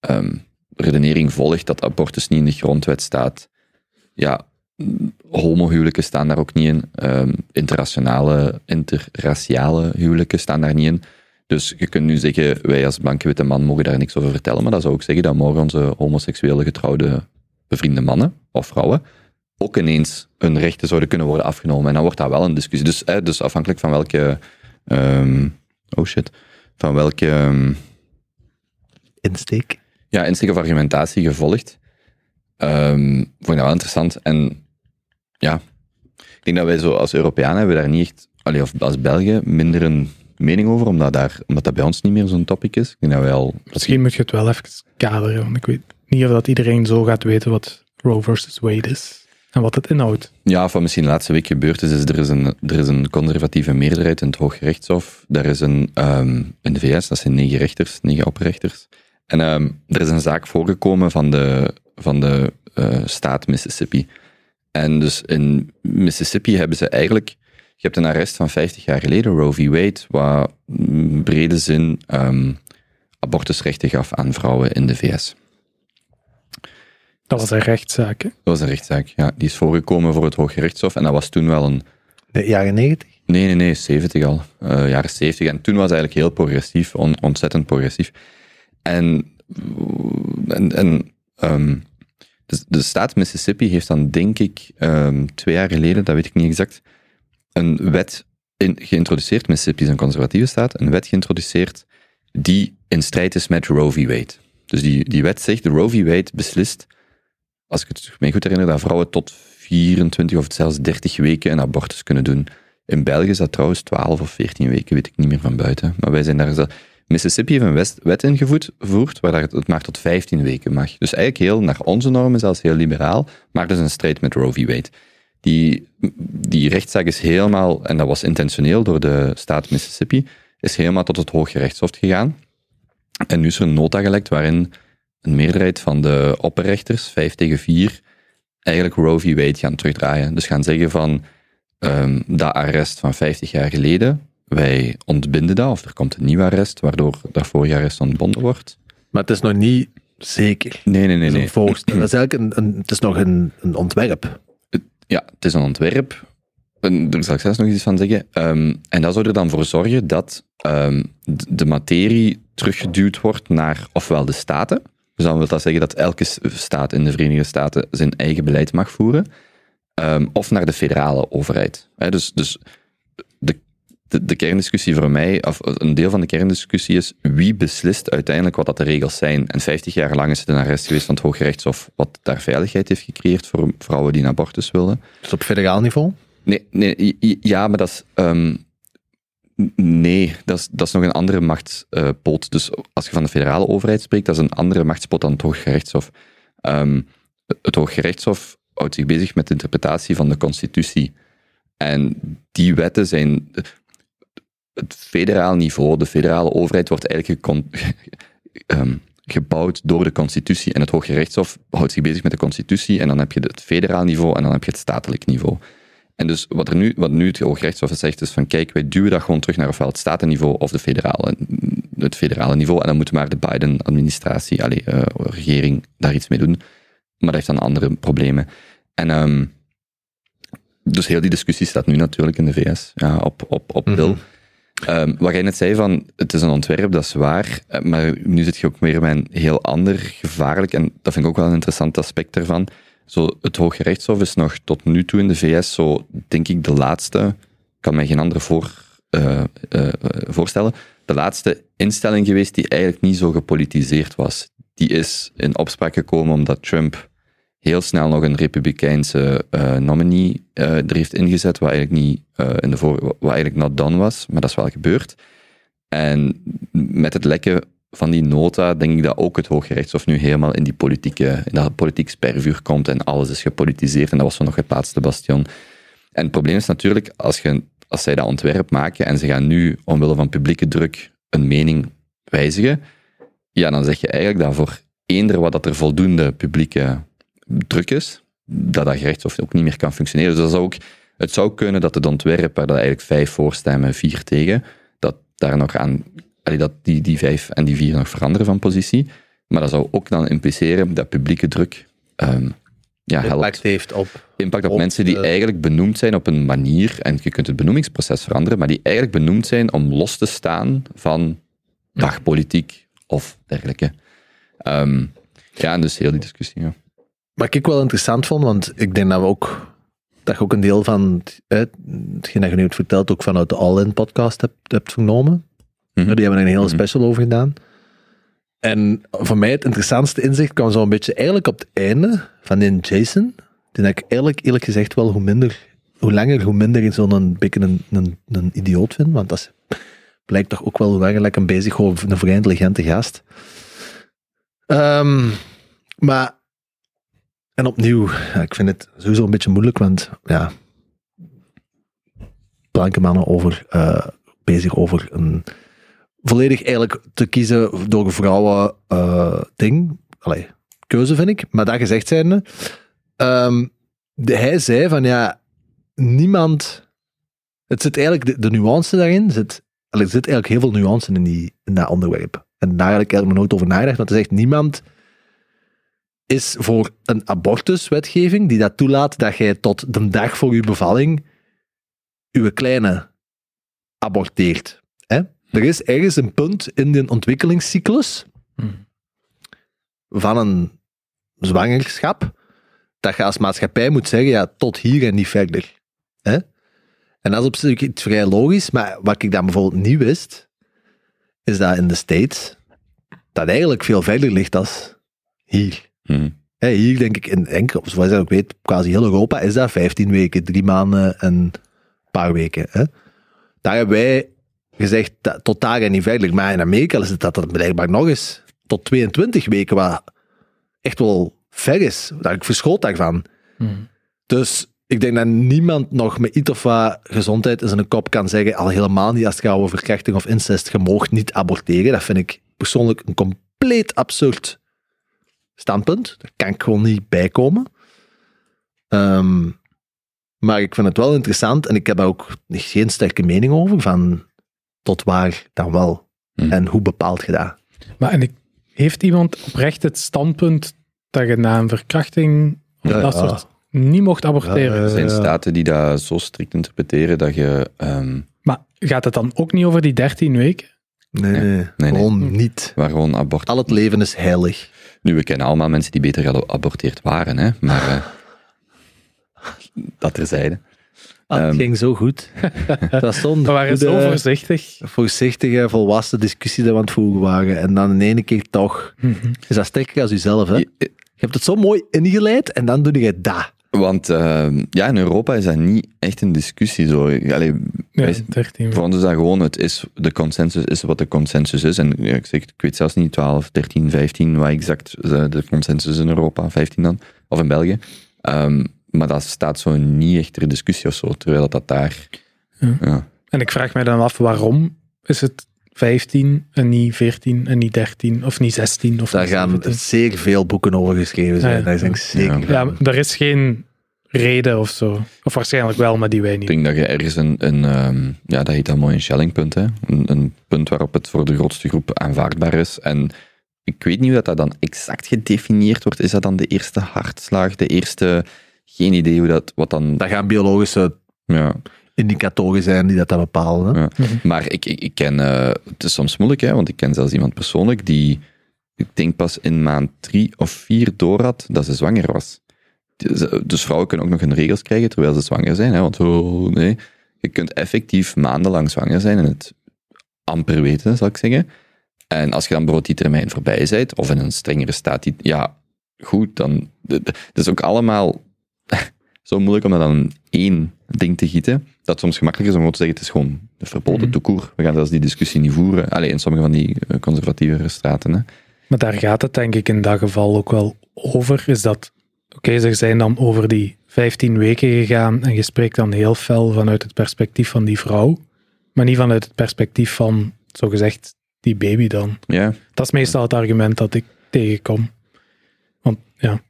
Speaker 2: ehm, redenering volgt dat abortus niet in de grondwet staat, ja, mm, homohuwelijken staan daar ook niet in, ehm, interrationale, interraciale huwelijken staan daar niet in. Dus je kunt nu zeggen, wij als blanke witte man mogen daar niks over vertellen, maar dat zou ook zeggen dat mogen onze homoseksuele getrouwde bevriende mannen of vrouwen ook ineens hun rechten zouden kunnen worden afgenomen. En dan wordt dat wel een discussie. Dus, eh, dus afhankelijk van welke... ehm, oh shit. Van welke ehm,
Speaker 1: Insteek.
Speaker 2: ja, insteek of argumentatie je volgt, ehm, vond ik dat wel interessant. En ja, ik denk dat wij zo als Europeanen hebben daar niet echt... Allee, of als Belgen minder een mening over, omdat, daar, omdat dat bij ons niet meer zo'n topic is. Ik denk dat wij al...
Speaker 3: Misschien moet je het wel even kaderen, want ik weet niet of dat iedereen zo gaat weten wat Roe versus Wade is wat het inhoudt.
Speaker 2: Ja, wat misschien de laatste week gebeurd is, is er is een, er is een conservatieve meerderheid in het Hooggerechtshof. Daar is een, ehm, in de VS, dat zijn negen rechters, negen oprechters. En ehm, er is een zaak voorgekomen van de, van de eh, staat Mississippi. En dus in Mississippi hebben ze eigenlijk... Je hebt een arrest van 50 jaar geleden, Roe v. Wade, wat in brede zin ehm, abortusrechten gaf aan vrouwen in de VS.
Speaker 3: Dat was een rechtszaak. hè?
Speaker 2: Dat was een rechtszaak, ja. Die is voorgekomen voor het Hooggerechtshof. En dat was toen wel een
Speaker 1: De jaren negentig?
Speaker 2: Nee, nee, nee, 70 al. Eh, jaren 70. En toen was het eigenlijk heel progressief, on- ontzettend progressief. En, en, en ehm, de, de staat Mississippi heeft dan, denk ik, ehm, twee jaar geleden, dat weet ik niet exact, een wet in, geïntroduceerd. Mississippi is een conservatieve staat, een wet geïntroduceerd die in strijd is met Roe v. Wade. Dus die, die wet zegt, de Roe v. Wade beslist, als ik het me goed herinner, dat vrouwen tot 24 of zelfs 30 weken een abortus kunnen doen. In België is dat trouwens 12 of 14 weken, weet ik niet meer van buiten. Maar wij zijn daar... Mississippi heeft een west- wet ingevoerd waar het maar tot 15 weken mag. Dus eigenlijk heel, naar onze normen zelfs heel liberaal, maar dus een strijd met Roe v. Wade. Die, die rechtszaak is helemaal, en dat was intentioneel door de staat Mississippi, is helemaal tot het Hooggerechtshof gegaan. En nu is er een nota gelekt waarin een meerderheid van de opperrechters, 5 tegen 4, eigenlijk Roe v. Wade gaan terugdraaien. Dus gaan zeggen van, ehm, dat arrest van 50 jaar geleden, wij ontbinden dat, of er komt een nieuw arrest, waardoor dat vorige arrest ontbonden wordt.
Speaker 1: Maar het is nog niet zeker.
Speaker 2: Nee, nee, nee. Nee.
Speaker 1: voorstel. Dat is eigenlijk een, een, het is nog een, een ontwerp.
Speaker 2: Ja, het is een ontwerp. En Daar zal ik zelfs nog iets van zeggen. Ehm, en dat zou er dan voor zorgen dat ehm, de materie teruggeduwd wordt naar ofwel de staten. Dus dan wil dat zeggen dat elke staat in de Verenigde Staten zijn eigen beleid mag voeren. ehm, of naar de federale overheid. Dus dus de, de, de kerndiscussie voor mij, of een deel van de kerndiscussie is wie beslist uiteindelijk wat dat de regels zijn. En 50 jaar lang is het een arrest geweest van het Hooggerechtshof, wat daar veiligheid heeft gecreëerd voor vrouwen die een abortus wilden.
Speaker 1: Dus op federaal niveau.
Speaker 2: Nee, nee ja, maar dat is. ehm, nee, dat is, dat is nog een andere machtspoot. dus als je van de federale overheid spreekt, dat is een andere machtspot dan het Hooggerechtshof. Ehm, het Hooggerechtshof houdt zich bezig met de interpretatie van de Constitutie. En die wetten zijn. Het federaal niveau, de federale overheid, wordt eigenlijk ehm, gebouwd door de Constitutie. En het Hooggerechtshof houdt zich bezig met de Constitutie. En dan heb je het federaal niveau en dan heb je het statelijk niveau. En dus wat, er nu, wat nu het Hooggerechtshof zegt, is van kijk, wij duwen dat gewoon terug naar ofwel het statenniveau of de federale, het federale niveau. En dan moet maar de Biden-administratie, eh, regering, daar iets mee doen. maar dat heeft dan andere problemen. En ehm, dus heel die discussie staat nu natuurlijk in de VS ja, op, op, op
Speaker 1: Mhm.
Speaker 2: Bill. Ehm, wat jij net zei van, het is een ontwerp, dat is waar, eh, maar nu zit je ook weer bij een heel ander gevaarlijk, en dat vind ik ook wel een interessant aspect daarvan. Zo, het Hooggerechtshof is nog tot nu toe in de VS zo, denk ik, de laatste, ik kan mij geen andere voor, eh, eh, voorstellen, de laatste instelling geweest die eigenlijk niet zo gepolitiseerd was. Die is in opspraak gekomen omdat Trump heel snel nog een republikeinse eh, nominee er heeft ingezet, wat eigenlijk, niet, in de voor, wat eigenlijk not done was, maar dat is wel gebeurd. En met het lekken van die nota denk ik dat ook het Hooggerechtshof nu helemaal in die politieke, in dat politiek spervuur komt en alles is gepolitiseerd en dat was zo nog het laatste bastion. En het probleem is natuurlijk, als, je, als zij dat ontwerp maken en ze gaan nu omwille van publieke druk een mening wijzigen, ja, dan zeg je eigenlijk dat voor eender wat dat er voldoende publieke druk is, dat dat gerechtshof ook niet meer kan functioneren. Dus dat zou ook, het zou kunnen dat het ontwerp, waar dat eigenlijk vijf voorstemmen, vier tegen, dat daar nog aan, allee, dat die, die vijf en die vier nog veranderen van positie. Maar dat zou ook dan impliceren dat publieke druk ehm, ja, helpt
Speaker 1: Impact heeft op...
Speaker 2: impact op,
Speaker 1: op
Speaker 2: mensen die
Speaker 1: de-
Speaker 2: eigenlijk benoemd zijn op een manier, en je kunt het benoemingsproces veranderen, maar die eigenlijk benoemd zijn om los te staan van dagpolitiek of dergelijke. Ehm, ja, en dus heel die discussie. Ja.
Speaker 1: Wat ik wel interessant vond, want ik denk dat we ook dat je ook een deel van het, hè, hetgeen dat je nu hebt verteld, ook vanuit de All-In podcast hebt, hebt vernomen.
Speaker 2: Mhm.
Speaker 1: Die hebben er een hele
Speaker 2: Mhm.
Speaker 1: special over gedaan. En voor mij het interessantste inzicht kwam zo'n beetje eigenlijk op het einde van die Jason. Die ik eigenlijk eerlijk gezegd wel hoe minder, hoe langer, hoe minder ik zo'n beetje een, een, een idioot vind. Want dat is, blijkt toch ook wel hoe langer ik hem bezig gewoon een vrij intelligente gast. Ehm, maar, en opnieuw, ja, ik vind het sowieso een beetje moeilijk, want ja, blanke mannen over, eh, bezig over een volledig eigenlijk te kiezen door vrouwen eh, ding. Allee, keuze vind ik. Maar dat gezegd zijnde, ehm, de, hij zei van ja, niemand. Het zit eigenlijk, de, de nuance daarin zit, er zit eigenlijk heel veel nuance in, die, in dat onderwerp. En daar heb ik eigenlijk nooit over nagedacht, want hij zegt niemand is voor een abortuswetgeving die dat toelaat dat jij tot de dag voor je bevalling je kleine aborteert. Er is ergens een punt in de ontwikkelingscyclus
Speaker 3: Hmm.
Speaker 1: van een zwangerschap dat je als maatschappij moet zeggen, ja, tot hier en niet verder. Hè? En dat is op zich iets vrij logisch, maar wat ik dan bijvoorbeeld niet wist, is dat in de States dat eigenlijk veel verder ligt als hier. Hè, hier denk ik in enkel, zoals ik ook weet, quasi heel Europa is dat 15 weken, drie maanden en een paar weken. Hè. Daar hebben wij gezegd, dat, tot daar en niet verder. Maar in Amerika is het dat dat blijkbaar nog eens tot 22 weken, wat echt wel ver is. Daar ik verschoot daarvan.
Speaker 3: Hmm.
Speaker 1: Dus ik denk dat niemand nog met iets of wat gezondheid in zijn kop kan zeggen, al helemaal niet als het gaat over verkrachting of incest, je mag niet aborteren. Dat vind ik persoonlijk een compleet absurd standpunt. Daar kan ik gewoon niet bij komen. Ehm, maar ik vind het wel interessant en ik heb daar ook geen sterke mening over van tot waar dan wel
Speaker 2: Hm.
Speaker 1: en hoe bepaalt je dat?
Speaker 3: Maar en ik, heeft iemand oprecht het standpunt dat je na een verkrachting of
Speaker 1: Ja,
Speaker 3: dat
Speaker 1: ja.
Speaker 3: soort niet mocht aborteren?
Speaker 1: Ja,
Speaker 2: Er zijn
Speaker 1: ja.
Speaker 2: staten die dat zo strikt interpreteren dat je... ehm,
Speaker 3: Maar gaat het dan ook niet over die 13 weken?
Speaker 1: Nee, nee,
Speaker 2: nee, nee.
Speaker 1: gewoon niet.
Speaker 2: waar gewoon abort...
Speaker 1: Al het leven is heilig.
Speaker 2: Nu, we kennen allemaal mensen die beter geaborteerd waren, hè? maar eh, dat terzijde.
Speaker 1: Ah, het
Speaker 2: Ehm.
Speaker 1: ging zo goed. Was zo'n
Speaker 3: We waren zo voorzichtig.
Speaker 1: voorzichtige, volwassen discussie dat we aan het voeren waren. En dan in ene keer toch
Speaker 3: Mhm.
Speaker 1: is dat sterker als jezelf. Hè?
Speaker 2: Je-
Speaker 1: Je hebt het zo mooi ingeleid en dan doe je dat.
Speaker 2: Want ehm, ja, in Europa is dat niet echt een discussie. Zo. Allee,
Speaker 3: Ja,
Speaker 2: wij-
Speaker 3: 13
Speaker 2: Voor ons is dat gewoon, het is, de consensus is wat de consensus is. En ja, ik, zeg, ik weet zelfs niet 12, 13, 15, wat exact eh, de consensus is in Europa, 15 dan, of in België. Ehm, maar dat staat zo niet echt ter discussie of zo, terwijl dat, dat daar...
Speaker 3: Ja.
Speaker 2: Ja.
Speaker 3: En ik vraag mij dan af, waarom is het 15 en niet 14 en niet 13 of niet 16? Of
Speaker 1: Daar gaan
Speaker 3: 17?
Speaker 1: zeer veel boeken over geschreven zijn. Daar denk ik zeker
Speaker 2: Ja.
Speaker 3: er is geen reden of zo. Of waarschijnlijk wel, maar die wij
Speaker 2: Ik
Speaker 3: niet.
Speaker 2: denk dat je ergens een, een ehm, ja, dat heet dan mooi een Schelling-punt, hè? Een, een punt waarop het voor de grootste groep aanvaardbaar is. En ik weet niet hoe dat, dat dan exact gedefinieerd wordt. Is dat dan de eerste hartslag, de eerste... Geen idee hoe dat, wat dan...
Speaker 1: Dat gaan biologische
Speaker 2: Ja,
Speaker 1: indicatoren zijn die dat dan bepalen. Hè?
Speaker 2: ja. Maar ik, ik, ik ken... eh, het is soms moeilijk, hè, want ik ken zelfs iemand persoonlijk die, ik denk pas in maand drie of vier door had dat ze zwanger was. Dus, dus vrouwen kunnen ook nog hun regels krijgen terwijl ze zwanger zijn, hè, want oh, nee, je kunt effectief maandenlang zwanger zijn en het amper weten, zal ik zeggen. En als je dan bijvoorbeeld die termijn voorbij bent, of in een strengere staat, die, ja, goed, dan... Het is ook allemaal zo moeilijk om dat dan één ding te gieten, dat soms gemakkelijker is om gewoon te zeggen, het is gewoon verboden
Speaker 3: Mhm.
Speaker 2: toekoer. We gaan zelfs die discussie niet voeren. Alleen in sommige van die eh, conservatievere straten. Hè.
Speaker 3: Maar daar gaat het denk ik in dat geval ook wel over. Is dat, oké, ze zijn dan over die 15 weken gegaan en je spreekt dan heel fel vanuit het perspectief van die vrouw, maar niet vanuit het perspectief van, zogezegd, die baby dan.
Speaker 2: Ja,
Speaker 3: Dat is meestal het argument dat ik tegenkom. Want ja,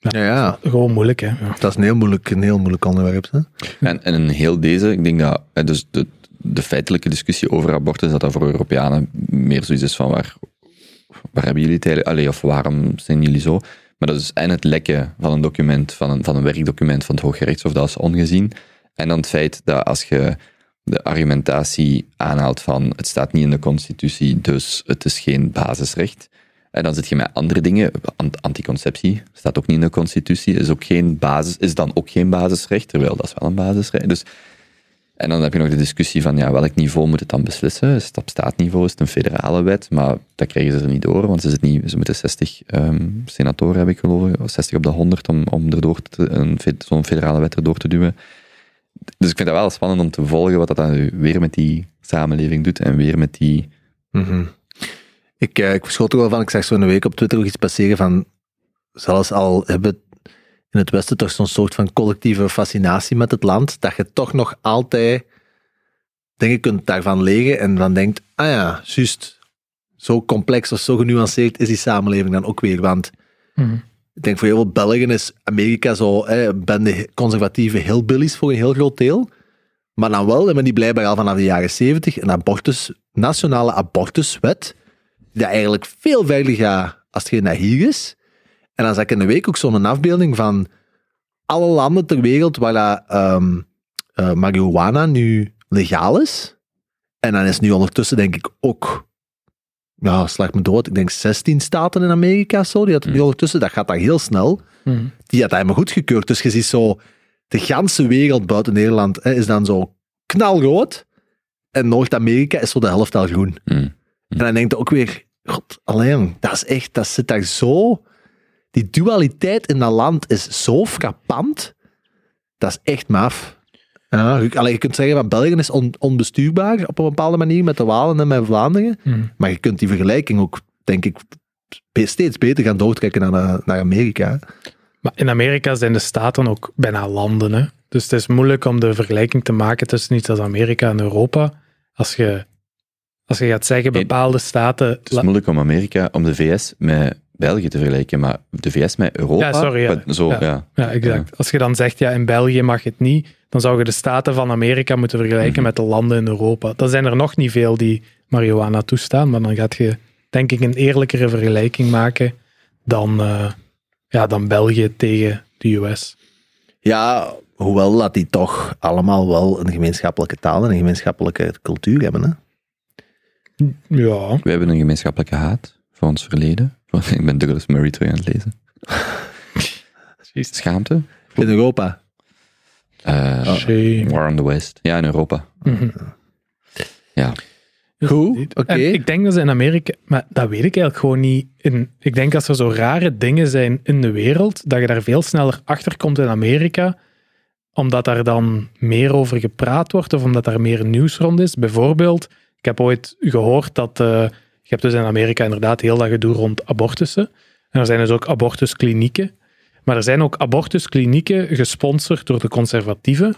Speaker 1: Ja, ja.
Speaker 3: gewoon moeilijk hè. Ja.
Speaker 1: Dat is een heel moeilijk, een heel moeilijk onderwerp. Hè?
Speaker 2: En, en in heel deze, ik denk dat dus de, de feitelijke discussie over abortus, dat dat voor Europeanen meer zoiets is van waar, waar hebben jullie het eigenlijk, allee, of waarom zijn jullie zo? Maar dat is en het lekken van een document, van een, van een werkdocument van het Hooggerechtshof, dat is ongezien. En dan het feit dat als je de argumentatie aanhaalt van het staat niet in de constitutie, dus het is geen basisrecht. En dan zit je met andere dingen. Ant- Anticonceptie staat ook niet in de constitutie, is, ook geen basis, is dan ook geen basisrecht, terwijl dat is wel een basisrecht. Dus, en dan heb je nog de discussie van ja, welk niveau moet het dan beslissen? Is het op staatniveau, is het een federale wet? Maar dat krijgen ze er niet door, want ze, zit niet, ze moeten 60 ehm, senatoren, heb ik geloof, of 60 op de 100 om, om zo'n federale wet erdoor te duwen. Dus ik vind dat wel spannend om te volgen wat dat dan weer met die samenleving doet en weer met die...
Speaker 1: Mhm. Ik, eh, ik verschot er wel van, ik zag zo een week op Twitter ook iets passeren van, zelfs al hebben we in het Westen toch zo'n soort van collectieve fascinatie met het land, dat je toch nog altijd dingen kunt daarvan leren en dan denkt, ah ja, juist, zo complex of zo genuanceerd is die samenleving dan ook weer, want
Speaker 3: Mhm.
Speaker 1: ik denk voor heel veel Belgen is Amerika zo, hè, een bende conservatieve hillbillies voor een heel groot deel. Maar dan wel hebben die blijkbaar al vanaf de jaren zeventig een abortus, nationale abortuswet, die eigenlijk veel verder gaat als het naar hier is. En dan zag ik in de week ook zo'n afbeelding van alle landen ter wereld waar dat, marihuana nu legaal is. En dan is nu ondertussen denk ik ook, ja, slag me dood, ik denk 16 staten in Amerika zo, die dat nu ondertussen, dat gaat daar heel snel
Speaker 3: Mhm.
Speaker 1: die had hij me goedgekeurd. Dus je ziet zo, de ganse wereld buiten Nederland hè, is dan zo knalrood. En Noord-Amerika is zo de helft al groen.
Speaker 2: Mm.
Speaker 1: En dan denk je ook weer, god, alleen, dat is echt, dat zit daar zo... Die dualiteit in dat land is zo frappant. Dat is echt maf. Ja, je, je kunt zeggen van België is on- onbestuurbaar op een bepaalde manier met de Walen en met Vlaanderen.
Speaker 3: Mhm.
Speaker 1: Maar je kunt die vergelijking ook, denk ik, steeds beter gaan doortrekken naar, naar Amerika.
Speaker 3: Maar in Amerika zijn de staten ook bijna landen. Hè? Dus het is moeilijk om de vergelijking te maken tussen iets als Amerika en Europa. Als je, als je gaat zeggen, bepaalde staten...
Speaker 2: Het is moeilijk om Amerika, om de VS met België te vergelijken, maar de VS met Europa...
Speaker 3: Ja, sorry, ja.
Speaker 2: Zo,
Speaker 3: Ja.
Speaker 2: ja.
Speaker 3: Ja, exact. Als je dan zegt, ja, in België mag het niet, dan zou je de staten van Amerika moeten vergelijken
Speaker 2: Mhm.
Speaker 3: met de landen in Europa. Dan zijn er nog niet veel die marihuana toestaan, maar dan gaat je, denk ik, een eerlijkere vergelijking maken dan, eh, ja, dan België tegen de US.
Speaker 1: Ja, hoewel dat die toch allemaal wel een gemeenschappelijke taal en een gemeenschappelijke cultuur hebben. Hè?
Speaker 3: Ja,
Speaker 2: We hebben een gemeenschappelijke haat voor ons verleden. Ik ben Douglas Murray terug aan het lezen. Schaamte?
Speaker 1: In Europa.
Speaker 2: Eh,
Speaker 3: shame.
Speaker 2: War on the West. Ja, in Europa. Ja.
Speaker 1: Goed, oké.
Speaker 3: Ik denk dat ze in Amerika, maar dat weet ik eigenlijk gewoon niet. In, ik denk als er zo rare dingen zijn in de wereld, dat je daar veel sneller achter komt in Amerika, omdat daar dan meer over gepraat wordt of omdat daar meer nieuws rond is. Bijvoorbeeld, ik heb ooit gehoord dat eh, je hebt dus in Amerika inderdaad heel dat gedoe rond abortussen. En er zijn dus ook abortusklinieken. Maar er zijn ook abortusklinieken gesponsord door de conservatieven,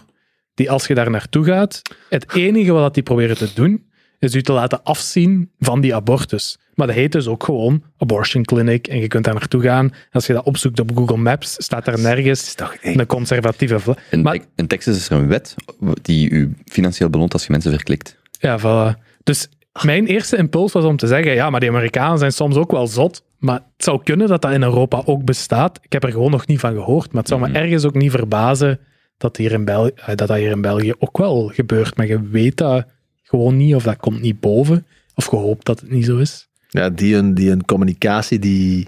Speaker 3: die als je daar naartoe gaat, het enige wat die proberen te doen, is u te laten afzien van die abortus. Maar dat heet dus ook gewoon abortion clinic en je kunt daar naartoe gaan. Als je dat opzoekt op Google Maps, staat er nergens
Speaker 1: is toch
Speaker 3: een conservatieve... vla-
Speaker 2: In,
Speaker 3: Maar-
Speaker 2: in Texas is er een wet die u financieel beloont als je mensen verklikt.
Speaker 3: Ja, voilà. Dus Mijn eerste impuls was om te zeggen, ja, maar die Amerikanen zijn soms ook wel zot. Maar het zou kunnen dat dat in Europa ook bestaat. Ik heb er gewoon nog niet van gehoord. Maar het zou me
Speaker 2: Mhm.
Speaker 3: ergens ook niet verbazen dat, hier in eh, dat dat hier in België ook wel gebeurt. Maar je weet dat gewoon niet, of dat komt niet boven. Of je hoopt dat het niet zo is.
Speaker 1: Ja, die een, die een communicatie die.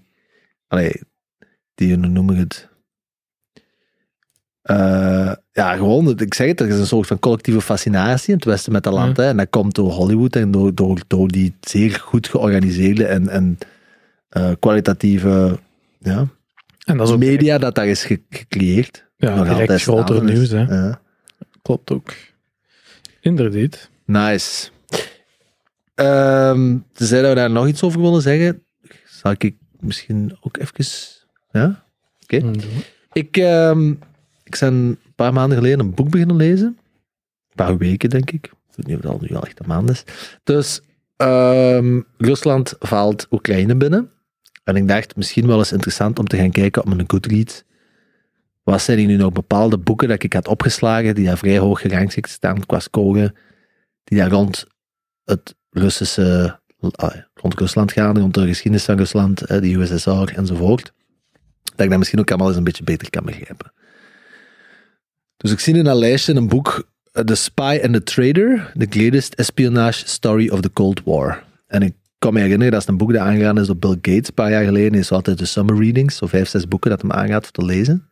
Speaker 1: Allee, die hoe noem ik het? Eh, ja, gewoon, ik zeg het, er is een soort van collectieve fascinatie in het Westen met dat land.
Speaker 3: Ja.
Speaker 1: Hè, en dat komt door Hollywood en door, door, door die zeer goed georganiseerde en, en eh, kwalitatieve ja,
Speaker 3: En dat is ook
Speaker 1: media dat daar is ge- gecreëerd.
Speaker 3: ja,
Speaker 1: Nog
Speaker 3: direct groter nieuws. Hè.
Speaker 1: Ja.
Speaker 3: Klopt ook. Inderdaad.
Speaker 1: Nice. Ehm tenzij dat we daar nog iets over willen zeggen, zal ik misschien ook even... Ja? Oké.
Speaker 3: Mm.
Speaker 1: Ik, ehm ik ben een paar maanden geleden een boek beginnen lezen. Een paar weken, denk ik. Ik weet niet of dat nu al echt een maand is. Dus ehm, Rusland valt Oekraïne binnen. En ik dacht, misschien wel eens interessant om te gaan kijken op mijn Goodreads. Wat zijn hier nu nog bepaalde boeken dat ik had opgeslagen, die daar vrij hoog gerangschikt staan qua score, die daar rond het Russische, ah, rond Rusland gaan, rond de geschiedenis van Rusland, eh, de USSR enzovoort. Dat ik dat misschien ook allemaal eens een beetje beter kan begrijpen. Dus ik zie in dat lijstje een boek, eh, The Spy and the Trader, The Greatest Espionage Story of the Cold War. En ik kan me herinneren, dat is een boek dat aangegaan is door Bill Gates een paar jaar geleden. Hij is altijd de summer readings, zo vijf, zes boeken dat hem aangaat te lezen.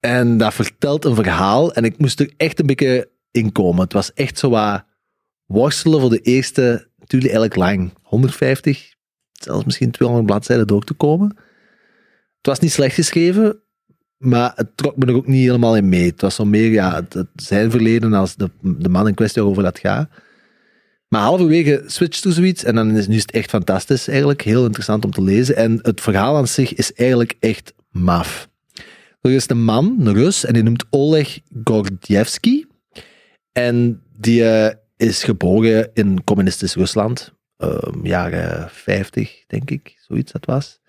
Speaker 1: En dat vertelt een verhaal en ik moest er echt een beetje in komen. Het was echt zo wat worstelen voor de eerste, natuurlijk eigenlijk lang, 150, zelfs misschien 200 bladzijden door te komen. Het was niet slecht geschreven, maar het trok me er ook niet helemaal in mee. Het was zo meer ja, het, zijn verleden als de, de man in kwestie over dat gaat. Maar halverwege switcht er zoiets en dan is nu het echt fantastisch eigenlijk. Heel interessant om te lezen. En het verhaal aan zich is eigenlijk echt maf. Er is een man, een Rus, en die noemt Oleg Gordievsky. En die eh, is geboren in communistisch Rusland. ehm, jaren 50, denk ik, zoiets dat was.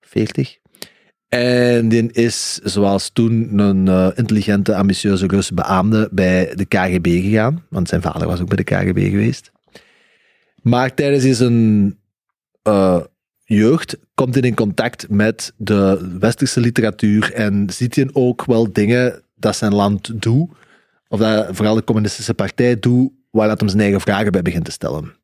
Speaker 1: 40. En die is, zoals toen, een eh, intelligente, ambitieuze Rus beaamde bij de KGB gegaan. Want zijn vader was ook bij de KGB geweest. Maar tijdens zijn eh, jeugd komt hij in contact met de westerse literatuur en ziet hij ook wel dingen dat zijn land doet, of dat vooral de communistische partij doet, waar dat hem zijn eigen vragen bij begint te stellen.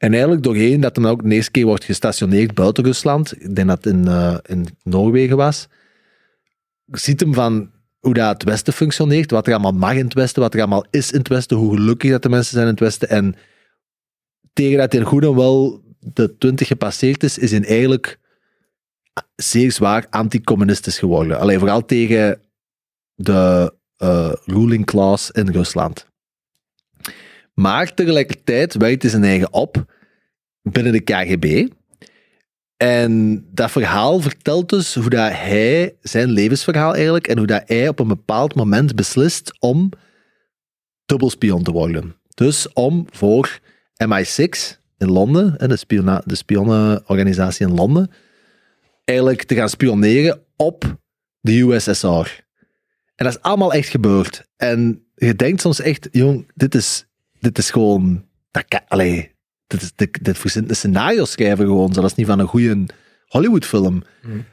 Speaker 1: En eigenlijk doorheen dat hij ook de eerste keer wordt gestationeerd buiten Rusland, ik denk dat het in, eh, in Noorwegen was, ziet hem van hoe dat het Westen functioneert, wat er allemaal mag in het Westen, wat er allemaal is in het Westen, hoe gelukkig dat de mensen zijn in het Westen. En tegen dat hij wel de twintig gepasseerd is, is hij eigenlijk zeer zwaar anticommunistisch geworden. Alleen vooral tegen de eh, ruling class in Rusland. Maar tegelijkertijd werkt hij zijn eigen op binnen de KGB. En dat verhaal vertelt dus hoe dat hij, zijn levensverhaal eigenlijk, en hoe dat hij op een bepaald moment beslist om dubbelspion te worden. Dus om voor MI6 in Londen, de, spiona- de spionnenorganisatie in Londen, eigenlijk te gaan spioneren op de USSR. En dat is allemaal echt gebeurd. En je denkt soms echt, jong, dit is, dit is gewoon... Dat kan, allee, dit, is, dit, dit verzint een scenario schrijven gewoon, zelfs niet van een goede Hollywoodfilm.
Speaker 3: Hmm.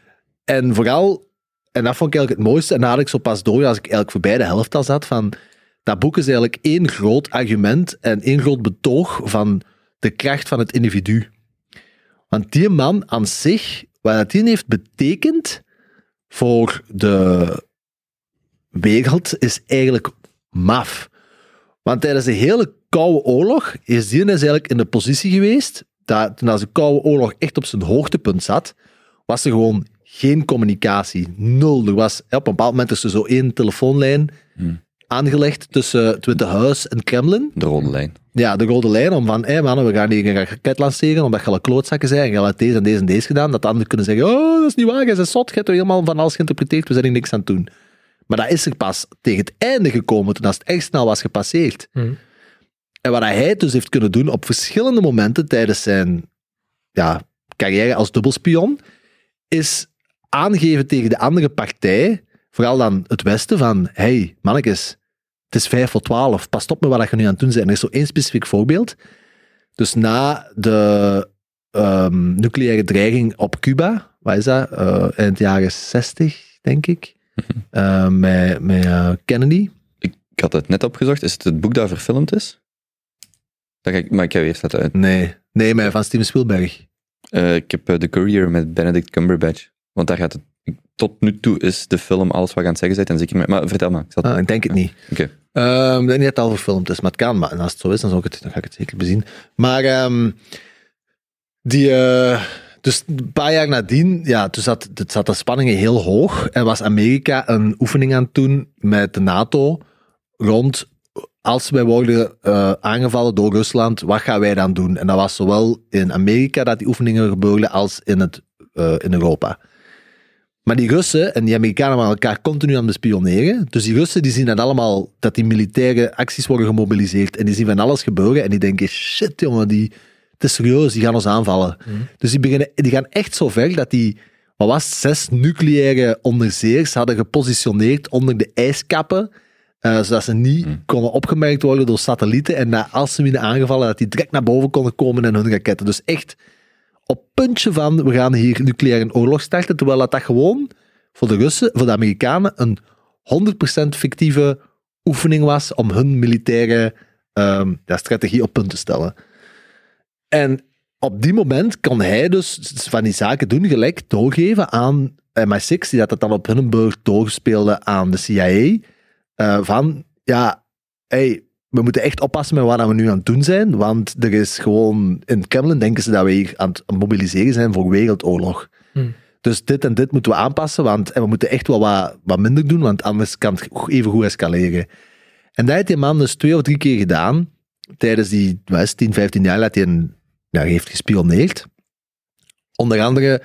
Speaker 1: En vooral, en dat vond ik eigenlijk het mooiste, en daar had ik zo pas door als ik eigenlijk voorbij de helft al zat, van dat boek is eigenlijk één groot argument en één groot betoog van de kracht van het individu. Want die man aan zich, wat dat die heeft betekend voor de wereld, is eigenlijk maf. Want tijdens de hele Koude Oorlog is die dus eigenlijk in de positie geweest dat toen als de Koude Oorlog echt op zijn hoogtepunt zat, was er gewoon geen communicatie. Nul. Er was op een bepaald moment is er zo één telefoonlijn
Speaker 2: Hmm.
Speaker 1: aangelegd tussen het Witte Huis en Kremlin.
Speaker 2: De rode lijn.
Speaker 1: Ja, de rode lijn om van, hé mannen, we gaan hier een raket lanceren omdat je alle klootzakken zijn en je hebt deze en deze en deze gedaan. Dat de anderen kunnen zeggen, oh, dat is niet waar, jij bent zot, je hebt er helemaal van alles geïnterpreteerd, we zijn hier niks aan het doen. Maar dat is er pas tegen het einde gekomen, toen het echt snel was gepasseerd.
Speaker 3: Hmm.
Speaker 1: En wat hij dus heeft kunnen doen op verschillende momenten tijdens zijn ja, carrière als dubbelspion, is aangeven tegen de andere partij, vooral dan het Westen, van hey, mannetjes, het is vijf voor twaalf, pas op met wat je nu aan het doen bent. En er is zo één specifiek voorbeeld. dus na de ehm, nucleaire dreiging op Cuba, wat is dat? Eh, in de jaren 60, denk ik, eh, met, met eh, Kennedy.
Speaker 2: Ik had het net opgezocht. Is het het boek dat verfilmd is? Dat ga ik, maar ik ga eerst laten uit.
Speaker 1: Nee, nee, maar van Steven Spielberg.
Speaker 2: Eh, ik heb The Courier met Benedict Cumberbatch. Want daar gaat het... Tot nu toe is de film alles wat je aan het zeggen bent. En zeker met, maar vertel maar. Ik
Speaker 1: Ah, ik denk het niet.
Speaker 2: Oké.
Speaker 1: Ehm, ik denk niet dat het al verfilmd is, maar het kan. Maar als het zo is, dan, zal ik het, dan ga ik het zeker bezien. Maar ehm, die, dus een paar jaar nadien, ja, toen zat, het zat de spanningen heel hoog. En was Amerika een oefening aan het doen met de NATO rond als wij worden eh, aangevallen door Rusland, wat gaan wij dan doen? En dat was zowel in Amerika dat die oefeningen gebeurden als in, het, eh, in Europa. Maar die Russen en die Amerikanen waren elkaar continu aan het bespioneren. Dus die Russen die zien dan allemaal dat die militaire acties worden gemobiliseerd. En die zien van alles gebeuren. En die denken, shit jongen, die, het is serieus, die gaan ons aanvallen. Dus die, beginnen, die gaan echt zo ver dat die, wat was het, zes nucleaire onderzeers hadden gepositioneerd onder de ijskappen. eh, zodat ze niet konden opgemerkt worden door satellieten. En dat als ze werden aangevallen, dat die direct naar boven konden komen en hun raketten. Dus echt op puntje van, we gaan hier nucleaire oorlog starten, terwijl dat, dat gewoon voor de Russen, voor de Amerikanen, een 100% fictieve oefening was om hun militaire ehm, ja, strategie op punt te stellen. En op die moment kan hij dus van die zaken doen, gelijk doorgeven aan MI6, die dat dan op hun beurt doorspeelde aan de CIA, eh, van, ja, hey, we moeten echt oppassen met wat we nu aan het doen zijn, want er is gewoon, in Kremlin denken ze dat we hier aan het mobiliseren zijn voor wereldoorlog.
Speaker 3: Hmm.
Speaker 1: Dus dit en dit moeten we aanpassen, want en we moeten echt wel wat, wat minder doen, want anders kan het even goed escaleren. En dat heeft die man dus twee of drie keer gedaan, tijdens die wat is, het, 10, 15 jaar dat hij een, ja, heeft gespioneerd. Onder andere,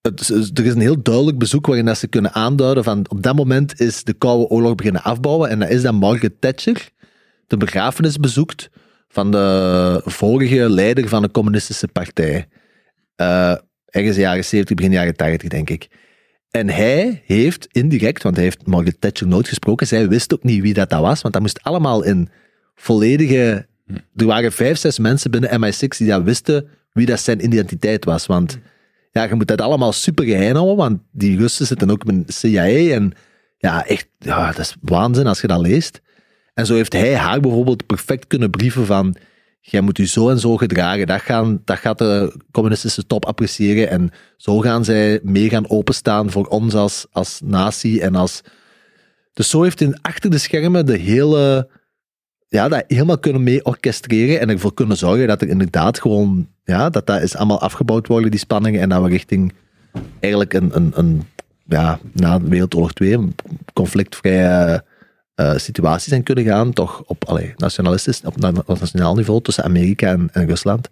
Speaker 1: er is een heel duidelijk bezoek waarin dat ze kunnen aanduiden van op dat moment is de Koude Oorlog beginnen afbouwen en dat is dan Margaret Thatcher de begrafenis bezoekt van de vorige leider van de communistische partij. Eh ergens in jaren 70, begin jaren 80, denk ik. En hij heeft indirect, want hij heeft Margaret Thatcher nooit gesproken, zij wist ook niet wie dat, dat was, want dat moest allemaal in volledige... Er waren vijf, zes mensen binnen MI6 die dat wisten wie dat zijn identiteit was, want ja, je moet dat allemaal super geheim houden, want die Russen zitten ook met CIA en ja, echt, ja, dat is waanzin als je dat leest. En zo heeft hij haar bijvoorbeeld perfect kunnen brieven van jij moet je zo en zo gedragen. Dat, gaan, dat gaat de communistische top appreciëren. En zo gaan zij mee gaan openstaan voor ons als, als natie. En als... Dus zo heeft hij achter de schermen de hele... Ja, dat helemaal kunnen mee orchestreren en ervoor kunnen zorgen dat er inderdaad gewoon... Ja, dat dat is allemaal afgebouwd worden, die spanningen. En dat we richting eigenlijk een... een, een ja, na Wereldoorlog 2, een conflictvrije eh, situatie zijn kunnen gaan, toch op allee, nationalistisch, op na- nationaal niveau tussen Amerika en, Rusland.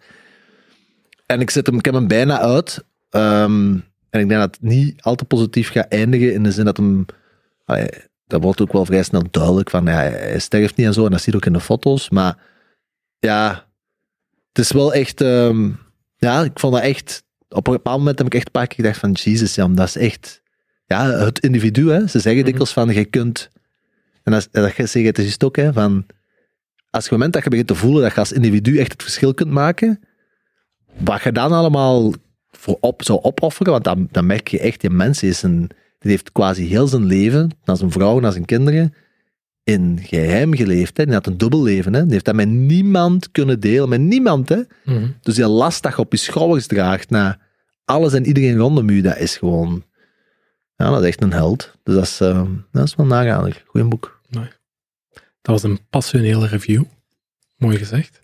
Speaker 1: En ik, zet hem, ik heb hem bijna uit. ehm, en ik denk dat het niet al te positief gaat eindigen in de zin dat hem. Dat wordt ook wel vrij snel duidelijk van ja, hij sterft niet en zo. En dat zie je ook in de foto's. Maar ja, het is wel echt. ehm, ja, ik vond dat echt. Op een bepaald moment heb ik echt een paar keer gedacht van Jesus, ja, dat is echt. Ja, het individu, hè. Ze zeggen dikwijls van je kunt. En dat, dat zeg je het is ook, hè, van. Als je het moment dat je begint te voelen dat je als individu echt het verschil kunt maken, wat je dan allemaal voor op zou opofferen, want dan, dan merk je echt, die mens is een, die heeft quasi heel zijn leven, naar zijn vrouw, naar zijn kinderen, in geheim geleefd. Hè. Die had een dubbel leven. Hè. Die heeft dat met niemand kunnen delen, met niemand. Hè.
Speaker 3: Mhm.
Speaker 1: Dus die last dat je op je schouders draagt naar alles en iedereen rondom je, dat is gewoon... Ja, dat is echt een held. Dus dat is, eh, dat is wel nagalig. Goeie boek.
Speaker 3: Dat was een passionele review. Mooi gezegd.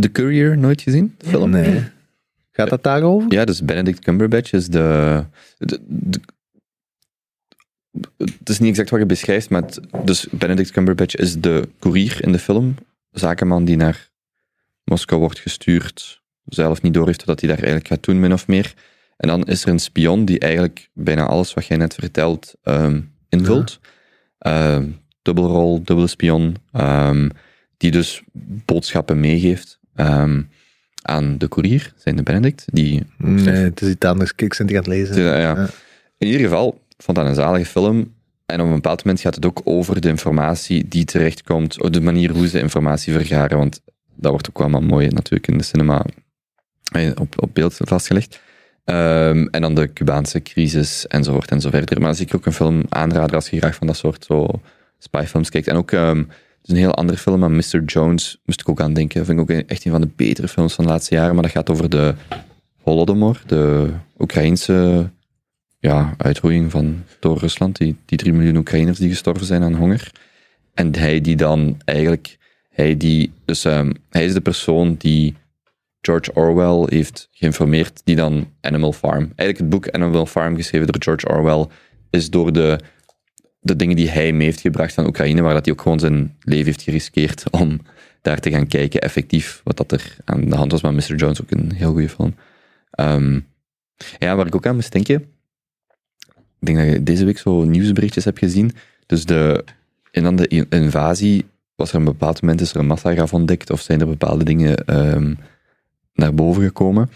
Speaker 2: The Courier, nooit gezien? De film?
Speaker 1: Nee. Gaat dat daarover?
Speaker 2: Ja, dus Benedict Cumberbatch is de, de, de- Het is niet exact wat je beschrijft, maar het- dus Benedict Cumberbatch is de koerier in de film. Zakenman die naar Moskou wordt gestuurd, zelf niet door heeft wat hij daar eigenlijk gaat doen, min of meer. En dan is er een spion die eigenlijk bijna alles wat jij net vertelt ehm, invult. Ehm, dubbelrol, dubbele spion, ehm, die dus boodschappen meegeeft aan de koerier, zijn de Benedict, die
Speaker 1: Nee, het is iets anders. Kijk, ik ben die aan het lezen.
Speaker 2: ja, ja.
Speaker 1: Ja.
Speaker 2: In ieder geval, vond dat een zalige film. En op een bepaald moment gaat het ook over de informatie die terechtkomt, of de manier hoe ze informatie vergaren. Want dat wordt ook allemaal mooi natuurlijk in de cinema eh, op, op beeld vastgelegd. Ehm, en dan de Cubaanse crisis enzovoort en zo verder. Maar zie ik ook een film aanraden als je graag van dat soort zo spyfilms kijkt. En ook um, is een heel andere film, maar Mr. Jones moest ik ook aan denken. Dat vind ik ook echt een van de betere films van de laatste jaren. Maar dat gaat over de Holodomor, de Oekraïnse ja, uitroeiing van, door Rusland. Die, die drie miljoen Oekraïners die gestorven zijn aan honger. En hij die dan eigenlijk, hij die, dus um, hij is de persoon die George Orwell heeft geïnformeerd, die dan Animal Farm. Eigenlijk het boek Animal Farm, geschreven door George Orwell, is door de, de dingen die hij mee heeft gebracht van Oekraïne, waar dat hij ook gewoon zijn leven heeft geriskeerd om daar te gaan kijken, effectief, wat dat er aan de hand was. Maar Mr. Jones ook een heel goede film. Um, ja, waar ik ook aan moest denken, ik denk dat je deze week zo nieuwsberichtjes hebt gezien. Dus de, en dan de invasie, was er een bepaald moment, is er een massagraf ontdekt, of zijn er bepaalde dingen um, naar boven gekomen,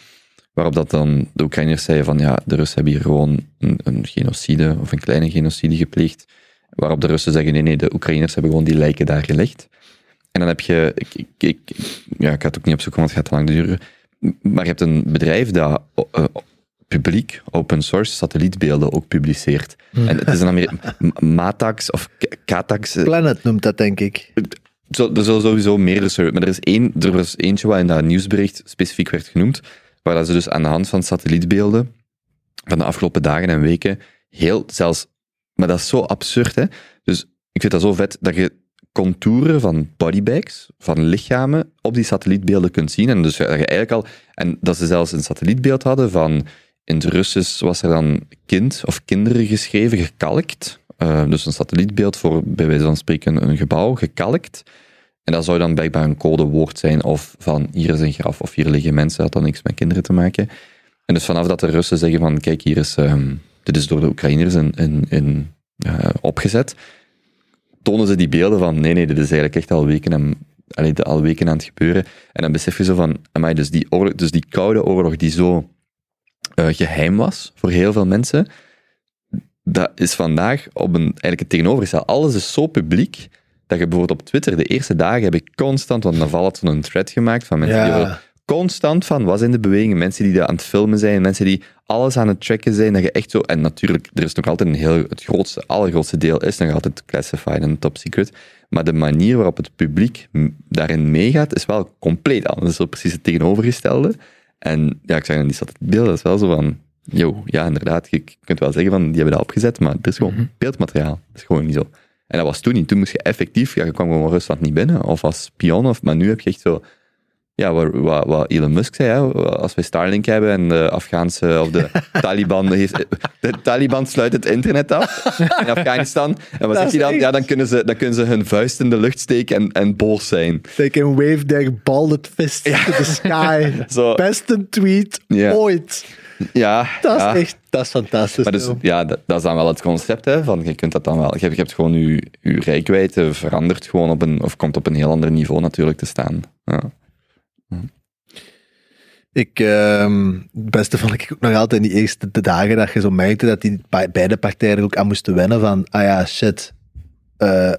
Speaker 2: waarop dat dan de Oekraïners zeiden van ja, de Russen hebben hier gewoon een, een, genocide of een kleine genocide gepleegd, waarop de Russen zeggen nee, nee, de Oekraïners hebben gewoon die lijken daar gelegd. En dan heb je, ik, ik, ja, ik ga het ook niet opzoeken, want het gaat te lang duren, maar je hebt een bedrijf dat uh, publiek open source satellietbeelden ook publiceert. Hmm. En het is een Amer Matax of Katax.
Speaker 1: Planet noemt dat, denk ik.
Speaker 2: Zo, er zullen sowieso meerdere maar er is, één, er was eentje wat in dat nieuwsbericht specifiek werd genoemd, waar dat ze dus aan de hand van satellietbeelden van de afgelopen dagen en weken heel, zelfs, maar dat is zo absurd, hè. Dus ik vind dat zo vet, dat je contouren van bodybags, van lichamen, op die satellietbeelden kunt zien. En dus dat je eigenlijk al, en dat ze zelfs een satellietbeeld hadden van, in het Russisch was er dan kind of kinderen geschreven, gekalkt. Uh, dus een satellietbeeld voor, bij wijze van spreken, een gebouw, gekalkt. En dat zou dan blijkbaar een codewoord zijn, of van hier is een graf, of hier liggen mensen, dat had dan niks met kinderen te maken. En dus vanaf dat de Russen zeggen van, kijk, hier is, um, dit is door de Oekraïners in, in, in uh, opgezet, tonen ze die beelden van, nee, nee, dit is eigenlijk echt al weken aan, allee, al weken aan het gebeuren. En dan besef je zo van, amai, dus die, oorlog, dus die koude oorlog die zo uh, geheim was voor heel veel mensen, dat is vandaag op een, eigenlijk het tegenovergestelde. Alles is zo publiek, dat je bijvoorbeeld op Twitter, de eerste dagen heb ik constant, want dan valt zo'n thread gemaakt van mensen ja. die constant van, wat zijn de bewegingen, mensen die daar aan het filmen zijn, mensen die alles aan het tracken zijn, dat je echt zo, en natuurlijk, er is nog altijd een heel, het grootste, allergrootste deel is nog altijd classified en top secret, maar de manier waarop het publiek daarin meegaat, is wel compleet anders. Dat is zo precies het tegenovergestelde. En ja, ik zeg dan die beelden, dat is wel zo van, yo, ja, inderdaad, je kunt wel zeggen van, die hebben dat opgezet, maar het is gewoon mm beeldmateriaal. Dat is gewoon niet zo. En dat was toen niet. Toen moest je effectief, ja, je kwam gewoon Rusland niet binnen, of als spion, of, maar nu heb je echt zo ja, wat, wat, Elon Musk zei, hè, als we Starlink hebben en de Afghaanse of de Taliban heeft, de Taliban sluit het internet af in Afghanistan. En wat zeg je dan? Ja, dan kunnen, ze, dan kunnen ze hun vuist in de lucht steken en, en boos zijn.
Speaker 1: They can wave their balded fist to the sky. so, Beste tweet ooit.
Speaker 2: Ja,
Speaker 1: dat
Speaker 2: ja.
Speaker 1: is echt dat is fantastisch.
Speaker 2: Maar dus, ja, dat, dat, is dan wel het concept, hè, van je kunt dat dan wel. Je, je hebt gewoon je, je rijkwijde verandert gewoon op een, of komt op een heel ander niveau natuurlijk te staan. Ja.
Speaker 1: Ik, uh, het beste vond ik ook nog altijd in die eerste dagen dat je zo merkte dat die beide partijen er ook aan moesten wennen van, ah ja, shit, uh,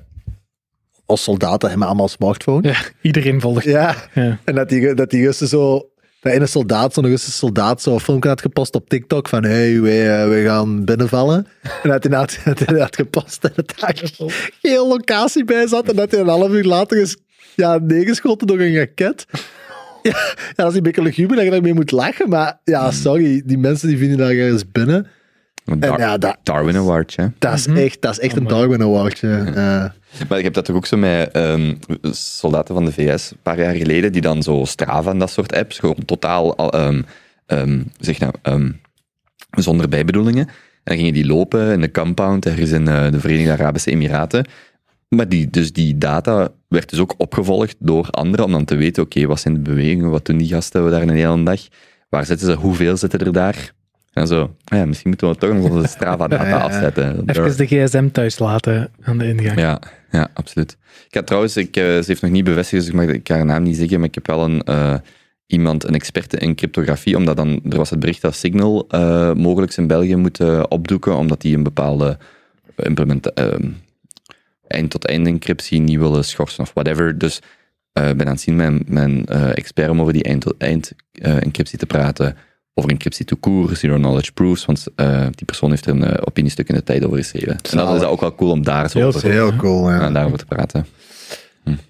Speaker 1: als soldaten hebben allemaal smartphone.
Speaker 3: Ja, iedereen volgt.
Speaker 1: Ja, ja. en dat die, dat die Russen zo, dat ene soldaat, zo'n Russische soldaat, zo'n filmpje had gepost op TikTok van, hey, wij, uh, wij gaan binnenvallen. En dat hij had, hij had gepost en dat daar geen locatie bij zat en dat hij een half uur later is ja, neergeschoten door een raket. Ja, ja, dat is een beetje luguber dat je daarmee moet lachen, maar ja, hmm. sorry, die mensen die vinden daar ergens binnen.
Speaker 2: Dar en ja, dat, Darwin Award, hè?
Speaker 1: Dat is mhm. echt, dat is echt een Darwin Award, ja.
Speaker 2: Maar ik heb dat toch ook zo met um, soldaten van de VS, een paar jaar geleden, die dan zo Strava en dat soort apps, gewoon totaal, um, um, zeg nou, zonder bijbedoelingen. En dan gingen die lopen in de compound ergens in uh, de Verenigde Arabische Emiraten. Maar die, dus die data werd dus ook opgevolgd door anderen om dan te weten, oké, wat zijn de bewegingen, wat doen die gasten daar een hele dag, waar zitten ze, hoeveel zitten er daar? En zo, ah ja, misschien moeten we toch nog onze Strava-data afzetten.
Speaker 3: Even de gsm thuis laten aan de ingang.
Speaker 2: Ja, ja absoluut. Ik had trouwens, ik, uh, ze heeft nog niet bevestigd, dus ik, mag, ik haar naam niet zeggen, maar ik heb wel een, uh, iemand, een experte in cryptografie, omdat dan, er was het bericht dat Signal uh, mogelijk in België moet opdoeken, omdat die een bepaalde implement, eind tot eind encryptie niet willen schorsen of whatever. Dus eh, ben aan het zien met mijn eh, expert om over die eind-encryptie te praten. Over encryptie to court, zero knowledge proofs. Want eh, die persoon heeft er een eh, opiniestuk in de tijd over geschreven. En dan is dat ook wel cool om daar zo
Speaker 3: Heel
Speaker 2: over.
Speaker 4: Heel cool, ja.
Speaker 2: daarover te praten.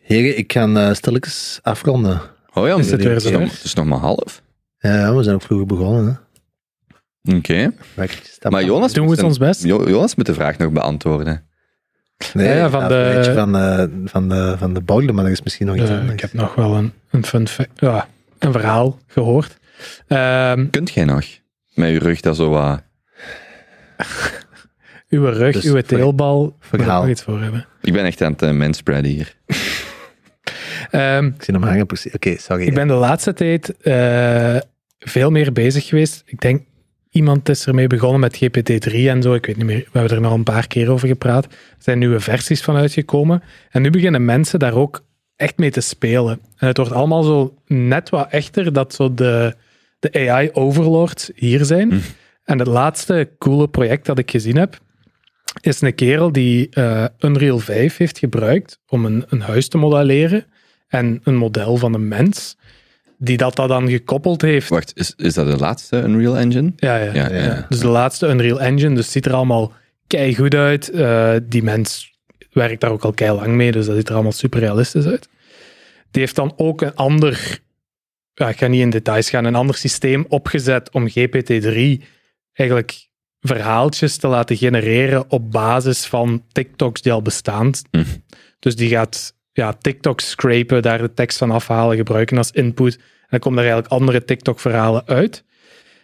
Speaker 4: Heren, ik ga eh stilletjes afronden.
Speaker 2: Oh ja,
Speaker 3: Is het weer
Speaker 2: het, is nog, het is nog maar half.
Speaker 4: Ja, we zijn ook vroeger begonnen. Hè.
Speaker 2: Oké.
Speaker 4: Dat
Speaker 2: Maar. Jonas
Speaker 3: Doen we het ons best?
Speaker 2: Jo- Jonas moet de vraag nog beantwoorden.
Speaker 4: Nee,
Speaker 3: Ja, ja, van de-
Speaker 4: weet je van, eh, van de, van de bouwde, maar er is misschien nog iets
Speaker 3: Eh,
Speaker 4: anders.
Speaker 3: ik heb nog wel een, een fun fact, ja, een verhaal gehoord. Ehm,
Speaker 2: Kunt jij nog? Met je rug dat zo wat...
Speaker 3: uw rug,
Speaker 4: Dus
Speaker 3: uw teelbal, moet ik
Speaker 4: verhaal.
Speaker 3: nog iets voor hebben.
Speaker 2: Ik ben echt aan het uh, manspreaden hier.
Speaker 3: Ehm,
Speaker 4: Ik zie hem hangen. Oké, sorry.
Speaker 3: ik ben de laatste tijd eh, veel meer bezig geweest. Ik denk, iemand is ermee begonnen met GPT-3 en zo. Ik weet niet meer, we hebben er nog een paar keer over gepraat. Er zijn nieuwe versies van uitgekomen. En nu beginnen mensen daar ook echt mee te spelen. En het wordt allemaal zo net wat echter dat zo de, de AI-overlords hier zijn.
Speaker 2: Hm.
Speaker 3: En het laatste coole project dat ik gezien heb, is een kerel die eh, Unreal 5 heeft gebruikt om een, een huis te modelleren en een model van een mens, die dat, dat dan gekoppeld heeft.
Speaker 2: Wacht, is, is dat de laatste Unreal Engine?
Speaker 3: Ja, ja,
Speaker 2: Ja,
Speaker 3: ja.
Speaker 2: ja.
Speaker 3: Dus de laatste Unreal Engine, dus het ziet er allemaal kei goed uit. Eh, die mens werkt daar ook al kei lang mee, dus dat ziet er allemaal super realistisch uit. Die heeft dan ook een ander, ja, ik ga niet in details gaan, een ander systeem opgezet om GPT-3 eigenlijk verhaaltjes te laten genereren op basis van TikToks die al bestaan.
Speaker 2: Hm.
Speaker 3: Dus die gaat ja, TikToks scrapen, daar de tekst van afhalen, gebruiken als input. En dan komen er eigenlijk andere TikTok-verhalen uit.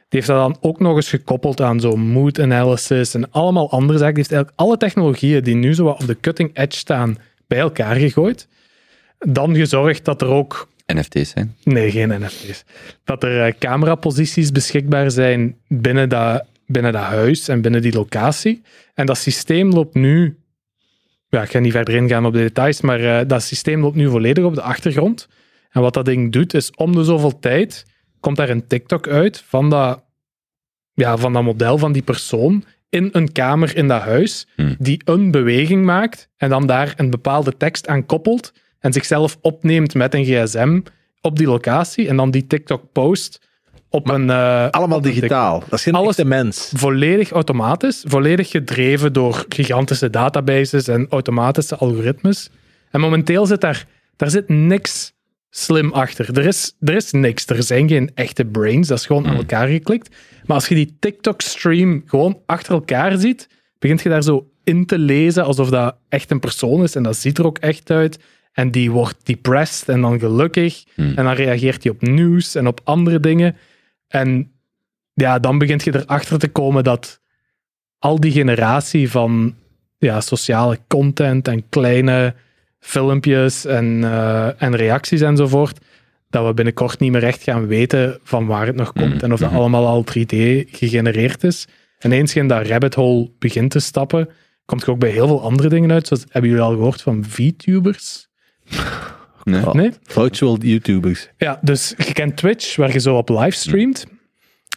Speaker 3: Die heeft dat dan ook nog eens gekoppeld aan zo'n mood analysis en allemaal andere zaken. Die heeft eigenlijk alle technologieën die nu zo wat op de cutting edge staan, bij elkaar gegooid. Dan gezorgd dat er ook
Speaker 2: NFT's zijn?
Speaker 3: Nee, geen NFT's. Dat er eh, cameraposities beschikbaar zijn binnen dat, binnen dat huis en binnen die locatie. En dat systeem loopt nu... Ja, ik ga niet verder ingaan op de details, maar eh, dat systeem loopt nu volledig op de achtergrond. En wat dat ding doet, is om de zoveel tijd komt daar een TikTok uit van dat, ja, van dat model van die persoon in een kamer in dat huis,
Speaker 2: Hmm.
Speaker 3: die een beweging maakt en dan daar een bepaalde tekst aan koppelt en zichzelf opneemt met een gsm op die locatie en dan die TikTok post op een... eh,
Speaker 4: Allemaal
Speaker 3: op een
Speaker 4: digitaal. Dat is geen
Speaker 3: Alles-
Speaker 4: echte mens.
Speaker 3: volledig automatisch, volledig gedreven door gigantische databases en automatische algoritmes. En momenteel zit daar, daar zit niks slim achter. Er is, er is niks. Er zijn geen echte brains. Dat is gewoon aan elkaar geklikt. Maar als je die TikTok-stream gewoon achter elkaar ziet, begint je daar zo in te lezen alsof dat echt een persoon is. En dat ziet er ook echt uit. En die wordt depressed en dan gelukkig. En dan reageert hij op nieuws en op andere dingen. En ja, dan begint je erachter te komen dat al die generatie van ja, sociale content en kleine filmpjes en, eh, en reacties enzovoort, dat we binnenkort niet meer echt gaan weten van waar het nog komt en of dat allemaal al 3D gegenereerd is. En eens je in dat rabbit hole begint te stappen, komt je ook bij heel veel andere dingen uit. Zoals, hebben jullie al gehoord van VTubers?
Speaker 2: Nee?
Speaker 4: Oh.
Speaker 3: Nee?
Speaker 4: Virtual YouTubers.
Speaker 3: Ja, dus je kent Twitch, waar je zo op livestreamt.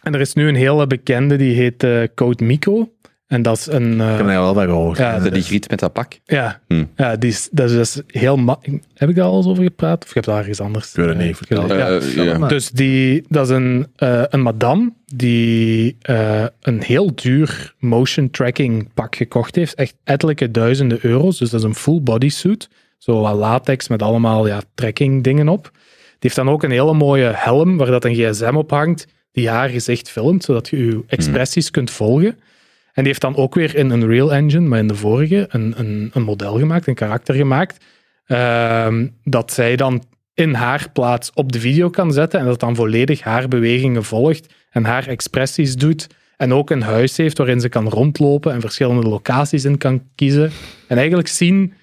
Speaker 3: En er is nu een hele bekende, die heet eh, Code Miko. En dat is een... eh,
Speaker 4: Ik heb er wel van gehoord.
Speaker 3: ja,
Speaker 2: dat die griet met dat pak?
Speaker 3: ja,
Speaker 2: Hm.
Speaker 3: ja die is, dat is dus heel... Heb ik daar al eens over gepraat? Of heb je daar ergens anders?
Speaker 4: Ik weet het niet,
Speaker 3: eh? Ja.
Speaker 2: Eh.
Speaker 3: Dus die, dat is een, eh, een madame die eh, een heel duur motion tracking pak gekocht heeft. Echt ettelijke duizenden euro's. Dus dat is een full bodysuit. Zo wat latex met allemaal ja, tracking dingen op. Die heeft dan ook een hele mooie helm waar dat een gsm op hangt die haar gezicht filmt, zodat je je expressies kunt volgen. En die heeft dan ook weer in een Real Engine, maar in de vorige, een, een, een model gemaakt, een karakter gemaakt, ehm, dat zij dan in haar plaats op de video kan zetten en dat dan volledig haar bewegingen volgt en haar expressies doet. En ook een huis heeft waarin ze kan rondlopen en verschillende locaties in kan kiezen. En eigenlijk zien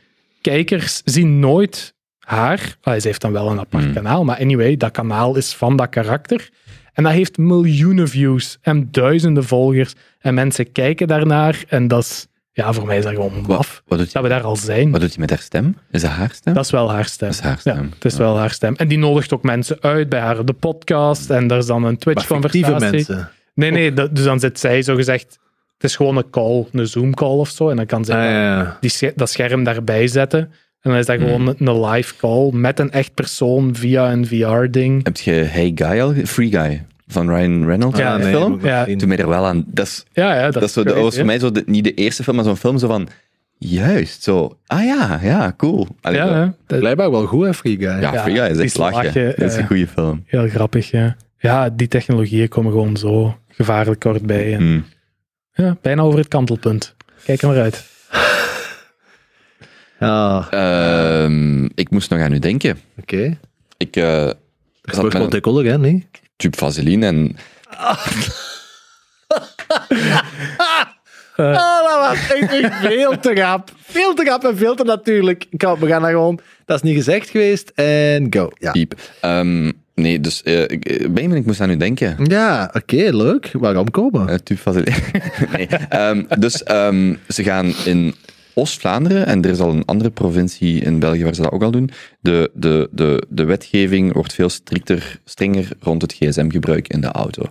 Speaker 3: kijkers zien nooit haar. Ah, ze heeft dan wel een apart kanaal, maar anyway, dat kanaal is van dat karakter. En dat heeft miljoenen views en duizenden volgers. En mensen kijken daarnaar. En dat is, ja, voor mij is dat gewoon
Speaker 2: doet,
Speaker 3: Dat we daar al zijn.
Speaker 2: wat doet hij met haar stem? Is dat haar stem?
Speaker 3: Dat is wel haar stem.
Speaker 2: Dat is haar stem.
Speaker 3: Ja, het is wel haar stem. En die nodigt ook mensen uit bij haar de podcast. En er is dan een Twitch-conversatie.
Speaker 4: mensen.
Speaker 3: Nee, nee, dat- dus dan zit zij zo gezegd. Het is gewoon een call, een Zoom-call of zo. En dan kan zij
Speaker 4: Ah, ja, ja.
Speaker 3: die, dat scherm daarbij zetten. En dan is dat gewoon
Speaker 2: Hmm.
Speaker 3: een live call met een echt persoon via een VR-ding.
Speaker 2: Heb je Hey Guy al? Free Guy van Ryan Reynolds?
Speaker 3: Ja,
Speaker 2: die
Speaker 3: nee,
Speaker 2: film?
Speaker 3: Ja.
Speaker 2: Toen ben je er wel aan. Dat is,
Speaker 3: Ja, ja, dat,
Speaker 2: dat is zo, dat
Speaker 3: crazy,
Speaker 2: was voor mij zo de- niet de eerste film, maar zo'n film zo van. Juist, zo. Ah ja, ja, cool. Allee,
Speaker 3: Ja. Dat-
Speaker 1: Blijkbaar wel goed, hè, Free Guy.
Speaker 2: ja,
Speaker 3: Ja,
Speaker 2: Free Guy is echt lachen. Dat is een
Speaker 3: ja.
Speaker 2: goede film.
Speaker 3: heel grappig, ja. Ja, die technologieën komen gewoon zo gevaarlijk kort bij. En,
Speaker 2: Hmm.
Speaker 3: Ja, bijna over het kantelpunt. Kijk er maar uit.
Speaker 1: Ja,
Speaker 2: Ehm, ik moest nog aan u denken.
Speaker 1: oké.
Speaker 2: Ik eh
Speaker 1: Dat
Speaker 2: zat
Speaker 1: wel
Speaker 2: een
Speaker 1: hè, niet?
Speaker 2: tube vaseline en
Speaker 1: Ah, dat was echt, echt veel te rap. Veel te rap en veel te natuurlijk. Ik had, we gaan daar gewoon... Dat is niet gezegd geweest en go. Ja,
Speaker 2: piep. Ehm, nee, dus eh, Benjamin, ik moest aan u denken.
Speaker 1: ja oké, leuk. Waarom komen?
Speaker 2: Nee. ehm, dus ehm, ze gaan in Oost-Vlaanderen, en er is al een andere provincie in België waar ze dat ook al doen, de, de, de, de wetgeving wordt veel strikter, strenger rond het gsm-gebruik in de auto.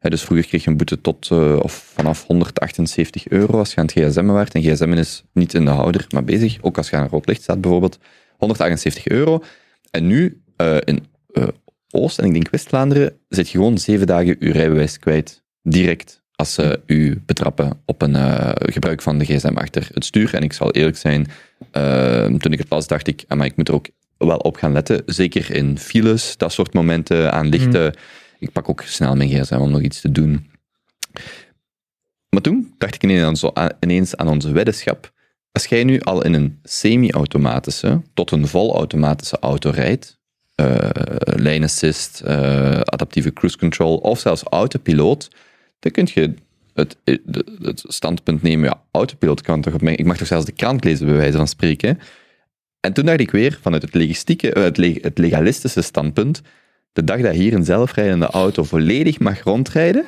Speaker 2: Dus vroeger kreeg je een boete tot, of vanaf 178 euro als je aan het gsm waart. En gsm is niet in de houder, maar bezig. Ook als je aan een rood licht staat bijvoorbeeld. 178 euro. En nu, eh, in eh, Oost en ik denk West-Vlaanderen, zit je gewoon zeven dagen je rijbewijs kwijt. Direct als ze u betrappen op een eh, gebruik van de gsm achter het stuur. En ik zal eerlijk zijn, eh, toen ik het las, dacht ik, maar ik moet er ook wel op gaan letten. Zeker in files, dat soort momenten, aan lichten. Ik pak ook snel mijn gsm om nog iets te doen. Maar toen dacht ik ineens aan, onze weddenschap. Als jij nu al in een semi-automatische tot een volautomatische auto rijdt, lane assist, eh, adaptieve cruise control of zelfs autopiloot, dan kun je het, het, standpunt nemen, ja, autopiloot kan toch op ik mag toch zelfs de krant lezen bij wijze van spreken. En toen dacht ik weer, vanuit het, logistieke, eh, het, het legalistische standpunt, de dag dat hier een zelfrijdende auto volledig mag rondrijden,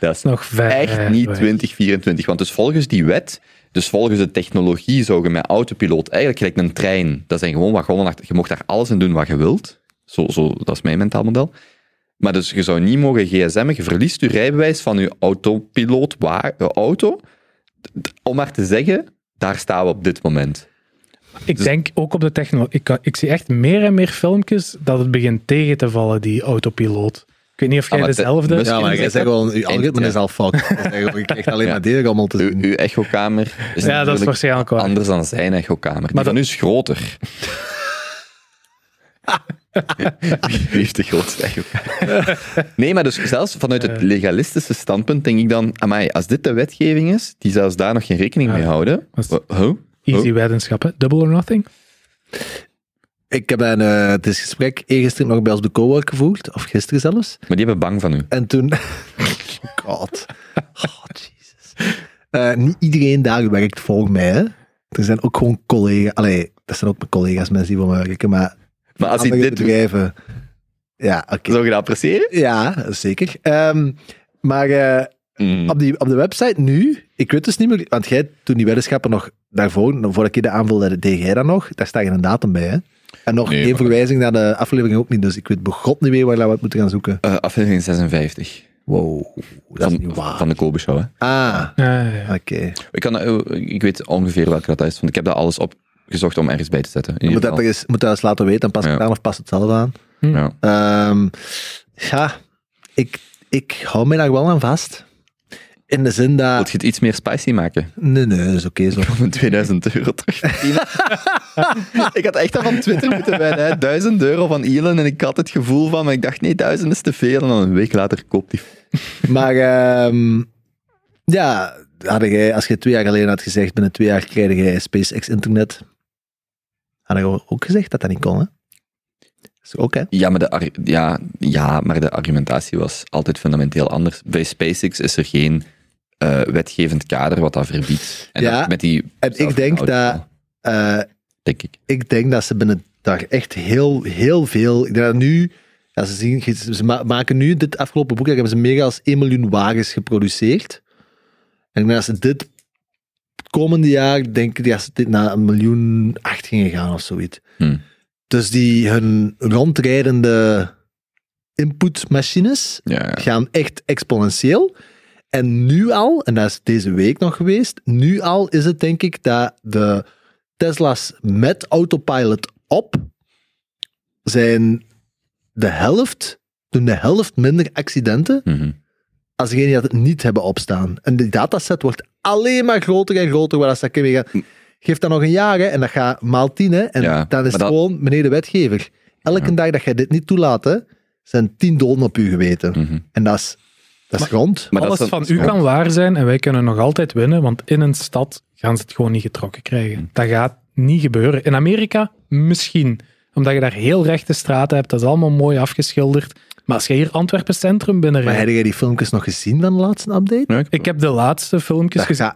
Speaker 2: dat is
Speaker 3: nog ver
Speaker 2: echt niet
Speaker 3: weg.
Speaker 2: 2024. Want dus volgens die wet, dus volgens de technologie, zou je met autopiloot eigenlijk gelijk een trein, dat zijn gewoon wagonnen, je mocht daar alles in doen wat je wilt. Zo, zo, dat is mijn mentaal model. Maar dus je zou niet mogen gsm'en, je verliest je rijbewijs van je autopiloot wa- eh, auto. Om maar te zeggen, daar staan we op dit moment.
Speaker 3: Ik
Speaker 2: Dus-
Speaker 3: denk ook op de technologie. Ik, kan- ik zie echt meer en meer filmpjes dat het begint tegen te vallen, die autopiloot. Ik weet niet of jij
Speaker 2: Ah,
Speaker 3: dezelfde...
Speaker 2: de-
Speaker 1: Ja, maar jij zegt gewoon, je algoritme
Speaker 2: ja.
Speaker 1: is al fucked. Je Je krijgt alleen
Speaker 2: Ja.
Speaker 1: maar dit allemaal te
Speaker 2: Uw,
Speaker 1: zien.
Speaker 2: uw echokamer is
Speaker 3: ja, dat is waarschijnlijk waar.
Speaker 2: anders dan zijn echokamer. Die
Speaker 3: Maar
Speaker 2: van
Speaker 3: dat-
Speaker 2: u is groter. Wie heeft de grootste? Nee, maar dus zelfs vanuit het legalistische standpunt denk ik dan, amai, als dit de wetgeving is, die zelfs daar nog geen rekening mee houden, huh?
Speaker 3: Easy
Speaker 2: Oh.
Speaker 3: weddenschappen. Double or nothing?
Speaker 1: Ik heb een, eh, het is gesprek eergisteren nog bij ons de cowork gevoerd, of gisteren zelfs.
Speaker 2: Maar die hebben bang van u.
Speaker 1: En toen... God. Oh, Jesus. Eh, niet iedereen daar werkt volgens mij, hè. Er zijn ook gewoon collega's... Allee, dat zijn ook mijn collega's, mensen die voor me werken, maar...
Speaker 2: Maar als hij dit
Speaker 1: bedrijven... Ja, oké.
Speaker 2: zou je dat appreciëren?
Speaker 1: Ja, zeker. Ehm, maar eh,
Speaker 2: Mm.
Speaker 1: op, die, op de website nu, ik weet dus niet meer, want jij, toen die weddenschappen nog daarvoor, voordat ik de aanvulde, deed jij dat nog? Daar staat geen datum bij, hè? En nog
Speaker 2: Nee,
Speaker 1: één verwijzing naar de aflevering ook niet, dus ik weet begot niet meer waar we het moeten gaan zoeken.
Speaker 2: Eh, aflevering 56
Speaker 1: Wow, dat is
Speaker 2: van,
Speaker 1: niet waar.
Speaker 2: van de Kobe Show. Hè?
Speaker 1: Ah,
Speaker 3: Ja, ja, ja.
Speaker 1: oké.
Speaker 2: Ik, kan, ik weet ongeveer welke dat is, want ik heb dat alles opgezocht om ergens bij te zetten. In
Speaker 1: Moet dat, eens, moet dat eens laten weten, dan pas
Speaker 2: Ja.
Speaker 1: het aan of pas het zelf aan.
Speaker 2: Ja.
Speaker 1: Ehm, ja, ik, ik hou mij daar wel aan vast. In de zin dat...
Speaker 2: je het iets meer spicy maken?
Speaker 1: Nee, nee, dat is oké zo.
Speaker 2: Om een 2000 euro terug ik had echt al van Twitter moeten winnen. hè. 1000 euro van Elon en ik had het gevoel van, maar ik dacht nee, 1000 is te veel. En dan een week later koopt hij.
Speaker 1: Maar ehm, ja, had jij, als je twee jaar geleden had gezegd, binnen twee jaar krijg jij SpaceX internet, had je ook gezegd dat dat niet kon, hè? Is ook, hè?
Speaker 2: Ja maar, de, ja, ja, maar de argumentatie was altijd fundamenteel anders. Bij SpaceX is er geen eh, wetgevend kader wat dat verbiedt. En
Speaker 1: Ja,
Speaker 2: dat met die
Speaker 1: en ik denk dat- Eh,
Speaker 2: Denk ik.
Speaker 1: ik denk dat ze binnen daar echt heel, heel veel. Ik denk dat nu. Ja, ze, zien, ze ma- maken nu dit afgelopen boekjaar hebben ze meer dan 1 miljoen wagens geproduceerd. En ik denk dat ze dit komende jaar denken dat ze dit naar een miljoen acht gingen gaan of zoiets.
Speaker 2: Hm.
Speaker 1: Dus die hun rondrijdende inputmachines
Speaker 2: Ja, ja.
Speaker 1: gaan echt exponentieel. En nu al, en dat is deze week nog geweest, nu al is het denk ik dat de Tesla's met autopilot op zijn de helft, doen de helft minder accidenten
Speaker 2: Mhm.
Speaker 1: Als degenen die dat het niet hebben opstaan. En die dataset wordt alleen maar groter en groter. Waar dat gaat. Geef dat nog een jaar hè, en dat gaat maal tien. Hè, en
Speaker 2: Ja,
Speaker 1: dan is het
Speaker 2: dat-
Speaker 1: gewoon, meneer de wetgever, elke dag dat jij dit niet toelaat, hè, zijn tien doden op u geweten.
Speaker 2: Mhm.
Speaker 1: En dat is, dat is grond.
Speaker 2: Maar dat
Speaker 3: Alles
Speaker 2: is
Speaker 3: van u kan waar zijn en wij kunnen nog altijd winnen, want in een stad gaan ze het gewoon niet getrokken krijgen. Dat gaat niet gebeuren. In Amerika misschien, omdat je daar heel rechte straten hebt, dat is allemaal mooi afgeschilderd. Maar als je hier Antwerpen Centrum
Speaker 1: Maar
Speaker 3: binnenrijdt...
Speaker 1: heb jij die filmpjes nog gezien van de laatste update?
Speaker 2: Ja, ik-
Speaker 3: Ik heb de laatste filmpjes gezien.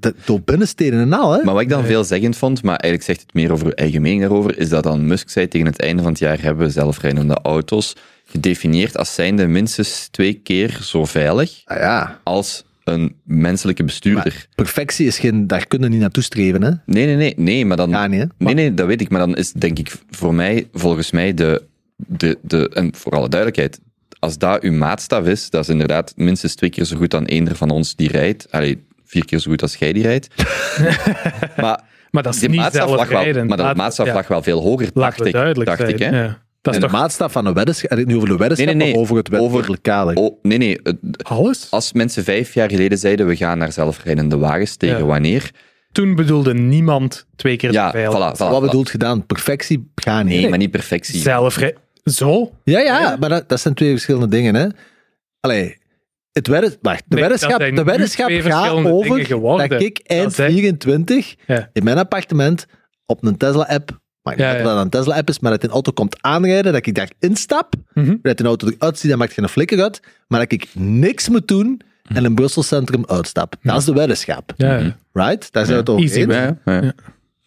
Speaker 1: de- door binnensteden en al, hè?
Speaker 2: Maar wat ik dan veelzeggend vond, maar eigenlijk zegt het meer over uw eigen mening daarover, is dat dan Musk zei tegen het einde van het jaar hebben we zelfrijdende auto's gedefinieerd als zijnde minstens twee keer zo veilig
Speaker 1: Ah, ja.
Speaker 2: als een menselijke bestuurder.
Speaker 1: Perfectie is geen, daar kunnen we niet naartoe streven, hè?
Speaker 2: Nee, nee, nee, nee, maar dan...
Speaker 1: Ja, niet, hè?
Speaker 2: Nee, nee, dat weet ik. Maar dan is denk ik voor mij, volgens mij, de, de, de, en voor alle duidelijkheid, als dat uw maatstaf is, dat is inderdaad minstens twee keer zo goed dan eender van ons die rijdt. Allee, vier keer zo goed als jij die rijdt. maar
Speaker 3: Maar dat is
Speaker 2: die
Speaker 3: niet
Speaker 2: maatstaf, lag wel, maar de
Speaker 3: Laat-
Speaker 2: maatstaf
Speaker 3: ja,
Speaker 2: lag wel veel hoger,
Speaker 3: Laten
Speaker 2: dacht ik.
Speaker 3: duidelijk
Speaker 2: dacht
Speaker 3: zijn.
Speaker 2: ik, hè?
Speaker 3: Ja. Dat is
Speaker 1: de
Speaker 3: toch
Speaker 1: maatstaf van een weddenschap, en niet over de weddenschap,
Speaker 2: Nee, nee,
Speaker 1: over het
Speaker 2: Over-
Speaker 1: wettelijk kader.
Speaker 2: Oh, nee, nee.
Speaker 3: alles?
Speaker 2: Als mensen vijf jaar geleden zeiden, we gaan naar zelfrijdende wagens, tegen
Speaker 3: Ja.
Speaker 2: wanneer?
Speaker 3: Toen bedoelde niemand twee keer
Speaker 2: Ja,
Speaker 3: zo veilig.
Speaker 2: voilà, voilà,
Speaker 1: Wat
Speaker 2: voilà.
Speaker 1: bedoeld gedaan? Perfectie gaat niet.
Speaker 2: Nee, maar niet perfectie.
Speaker 3: Zelfrij... Zo?
Speaker 1: Ja, ja, maar dat, dat zijn twee verschillende dingen, hè? Allee, het wacht, de
Speaker 3: Nee,
Speaker 1: weddenschap, de weddenschap gaat over
Speaker 3: geworden.
Speaker 1: dat ik eind
Speaker 3: Dat zijn-
Speaker 1: 24
Speaker 3: Ja.
Speaker 1: in mijn appartement op een Tesla-app, maar
Speaker 3: Ja,
Speaker 1: dat
Speaker 3: ja.
Speaker 1: dat een Tesla-app is, maar dat een auto komt aanrijden, dat ik daar instap,
Speaker 3: Mhm.
Speaker 1: dat een auto eruit ziet, dat maakt geen flikker uit, maar dat ik niks moet doen en een Brussel Centrum uitstap. Dat is de weddenschap.
Speaker 3: Ja, ja.
Speaker 1: Right? Daar zijn we het over
Speaker 3: Easy,
Speaker 1: eens.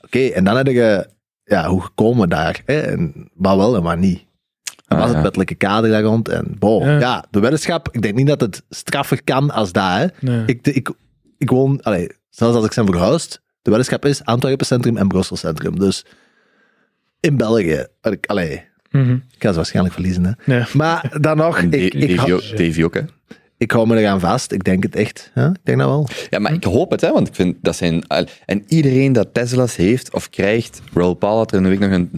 Speaker 1: Oké, en dan heb je, ja, hoe komen we daar? Hè? En wat wel en wat niet. En
Speaker 2: Ah,
Speaker 1: was het wettelijke kader daar rond? En bo,
Speaker 3: Ja.
Speaker 1: ja. de weddenschap, ik denk niet dat het straffer kan als dat. Hè?
Speaker 3: Nee.
Speaker 1: Ik, ik, ik woon, allee, zelfs als ik zijn verhuisd, de weddenschap is Antwerpen Centrum en Brussel Centrum. Dus in België, ik, allee,
Speaker 3: Mhm.
Speaker 1: ik ga ze waarschijnlijk verliezen. Hè? Maar dan nog, ik, ik,
Speaker 2: Davy ook- Davy ook, hè?
Speaker 1: ik hou me eraan vast. Ik denk het echt. Ja? Ik denk dat wel.
Speaker 2: Ja, maar ik hoop het, hè, want ik vind dat zijn. En iedereen dat Tesla's heeft of krijgt, Raoul Paul had er een week nog een.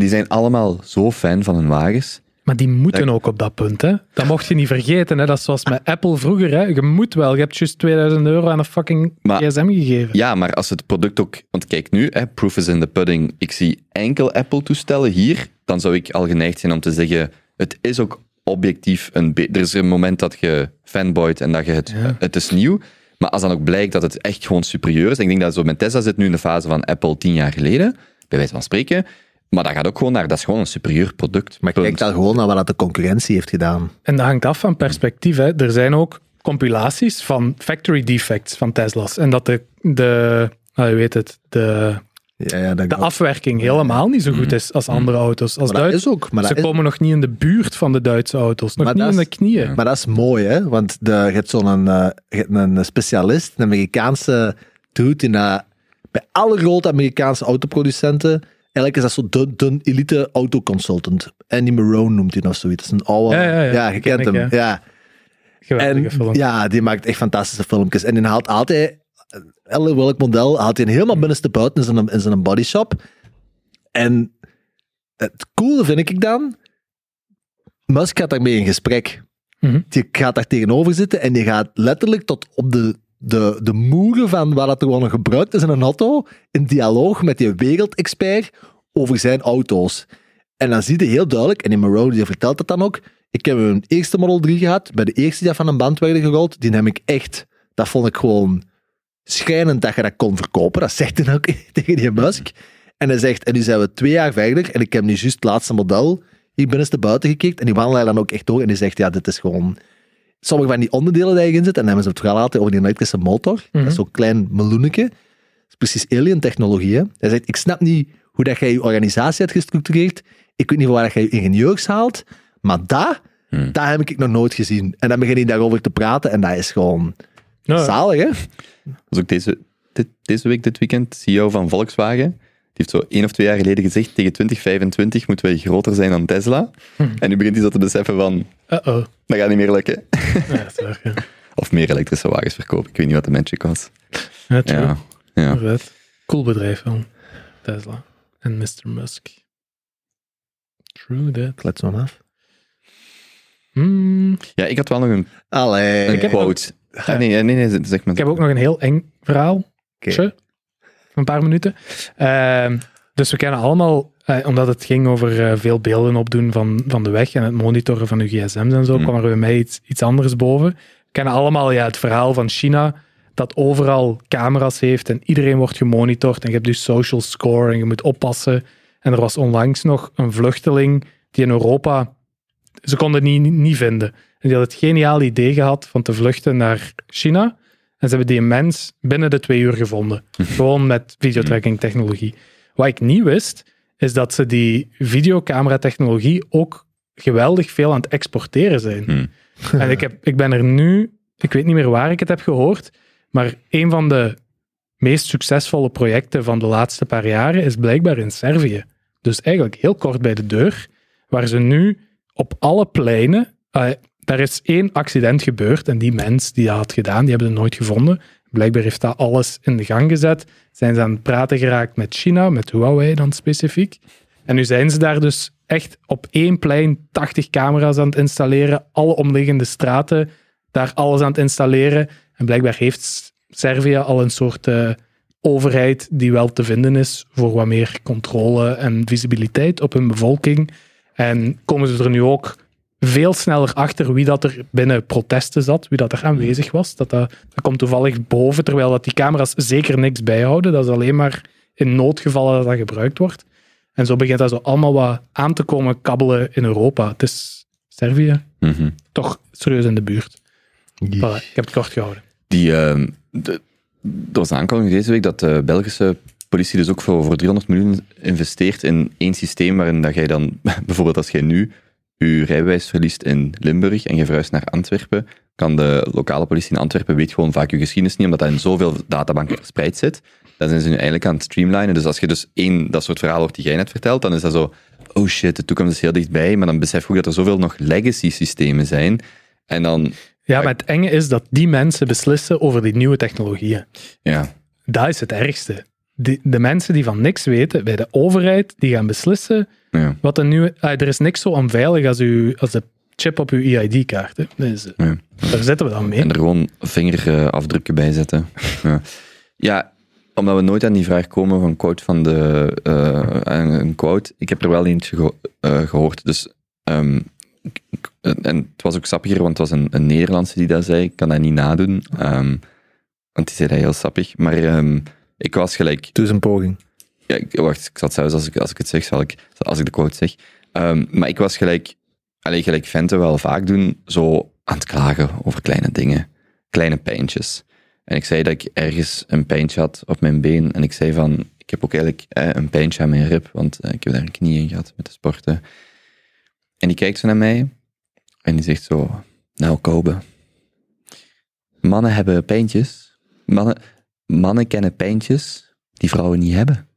Speaker 2: Die zijn allemaal zo fan van hun wagens.
Speaker 3: Maar die moeten ook op dat punt, hè. Dat mocht je niet vergeten, hè. Dat is zoals met Apple vroeger, hè. Je moet wel. Je hebt juist 2000 euro aan een fucking
Speaker 2: Maar-
Speaker 3: gsm gegeven.
Speaker 2: Ja, maar als het product ook. Want kijk nu, hè, proof is in the pudding. Ik zie enkel Apple-toestellen hier. Dan zou ik al geneigd zijn om te zeggen: het is ook objectief een. Er is een moment dat je fanboyt en dat je het.
Speaker 3: Ja.
Speaker 2: Het is nieuw. Maar als dan ook blijkt dat het echt gewoon superieur is. Ik denk dat zo met Tesla zit nu in de fase van Apple tien jaar geleden, bij wijze van spreken. Maar dat gaat ook gewoon naar. Dat is gewoon een superieur product.
Speaker 1: Maar
Speaker 2: Punt.
Speaker 1: kijk dan gewoon naar wat dat de concurrentie heeft gedaan.
Speaker 3: En dat hangt af van perspectief, hè. Er zijn ook compilaties van factory defects van Tesla's. En dat de, de nou, je weet het, de,
Speaker 1: Ja, ja, dat
Speaker 3: de afwerking helemaal niet zo
Speaker 2: Mhm.
Speaker 3: goed is als andere auto's. Als
Speaker 1: Maar dat
Speaker 3: Duits-
Speaker 1: is ook. Maar
Speaker 3: Ze
Speaker 1: dat is,
Speaker 3: komen nog niet in de buurt van de Duitse auto's. Nog
Speaker 1: Maar
Speaker 3: niet
Speaker 1: dat
Speaker 3: in de
Speaker 1: is-
Speaker 3: knieën.
Speaker 1: Maar dat is mooi, hè? Want de, je hebt zo'n eh, een specialist, een Amerikaanse dude, die na, bij alle grote Amerikaanse autoproducenten, eigenlijk is dat zo de, de elite autoconsultant. Andy Marone noemt hij of zoiets. Dat is een oude...
Speaker 3: Ja, ja, ja.
Speaker 1: je
Speaker 3: Die
Speaker 1: kent
Speaker 3: ken
Speaker 1: hem.
Speaker 3: ik,
Speaker 1: ja.
Speaker 3: Geweldige
Speaker 1: En,
Speaker 3: film.
Speaker 1: ja, die maakt echt fantastische filmpjes. En die haalt altijd, elk welk model, haalt hij helemaal binnenste buiten in zijn, in zijn bodyshop. En het coole vind ik dan, Musk gaat daarmee in gesprek.
Speaker 3: Mhm.
Speaker 1: Je gaat daar tegenover zitten en je gaat letterlijk tot op de, de, de moeren van wat dat gewoon gebruikt is in een auto, in dialoog met die wereldexpert over zijn auto's. En dan zie je heel duidelijk, en in Marone die vertelt het dan ook, ik heb een eerste Model 3 gehad, bij de eerste die van een band werden gerold, die heb ik echt, dat vond ik gewoon schijnend dat je dat kon verkopen. Dat zegt hij ook tegen die Musk. En hij zegt, en nu zijn we twee jaar verder, en ik heb nu juist het laatste model hier binnenste buiten gekeken, en die wandelaar dan ook echt door, en die zegt, ja, dit is gewoon... Sommige van die onderdelen die je in zit, en dan hebben ze het vooral altijd over die elektrische motor, dat is zo'n klein meloenetje, dat is precies alien-technologie. hè. Hij zegt, ik snap niet hoe dat jij je organisatie hebt gestructureerd, ik weet niet waar dat jij je ingenieurs haalt, maar dat,
Speaker 2: Hmm.
Speaker 1: dat heb ik nog nooit gezien. En dan begin je daarover te praten, en dat is gewoon
Speaker 3: Ja.
Speaker 1: zalig, hè?
Speaker 2: was ook deze, dit, deze week, dit weekend, CEO van Volkswagen. Heeft zo één of twee jaar geleden gezegd, tegen 2025 moeten wij groter zijn dan Tesla. En nu begint hij zo te beseffen van,
Speaker 3: Uh-oh.
Speaker 2: dat gaat niet meer lukken.
Speaker 3: Ja, dat is waar, ja.
Speaker 2: Of meer elektrische wagens verkopen. Ik weet niet wat de magic was.
Speaker 3: Ja, true.
Speaker 2: Ja, ja.
Speaker 3: Cool bedrijf, wel. Tesla. En Mr. Musk. True that.
Speaker 1: Klets maar af.
Speaker 3: Hmm,
Speaker 2: Ja, ik had wel nog een,
Speaker 1: Allee.
Speaker 2: een quote. Ah, nee, nee, nee, nee, zeg maar.
Speaker 3: ik heb ook nog een heel eng verhaal.
Speaker 1: Oké.
Speaker 3: Tje. Een paar minuten. Ehm, dus we kennen allemaal, eh, omdat het ging over eh, veel beelden opdoen van, van de weg en het monitoren van uw gsm's en zo,
Speaker 2: Hmm.
Speaker 3: kwam er bij mij iets, iets anders boven. We kennen allemaal ja, het verhaal van China, dat overal camera's heeft en iedereen wordt gemonitord en je hebt dus social score en je moet oppassen. En er was onlangs nog een vluchteling die in Europa, ze konden die niet, niet vinden. En die had het geniale idee gehad van te vluchten naar China. En ze hebben die mens binnen de twee uur gevonden. Gewoon met videotracking technologie. Wat ik niet wist, is dat ze die videocamera technologie ook geweldig veel aan het exporteren zijn.
Speaker 2: Hmm.
Speaker 3: En ik, heb, ik ben er nu, ik weet niet meer waar ik het heb gehoord, maar een van de meest succesvolle projecten van de laatste paar jaren is blijkbaar in Servië. Dus eigenlijk heel kort bij de deur, waar ze nu op alle pleinen, eh, daar is één accident gebeurd en die mens die dat had gedaan, die hebben ze nooit gevonden. Blijkbaar heeft dat alles in de gang gezet. Zijn ze aan het praten geraakt met China, met Huawei dan specifiek. En nu zijn ze daar dus echt op één plein 80 camera's aan het installeren, alle omliggende straten, daar alles aan het installeren. En blijkbaar heeft Servië al een soort eh, overheid die wel te vinden is voor wat meer controle en visibiliteit op hun bevolking. En komen ze er nu ook veel sneller achter wie dat er binnen protesten zat, wie dat er aanwezig was. Dat, dat, dat komt toevallig boven, terwijl dat die camera's zeker niks bijhouden. Dat is alleen maar in noodgevallen dat dat gebruikt wordt. En zo begint dat zo allemaal wat aan te komen kabbelen in Europa. Het is Servië
Speaker 2: Mhm.
Speaker 3: toch serieus in de buurt. Voilà, ik heb het kort gehouden.
Speaker 2: Die, ehm, de, er was een aankondiging deze week dat de Belgische politie dus ook voor, voor 300 miljoen investeert in één systeem waarin dat jij dan, bijvoorbeeld als jij nu je rijbewijs verliest in Limburg en je verhuist naar Antwerpen, kan de lokale politie in Antwerpen weet gewoon vaak je geschiedenis niet, omdat dat in zoveel databanken verspreid zit. Dan zijn ze nu eigenlijk aan het streamlinen. Dus als je dus één dat soort verhalen hoort die jij net vertelt, dan is dat zo, oh shit, de toekomst is heel dichtbij, maar dan besef je ook dat er zoveel nog legacy systemen zijn. En dan,
Speaker 3: Ja, maar het enge is dat die mensen beslissen over die nieuwe technologieën.
Speaker 2: ja,
Speaker 3: Dat is het ergste. Die, de mensen die van niks weten bij de overheid, die gaan beslissen
Speaker 2: ja,
Speaker 3: wat een nieuwe... Ah, er is niks zo onveilig als, uw, als de chip op uw EID-kaart. hè. Dus,
Speaker 2: ja.
Speaker 3: Daar zitten we dan mee.
Speaker 2: En er gewoon vingerafdrukken bij zetten. Ja. ja, omdat we nooit aan die vraag komen van quote van de... aan een quote. Ik heb er wel eentje geho- eh, gehoord. Dus, ehm, en het was ook sappiger, want het was een, een Nederlandse die dat zei. Ik kan dat niet nadoen. ehm, want die zei dat heel sappig. Maar ehm, ik was gelijk...
Speaker 1: Doe eens een poging.
Speaker 2: Ja, ik, wacht, ik zat zelfs als ik, als ik het zeg, zal ik, als ik de quote zeg. Ehm, maar ik was gelijk, alleen gelijk venten wel vaak doen, zo aan het klagen over kleine dingen. Kleine pijntjes. En ik zei dat ik ergens een pijntje had op mijn been. En ik zei van, ik heb ook eigenlijk eh, een pijntje aan mijn rib, want eh, ik heb daar een knie in gehad met de sporten. En die kijkt zo naar mij en die zegt zo, nou Kobe, mannen hebben pijntjes. Mannen, mannen kennen pijntjes die vrouwen niet hebben.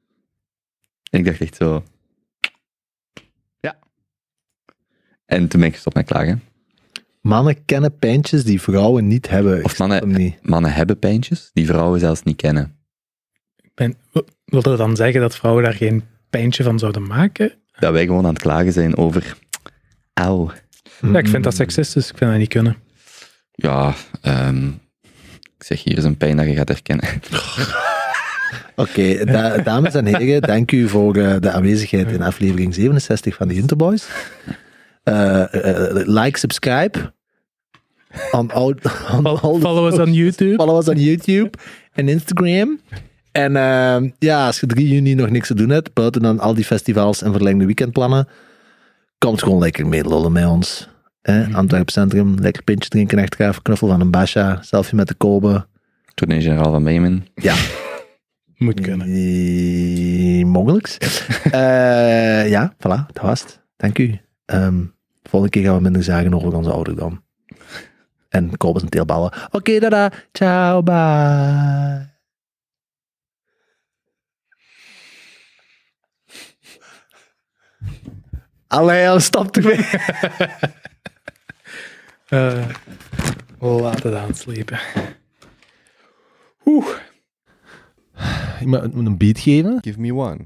Speaker 2: En ik dacht echt zo. Ja. En toen ben ik gestopt met klagen.
Speaker 1: Mannen kennen pijntjes die vrouwen niet hebben.
Speaker 2: Of mannen-
Speaker 1: hem niet.
Speaker 2: Mannen hebben pijntjes die vrouwen zelfs niet kennen.
Speaker 3: Ben, wil dat dan zeggen dat vrouwen daar geen pijntje van zouden maken?
Speaker 2: Dat wij gewoon aan het klagen zijn over. Auw.
Speaker 3: Ja, ik vind dat seksistisch. Ik vind dat niet kunnen.
Speaker 2: Ja, ehm, ik zeg hier is een pijn dat je gaat herkennen.
Speaker 1: Oké, da- dames en heren, dank u voor eh, de aanwezigheid in aflevering 67 van de Interboys. Eh, eh, like, subscribe. On all, on all the
Speaker 3: Follow us on YouTube.
Speaker 1: Follow us on YouTube en Instagram. En eh, ja, als je 3 juni nog niks te doen hebt, buiten dan al die festivals en verlengde weekendplannen, komt gewoon lekker meelollen met ons. Eh, Antwerpen Centrum, lekker pintje drinken achteraf, knuffel van een Basha, selfie met de Kobe.
Speaker 2: Toen generaal van Beemen.
Speaker 1: Ja,
Speaker 3: Moet kunnen.
Speaker 1: Eh, mogelijks. Eh, ja, voilà, dat was het. Dank u. Ehm, volgende keer gaan we minder zagen over onze ouderdom. En Kobus en teelballen. Oké, dada. Ciao, bye. Allee, stop ermee.
Speaker 3: Eh, we laten het aanslepen. Oeh.
Speaker 1: iemand moet een beat geven.
Speaker 2: Give me one.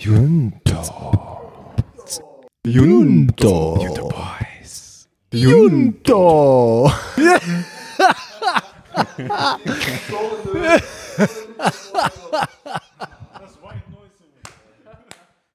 Speaker 1: Junto.
Speaker 2: Junto.
Speaker 1: Junto.